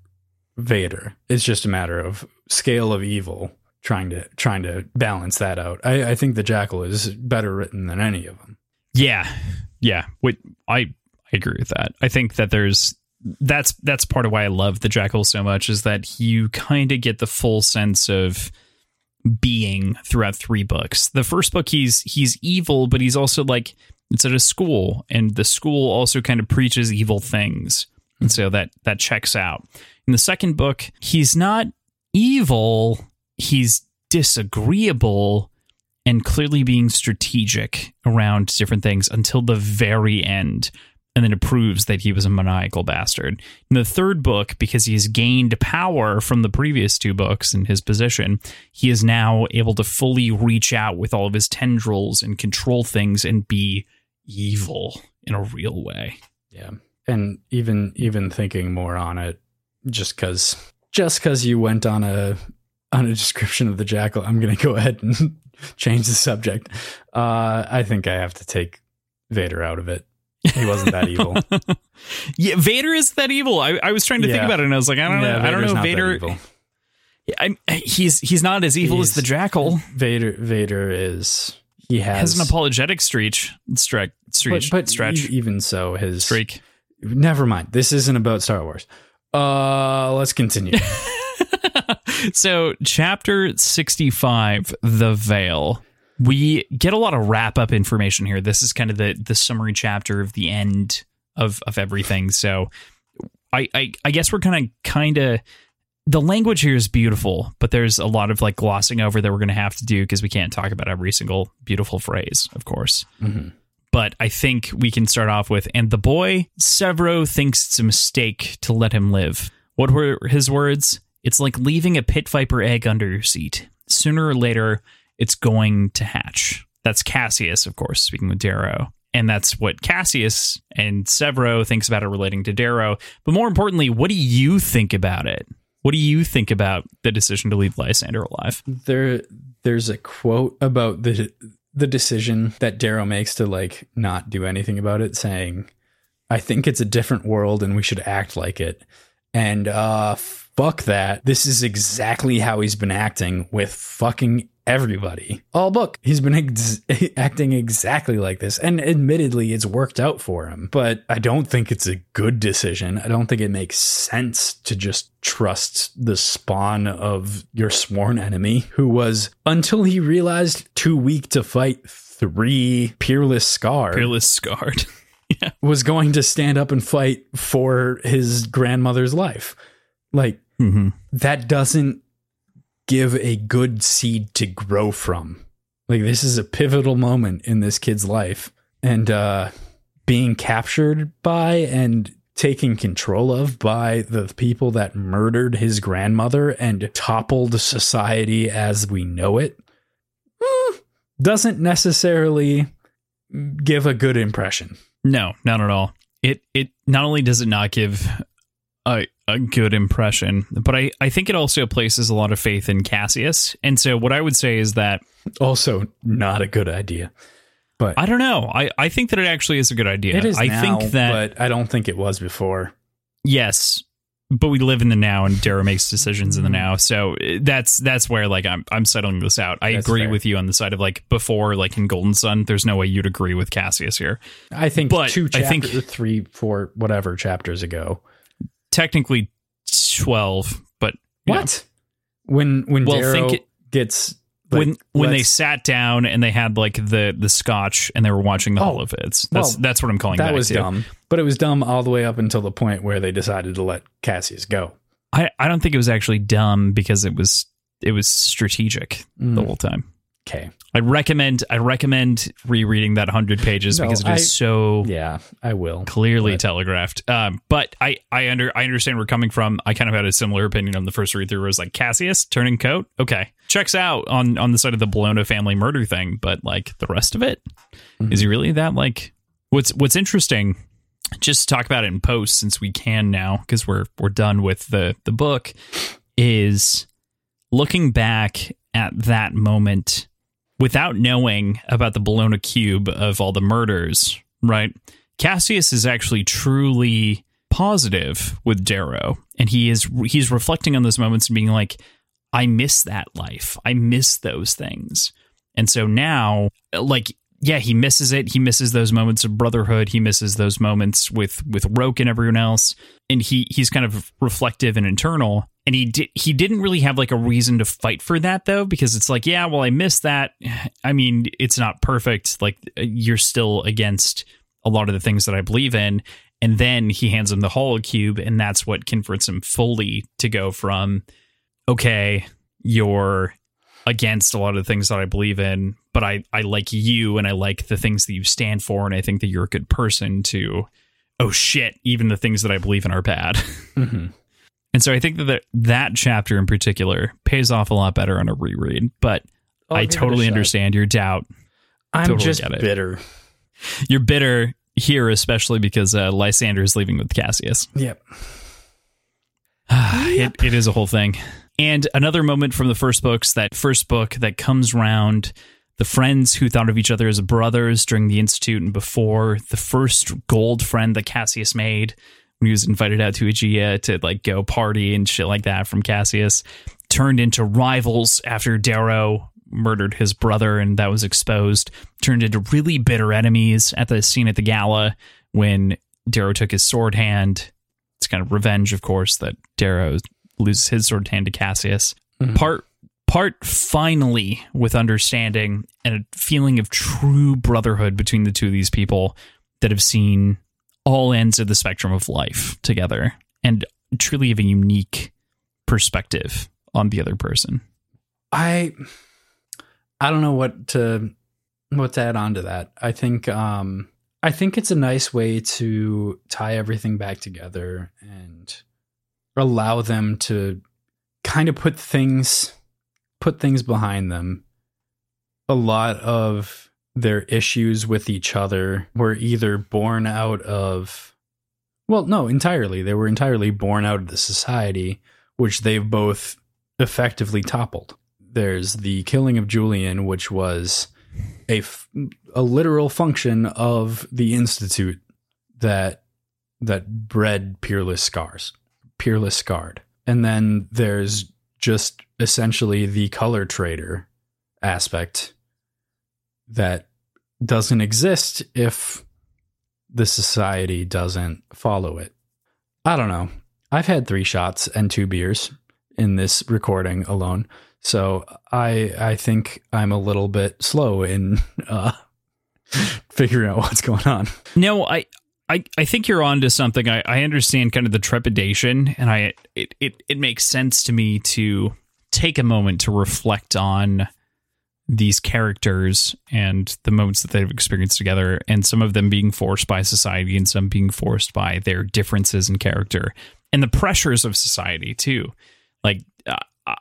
Vader. It's just a matter of scale of evil trying to trying to balance that out. I, I think the Jackal is better written than any of them. Yeah, yeah. Wait, I I agree with that. I think that there's that's that's part of why I love the Jackal so much is that you kind of get the full sense of being throughout three books. The first book he's he's evil, but he's also like it's at a school, and the school also kind of preaches evil things, and so that that checks out. In the second book, he's not evil; he's disagreeable and clearly being strategic around different things until the very end. And then it proves that he was a maniacal bastard. In the third book, because he's gained power from the previous two books and his position, he is now able to fully reach out with all of his tendrils and control things and be evil in a real way. Yeah. And even even thinking more on it, just cause just cause you went on a on a description of the jackal, I'm gonna go ahead and change the subject. Uh I think I have to take Vader out of it. He wasn't that evil. yeah, Vader is that evil. I, I was trying to think about it and I was like, I don't Yeah, know. I don't know. Vader, evil. I, he's he's not as evil as the Jackal. Vader Vader is he has, Has an apologetic streak, stretch, but, but stretch, e- even so his streak. never mind. This isn't about Star Wars. Uh let's continue. so, chapter 65, The Veil. We get a lot of wrap up information here. This is kind of the, the summary chapter of the end of, of everything. So, I, I, I guess we're kind of, kind of, the language here is beautiful, but there's a lot of like glossing over that we're going to have to do because we can't talk about every single beautiful phrase, of course. Mhm. But I think we can start off with, and the boy, Sevro, thinks it's a mistake to let him live. What were his words? It's like leaving a pit viper egg under your seat. Sooner or later, it's going to hatch. That's Cassius, of course, speaking with Darrow. And that's what Cassius and Sevro thinks about it relating to Darrow. But more importantly, what do you think about it? What do you think about the decision to leave Lysander alive? there there's a quote about the the decision that Darrow makes to like not do anything about it, saying, "I think it's a different world and we should act like it." And uh, fuck that. This is exactly how he's been acting with fucking everybody. Oh, All book, he's been ex- acting exactly like this, and admittedly, it's worked out for him. But I don't think it's a good decision. I don't think it makes sense to just trust the spawn of your sworn enemy, who was until he realized too weak to fight three peerless scar Peerless scarred. was going to stand up and fight for his grandmother's life. Like mm-hmm. that doesn't give a good seed to grow from. Like this is a pivotal moment in this kid's life and uh being captured by and taken control of by the people that murdered his grandmother and toppled society as we know it mm, doesn't necessarily give a good impression. No, not at all. It it not only does it not give a, a good impression, but I, I think it also places a lot of faith in Cassius. And so what I would say is that Also, not a good idea. But I don't know. I, I think that it actually is a good idea. it is I now, think that but I don't think it was before. yes, but we live in the now and Darrow makes decisions in the now. So uh, that's that's where like I'm I'm settling this out. I That's agree fair. with you on the side of like before like in Golden Son, there's no way you'd agree with Cassius here. I think But two I chapters, think- three, four, whatever chapters ago. Technically 12, but you know. What? When when Well, Darrow think it- gets like, when when they sat down and they had like the the scotch and they were watching the Oh, holovids. That's well, that's what I'm calling that was to. dumb, but it was dumb all the way up until the point where they decided to let Cassius go. I, I don't think it was actually dumb because it was it was strategic Mm. the whole time. Okay. I recommend I recommend rereading that hundred pages No, because it is I- so Yeah, I will. clearly But- telegraphed. Um, but I I under I understand where you're coming from. I kind of had a similar opinion on the first read through. Where was like Cassius turning coat, okay, checks out on on the side of the Bellona family murder thing, but like the rest of it, is he really that like? What's what's interesting? Just to talk about it in post since we can now because we're we're done with the the book. Is looking back at that moment without knowing about the Bellona cube of all the murders, right? Cassius is actually truly positive with Darrow, and he is he's reflecting on those moments and being like, "I miss that life. I miss those things." And so now, like, yeah, he misses it. He misses those moments of brotherhood. He misses those moments with with Roque and everyone else, and he he's kind of reflective and internal. And he did he didn't really have like a reason to fight for that though, because it's like, yeah, well, I missed that. I mean, it's not perfect. Like you're still against a lot of the things that I believe in. And then he hands him the hollow cube, and that's what converts him fully to go from, okay, you're against a lot of the things that I believe in, but I, I like you and I like the things that you stand for, and I think that you're a good person to, oh shit, even the things that I believe in are bad. Mhm. And so I think that the, that chapter in particular pays off a lot better on a reread, but I'll I give it a totally understand your doubt. I'm Totally just get it. bitter. You're bitter here, especially because uh, Lysander is leaving with Cassius. Yep. it, it is a whole thing. And another moment from the first books, that first book that comes round the friends who thought of each other as brothers during the Institute and before, the first gold friend that Cassius made when he was invited out to Agea to like go party and shit like that from Cassius, turned into rivals after Darrow murdered his brother and that was exposed, turned into really bitter enemies at the scene at the gala when Darrow took his sword hand. It's kind of revenge, of course, that Darrow loses his sword hand to Cassius. Mhm. Part part finally with understanding and a feeling of true brotherhood between the two of these people that have seen all ends of the spectrum of life together and truly have a unique perspective on the other person. I I don't know what to what to add on to that. I think um I think it's a nice way to tie everything back together and allow them to kind of put things put things behind them. A lot of their issues with each other were either born out of well, no, entirely. They were entirely born out of the society which they've both effectively toppled. There's the killing of Julian, which was a, f- a literal function of the institute that that bred peerless scars, peerless scarred. And then there's just essentially the color trader aspect that doesn't exist if the society doesn't follow it. I don't know. I've had three shots and two beers in this recording alone. So I I think I'm a little bit slow in uh, figuring out what's going on. No, I I, I think you're onto something. I, I understand kind of the trepidation, and I it, it it makes sense to me to take a moment to reflect on these characters and the moments that they've experienced together, and some of them being forced by society, and some being forced by their differences in character, and the pressures of society too. Like uh,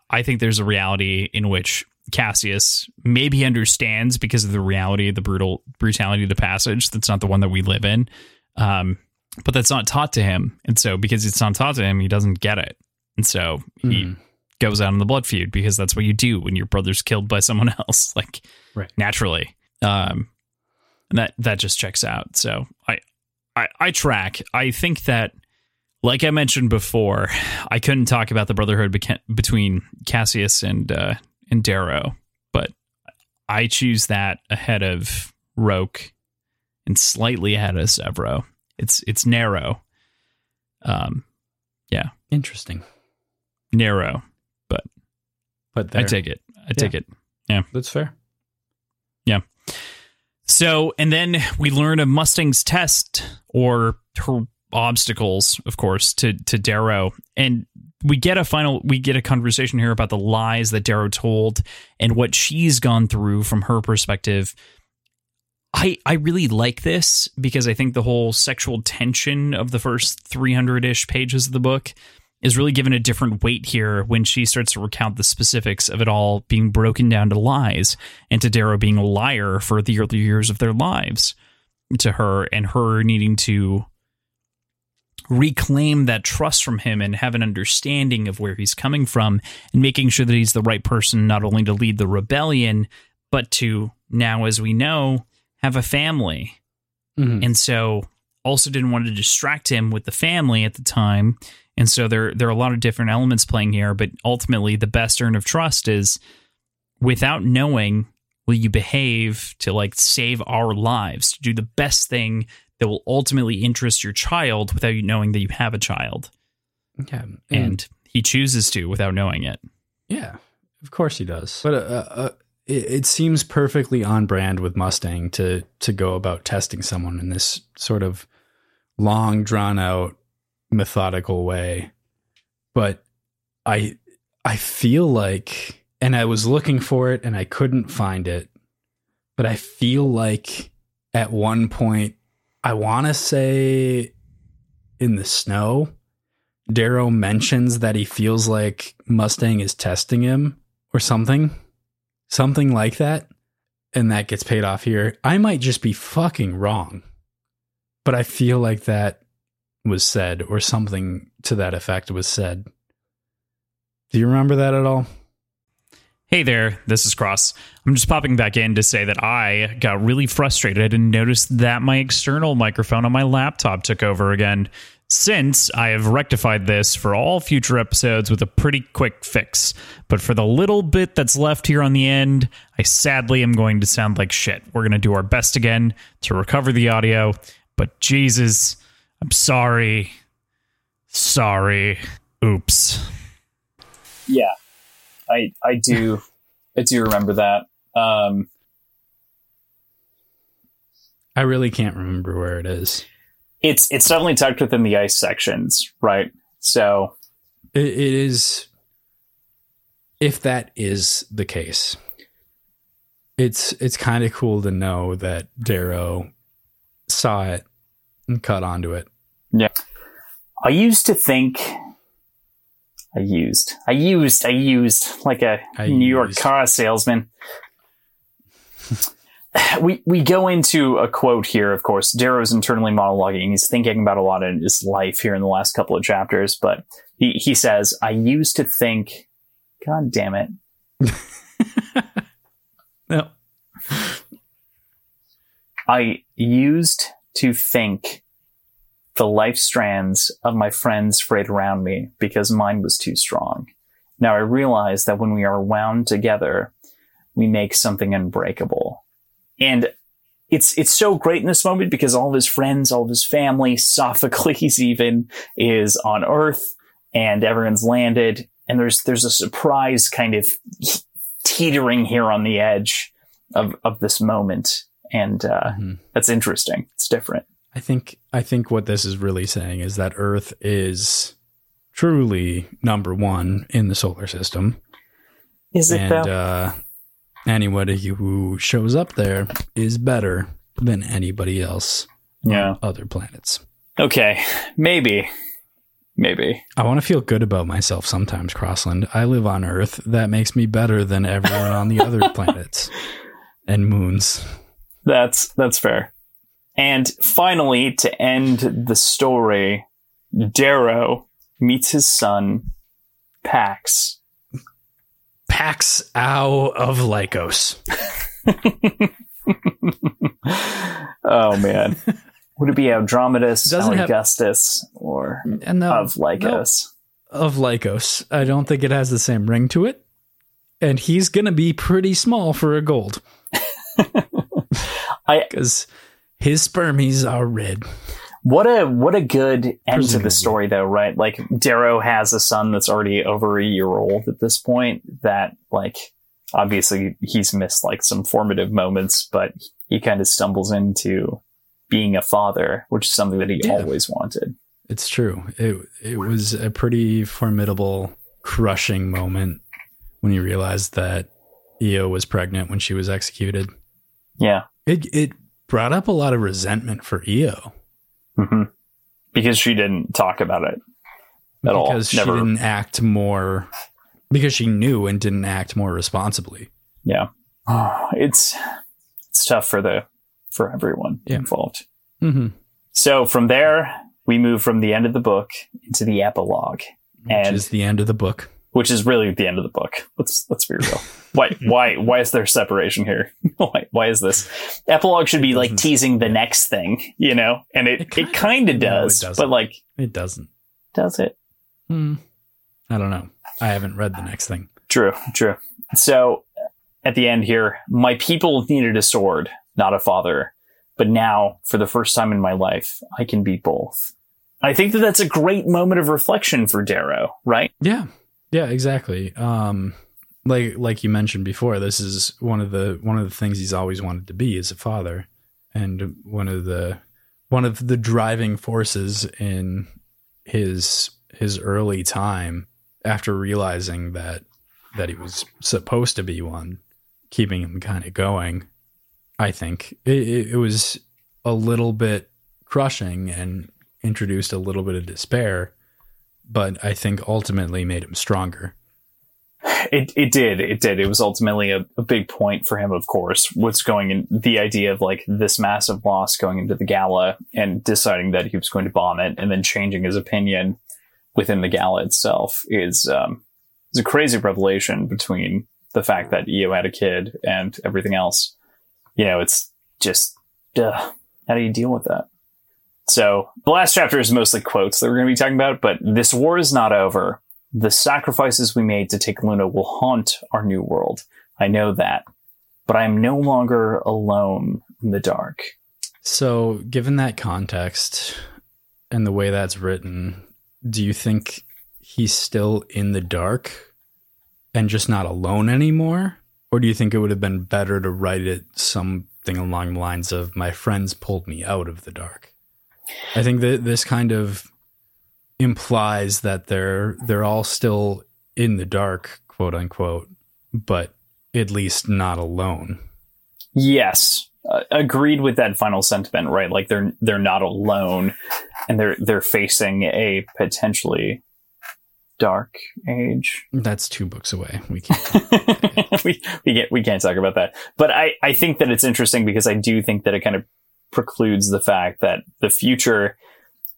I think there's a reality in which Cassius maybe understands because of the reality, the brutal brutality of the passage. That's not the one that we live in. Um, but that's not taught to him. And so because it's not taught to him, he doesn't get it. And so he Hmm. goes out in the blood feud because that's what you do when your brother's killed by someone else, like Right. naturally. Um, and that, that just checks out. So I, I, I track. I think that, like I mentioned before, I couldn't talk about the brotherhood beca- between Cassius and, uh, and Darrow, but I choose that ahead of Roque and slightly ahead of Sevro. It's it's narrow. Um yeah. Interesting. narrow. But but there, I take it. I take it. Yeah, that's fair. Yeah. So and then we learn of Mustang's test or her obstacles, of course, to to Darrow. And we get a final we get a conversation here about the lies that Darrow told and what she's gone through from her perspective. I I really like this because I think the whole sexual tension of the first 300-ish pages of the book is really given a different weight here when she starts to recount the specifics of it all being broken down to lies and to Darrow being a liar for the early years of their lives to her and her needing to reclaim that trust from him and have an understanding of where he's coming from and making sure that he's the right person not only to lead the rebellion but to now as we know have a family Mhm. and so also didn't want to distract him with the family at the time and so there there are a lot of different elements playing here but ultimately the best earn of trust is without knowing will you behave to like save our lives to do the best thing that will ultimately interest your child without you knowing that you have a child Yeah, and he chooses to without knowing it Yeah, of course he does. But uh, uh, it, it seems perfectly on brand with Mustang to to go about testing someone in this sort of long, drawn out, methodical way. But I I feel like, and I was looking for it and I couldn't find it. But I feel like at one point, I want to say in the snow, Darrow mentions that he feels like Mustang is testing him or something. Something like that. And that gets paid off here. I might just be fucking wrong. But I feel like that was said or something to that effect was said. Do you remember that at all? Hey there, this is Cross. I'm just popping back in to say that I got really frustrated and noticed that my external microphone on my laptop took over again. Since I have rectified this for all future episodes with a pretty quick fix. But for the little bit that's left here on the end, I sadly am going to sound like shit. We're going to do our best again to recover the audio. But Jesus, I'm sorry. Sorry. Oops. Yeah, I I do I do remember that. Um, I really can't remember where it is. It's it's definitely tucked within the ice sections, right? So It, it is, if that is the case, it's it's kind of cool to know that Darrow saw it and cut onto it. Yeah. I used to think I used I used I used like a I New York car salesman. we we go into a quote here, of course. Darrow's internally monologuing. He's thinking about a lot in his life here in the last couple of chapters, but he, he says, I used to think God damn it. No, I used to think the life strands of my friends frayed around me because mine was too strong. Now I realize that when we are wound together, we make something unbreakable. And it's it's so great in this moment because all of his friends, all of his family, Sophocles even is on Earth and everyone's landed and there's there's a surprise kind of teetering here on the edge of, of this moment. And uh, Mhm. that's interesting. It's different. I think I think what this is really saying is that Earth is truly number one in the solar system, Is it and though? uh, anybody who shows up there is better than anybody else Yeah. on other planets. Okay. Maybe. Maybe. I want to feel good about myself sometimes, Crossland. I live on Earth. That makes me better than everyone on the other planets and moons. That's that's fair. And finally, to end the story, Darrow meets his son, Pax. Pax au of Lykos. oh man. Would it be Andromedus, Doesn't have- Augustus, or of Lykos? of Lykos. I don't think it has the same ring to it. And he's going to be pretty small for a gold. I- Because his spermies are red. What a what a good end to the story though, right? Like Darrow has a son that's already over a year old at this point that like obviously he's missed like some formative moments, but he kind of stumbles into being a father, which is something that he Yeah. always wanted. It's true. It it was a pretty formidable, crushing moment when he realized that Eo was pregnant when she was executed. Yeah. It it brought up a lot of resentment for Eo hmm Because she didn't talk about it at all. because she Never. didn't act more because she knew and didn't act more responsibly. Yeah. It's it's tough for the for everyone Yeah. involved. Mm-hmm. So from there, we move from the end of the book into the epilogue, Which And- is the end of the book. Which is really the end of the book. Let's let's be real. Why why why is there separation here? why why is this? Epilogue should be like teasing the next thing, you know? And it It kind of no, does, but like It doesn't. does it? Hmm. I don't know. I haven't read the next thing. True, true. So at the end here, my people needed a sword, not a father. But now, for the first time in my life, I can be both. I think that that's a great moment of reflection for Darrow, right? Yeah. Yeah, exactly. Um like like you mentioned before, this is one of the one of the things he's always wanted to be as a father and one of the one of the driving forces in his his early time after realizing that that he was supposed to be one keeping him kind of going i think it, it, it was a little bit crushing and introduced a little bit of despair but i think ultimately made him stronger It it did. It did. It was ultimately a, a big point for him, of course. What's going in the idea of like this massive loss going into the gala and deciding that he was going to bomb it and then changing his opinion within the gala itself is um is a crazy revelation between the fact that Eo had a kid and everything else. You know, it's just uh, how do you deal with that? So the last chapter is mostly quotes that we're going to be talking about, but this war is not over. The sacrifices we made to take Luna will haunt our new world. I know that, but I am no longer alone in the dark. so given that context and the way that's written do you think he's still in the dark and just not alone anymore or do you think it would have been better to write it something along the lines of my friends pulled me out of the dark i think that this kind of implies that they're they're all still in the dark quote unquote but at least not alone Yes, uh, agreed with that final sentiment. Right, like they're they're not alone, and they're they're facing a potentially dark age. that's two books away we can't we we get we can't talk about that. But I I think that it's interesting because I do think that it kind of precludes the fact that the future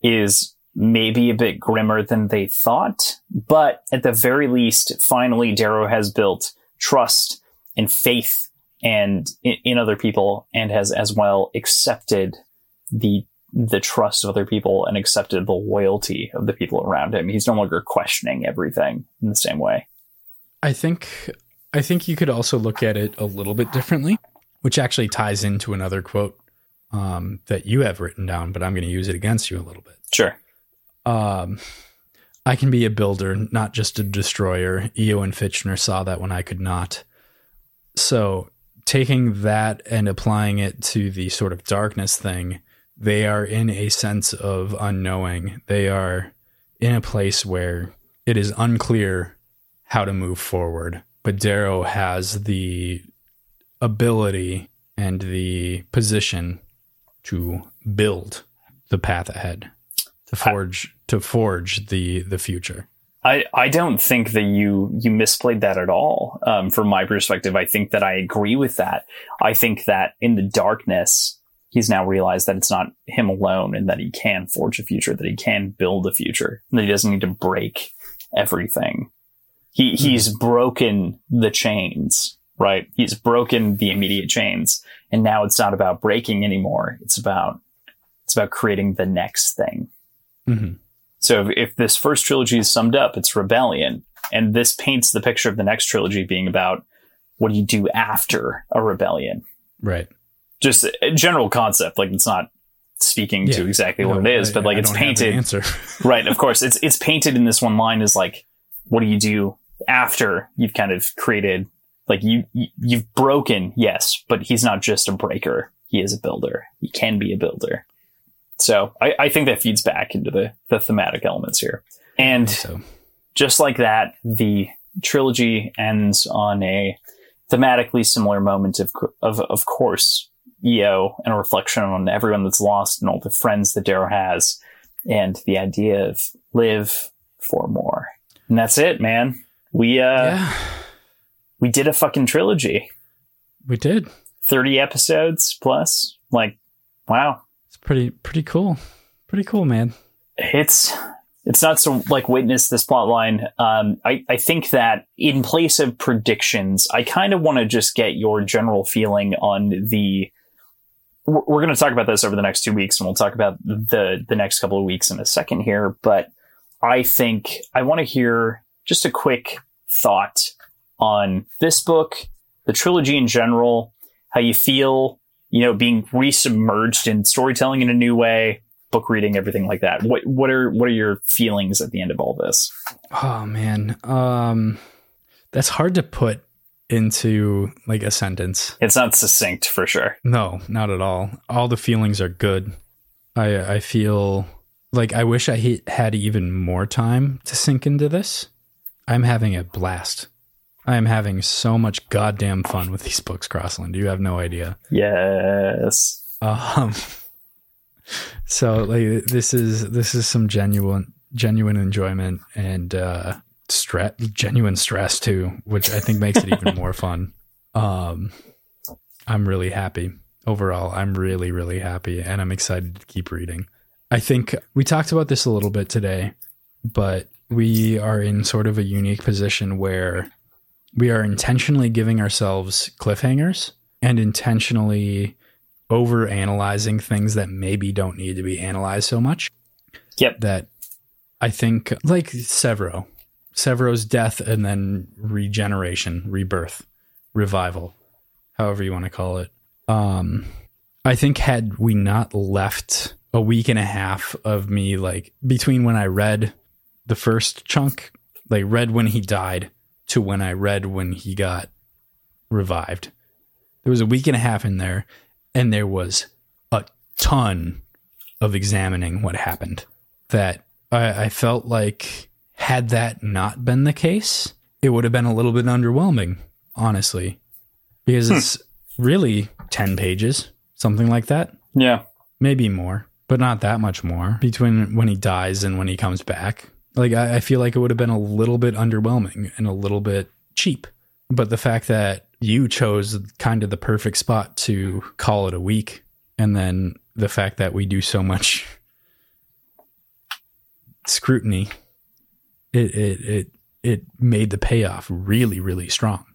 is maybe a bit grimmer than they thought, but at the very least, finally Darrow has built trust and faith and in, in other people and has as well accepted the the trust of other people and accepted the loyalty of the people around him. He's no longer questioning everything in the same way. I think I think you could also look at it a little bit differently, which actually ties into another quote um, that you have written down, but I'm going to use it against you a little bit. Sure. Um, I can be a builder, not just a destroyer. Eo and Fitchner saw that when I could not. So, taking that and applying it to the sort of darkness thing, they are in a sense of unknowing. They are in a place where it is unclear how to move forward. But Darrow has the ability and the position to build the path ahead to forge to forge the the future. I, I don't think that you you misplayed that at all. Um, from my perspective, I think that I agree with that. I think that in the darkness, he's now realized that it's not him alone, and that he can forge a future, that he can build a future, and that he doesn't need to break everything. He he's broken the chains, right? He's broken the immediate chains, and now it's not about breaking anymore. It's about it's about creating the next thing. Mm-hmm. So if, if this first trilogy is summed up, it's rebellion. And this paints the picture of the next trilogy being about what do you do after a rebellion? Right. Just a general concept. Like it's not speaking to Yeah. exactly what it is, I- but like I it's don't have an painted. answer. right. Of course. It's, it's painted in this one line as like, what do you do after you've kind of created, like you, you you've broken. Yes. But he's not just a breaker. He is a builder. He can be a builder. So I, I think that feeds back into the, the thematic elements here. And So just like that, the trilogy ends on a thematically similar moment of, of, of course, Eo and a reflection on everyone that's lost and all the friends that Darrow has and the idea of live for more. And that's it, man. We, uh, yeah, we did a fucking trilogy. we did. 30 episodes plus. Like, wow. It's pretty pretty cool. Pretty cool, man. it's it's not so like witness this plot line. Um, I, I think that in place of predictions, I kind of want to just get your general feeling on the. We're, we're going to talk about this over the next two weeks, and we'll talk about the the next couple of weeks in a second here. But I think I want to hear just a quick thought on this book, the trilogy in general, how you feel, you know, being resubmerged in storytelling in a new way, book reading, everything like that. What what are what are your feelings at the end of all this? Oh man. Um that's hard to put into like a sentence. It's not succinct for sure. No, not at all. All the feelings are good. I I feel like I wish I had even more time to sink into this. I'm having a blast. I am having so much goddamn fun with these books, Crossland. You have no idea. Yes. Um, so like this is this is some genuine genuine enjoyment and uh stress genuine stress too, which I think makes it even more fun. Um I'm really happy. Overall, I'm really, really happy and I'm excited to keep reading. I think we talked about this a little bit today, but we are in sort of a unique position where we are intentionally giving ourselves cliffhangers and intentionally over analyzing things that maybe don't need to be analyzed so much. Yep. That I think, like Sevro, Sevro's death and then regeneration, rebirth, revival, however you want to call it. Um, I think had we not left a week and a half of me, like between when I read the first chunk, like read when he died to when I read when he got revived, there was a week and a half in there and there was a ton of examining what happened. That I, I felt like had that not been the case, it would have been a little bit underwhelming, honestly, because hmm. it's really 10 pages, something like that, Yeah. maybe more, but not that much more between when he dies and when he comes back. Like, I, I feel like it would have been a little bit underwhelming and a little bit cheap. But the fact that you chose kind of the perfect spot to call it a week, and then the fact that we do so much scrutiny, it it it it made the payoff really really strong.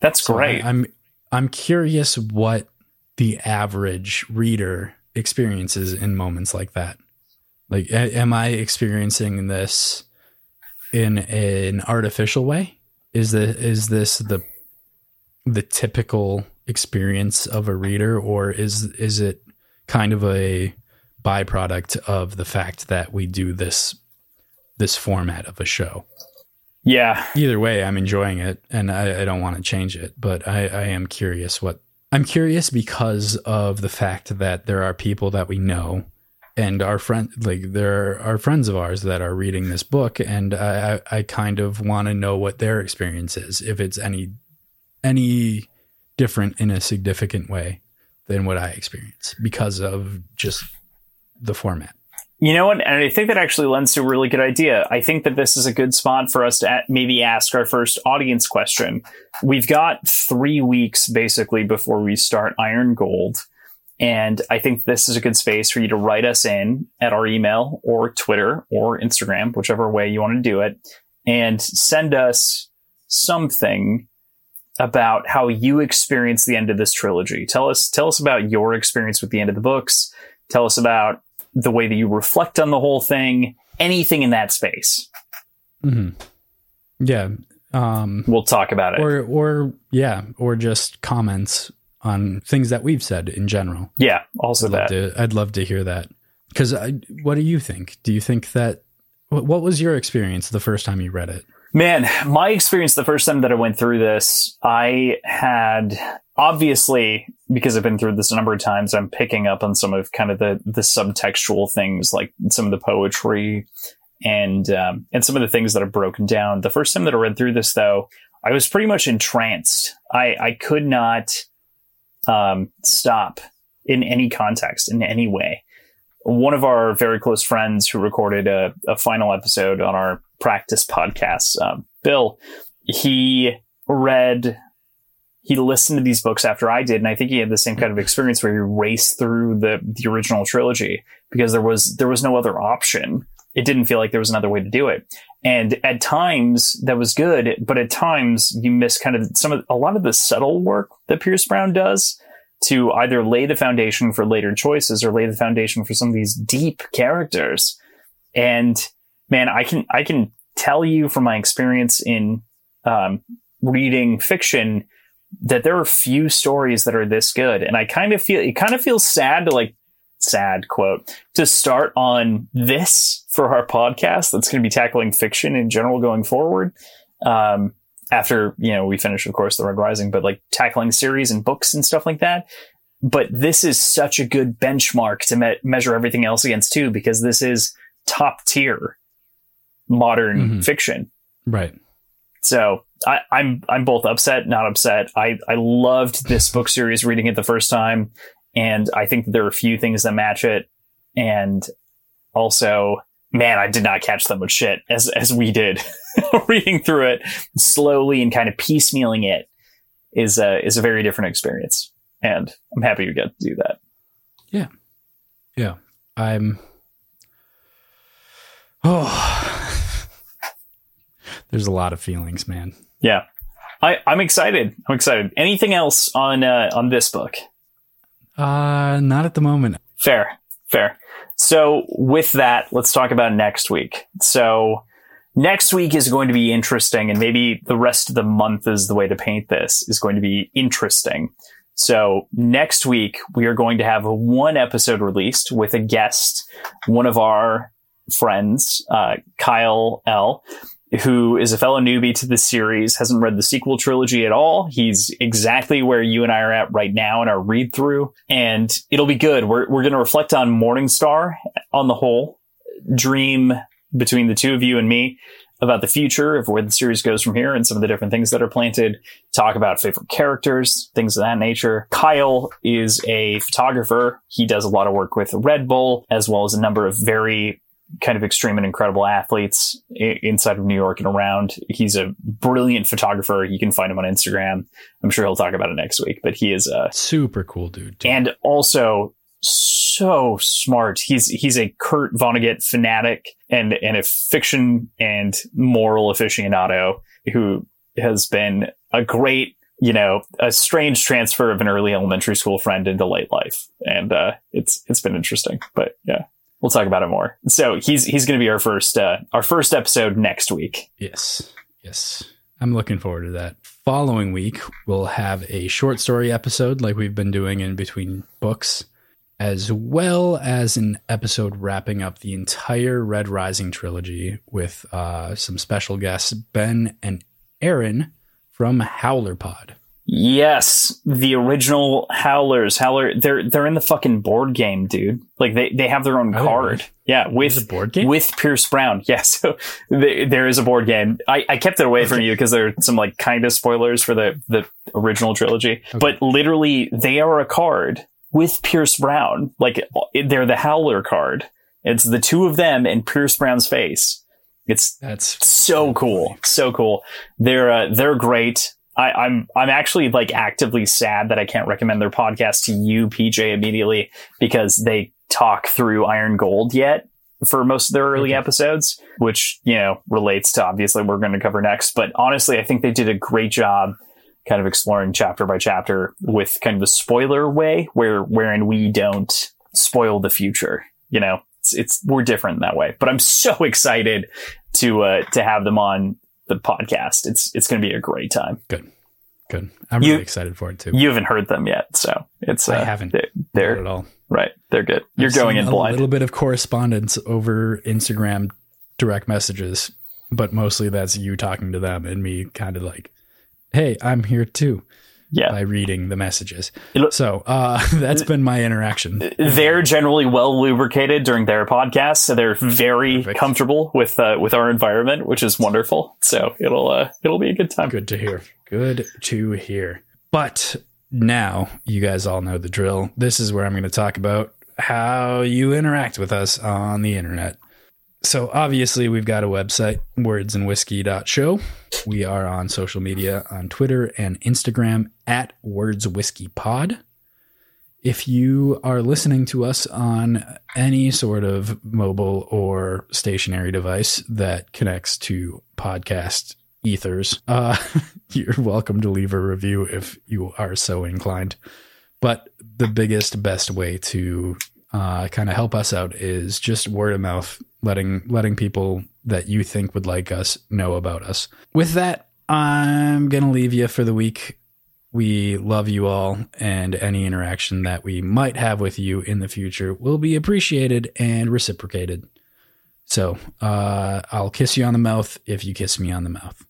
That's So great. I, I'm I'm curious what the average reader experiences in moments like that. Like, a- am I experiencing this in an artificial way? Is the is this the the typical experience of a reader, or is is it kind of a byproduct of the fact that we do this this format of a show? yeah. either way, I'm enjoying it and I, I don't want to change it, but I, I am curious what I'm curious because of the fact that there are people that we know and our friend like there are friends of ours that are reading this book and I, I, kind of want to know what their experience is, if it's any any different in a significant way than what I experience because of just the format. You know what? And I think that actually lends to a really good idea. I think that this is a good spot for us to maybe ask our first audience question. We've got three weeks basically before we start Iron Gold. And I think this is a good space for you to write us in at our email or Twitter or Instagram, whichever way you want to do it, and send us something about how you experienced the end of this trilogy. Tell us tell us about your experience with the end of the books. Tell us about the way that you reflect on the whole thing, anything in that space. hmm Yeah. Um, We'll talk about it. or or yeah, or just comments on things that we've said in general. yeah, also I'd love that. to. I'd love to hear that. Because what do you think? Do you think that what what was your experience the first time you read it? Man, my experience the first time that I went through this, I had obviously because I've been through this a number of times, I'm picking up on some of kind of the the subtextual things, like some of the poetry and um, and some of the things that are broken down. The first time that I read through this, though, I was pretty much entranced. I I could not um, stop in any context in any way. One of our very close friends who recorded a, a final episode on our practice podcast, um, Bill, he read he listened to these books after I did, and I think he had the same kind of experience where he raced through the the original trilogy because there was there was no other option. It didn't feel like there was another way to do it, and at times that was good, but at times you miss kind of some of a lot of the subtle work that Pierce Brown does to either lay the foundation for later choices or lay the foundation for some of these deep characters. And man, I can I can tell you from my experience in um, reading fiction that there are few stories that are this good. And I kind of feel, it kind of feels sad to like, sad quote, to start on this for our podcast that's going to be tackling fiction in general going forward. Um, after, you know, we finish, of course, The Red Rising, but like tackling series and books and stuff like that. But this is such a good benchmark to me- measure everything else against too, because this is top tier modern mm-hmm. fiction. Right. So I, am I'm, I'm both upset, not upset. I I loved this book series reading it the first time, and I think there are a few things that match it. And also, man, I did not catch that much shit as as we did reading through it slowly and kind of piecemealing it is a is a very different experience, and I'm happy to get to do that. Yeah, yeah, I'm. Oh, there's a lot of feelings, man. Yeah, I, I'm excited. I'm excited. Anything else on uh, on this book? Uh, not at the moment. Fair, fair. So with that, let's talk about next week. So next week is going to be interesting, and maybe the rest of the month is the way to paint this is going to be interesting. So next week we are going to have one episode released with a guest, one of our friends, uh, Kyle L who is a fellow newbie to the series, hasn't read the sequel trilogy at all. He's exactly where you and I are at right now in our read through, and it'll be good. We're, we're going to reflect on Morningstar on the whole, dream between the two of you and me about the future of where the series goes from here and some of the different things that are planted, talk about favorite characters, things of that nature. Kyle is a photographer. He does a lot of work with Red Bull, as well as a number of very kind of extreme and incredible athletes inside of New York and around. He's a brilliant photographer. You can find him on Instagram. I'm sure he'll talk about it next week, but he is a super cool dude. Too. And also so smart. He's he's a Kurt Vonnegut fanatic and and a fiction and moral aficionado who has been a great you know, a strange transfer of an early elementary school friend into late life. And uh, it's it's been interesting. But yeah we'll talk about it more. So he's he's going to be our first uh, our first episode next week. Yes, yes, I'm looking forward to that. Following week, we'll have a short story episode like we've been doing in between books, as well as an episode wrapping up the entire Red Rising trilogy with uh, some special guests, Ben and Aaron from Howler Pod. Yes, the original Howlers. Howler, they're they're in the fucking board game, dude. Like they, they have their own oh, card. Really? Yeah, with a board game with Pierce Brown. Yeah, so they, there is a board game. I, I kept it away okay. from you because there are some like kind of spoilers for the the original trilogy. Okay. But literally, they are a card with Pierce Brown. Like they're the Howler card. It's the two of them and Pierce Brown's face. It's that's so cool, so cool. They're uh, they're great. I, I'm I'm actually like actively sad that I can't recommend their podcast to you, PJ, immediately because they talk through Iron Gold yet for most of their early okay. episodes, which you know relates to obviously we're going to cover next. But honestly, I think they did a great job, kind of exploring chapter by chapter with kind of a spoiler way, where wherein we don't spoil the future. You know, it's, it's we're different in that way. But I'm so excited to uh, to have them on the podcast. It's it's going to be a great time. Good, good. I'm you, really excited for it too. You haven't heard them yet, so it's uh, I haven't. They're, they're at all right. They're good. You're I've going in blind. A little bit of correspondence over Instagram direct messages but mostly that's you talking to them and me kind of like, hey, I'm here too Yeah. by reading the messages. So uh, that's been my interaction. They're generally well lubricated during their podcasts, so they're very Perfect. comfortable with uh, with our environment, which is wonderful. So it'll uh, it'll be a good time. Good to hear. Good to hear. But now you guys all know the drill. This is where I'm going to talk about how you interact with us on the internet. So obviously we've got a website, wordsandwhiskey.show. We are on social media on Twitter and Instagram at wordswhiskeypod. If you are listening to us on any sort of mobile or stationary device that connects to podcast ethers, uh, you're welcome to leave a review if you are so inclined. But the biggest, best way to uh, kind of help us out is just word of mouth, letting letting people that you think would like us know about us. With that, I'm gonna leave you for the week. We love you all, and any interaction that we might have with you in the future will be appreciated and reciprocated. So uh, I'll kiss you on the mouth if you kiss me on the mouth.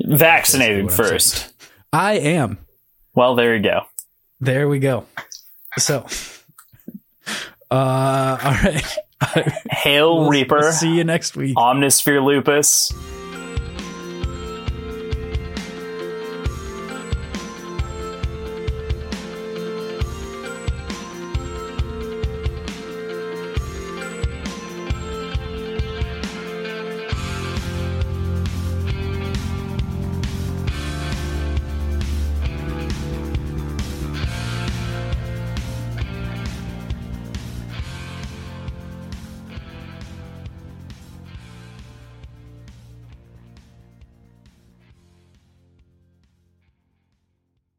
Vaccinated That's what I'm first. I am. Well, there you go. There we go. So, uh, all right. Hail We'll- Reaper, see you next week. Omnis Vir Lupus.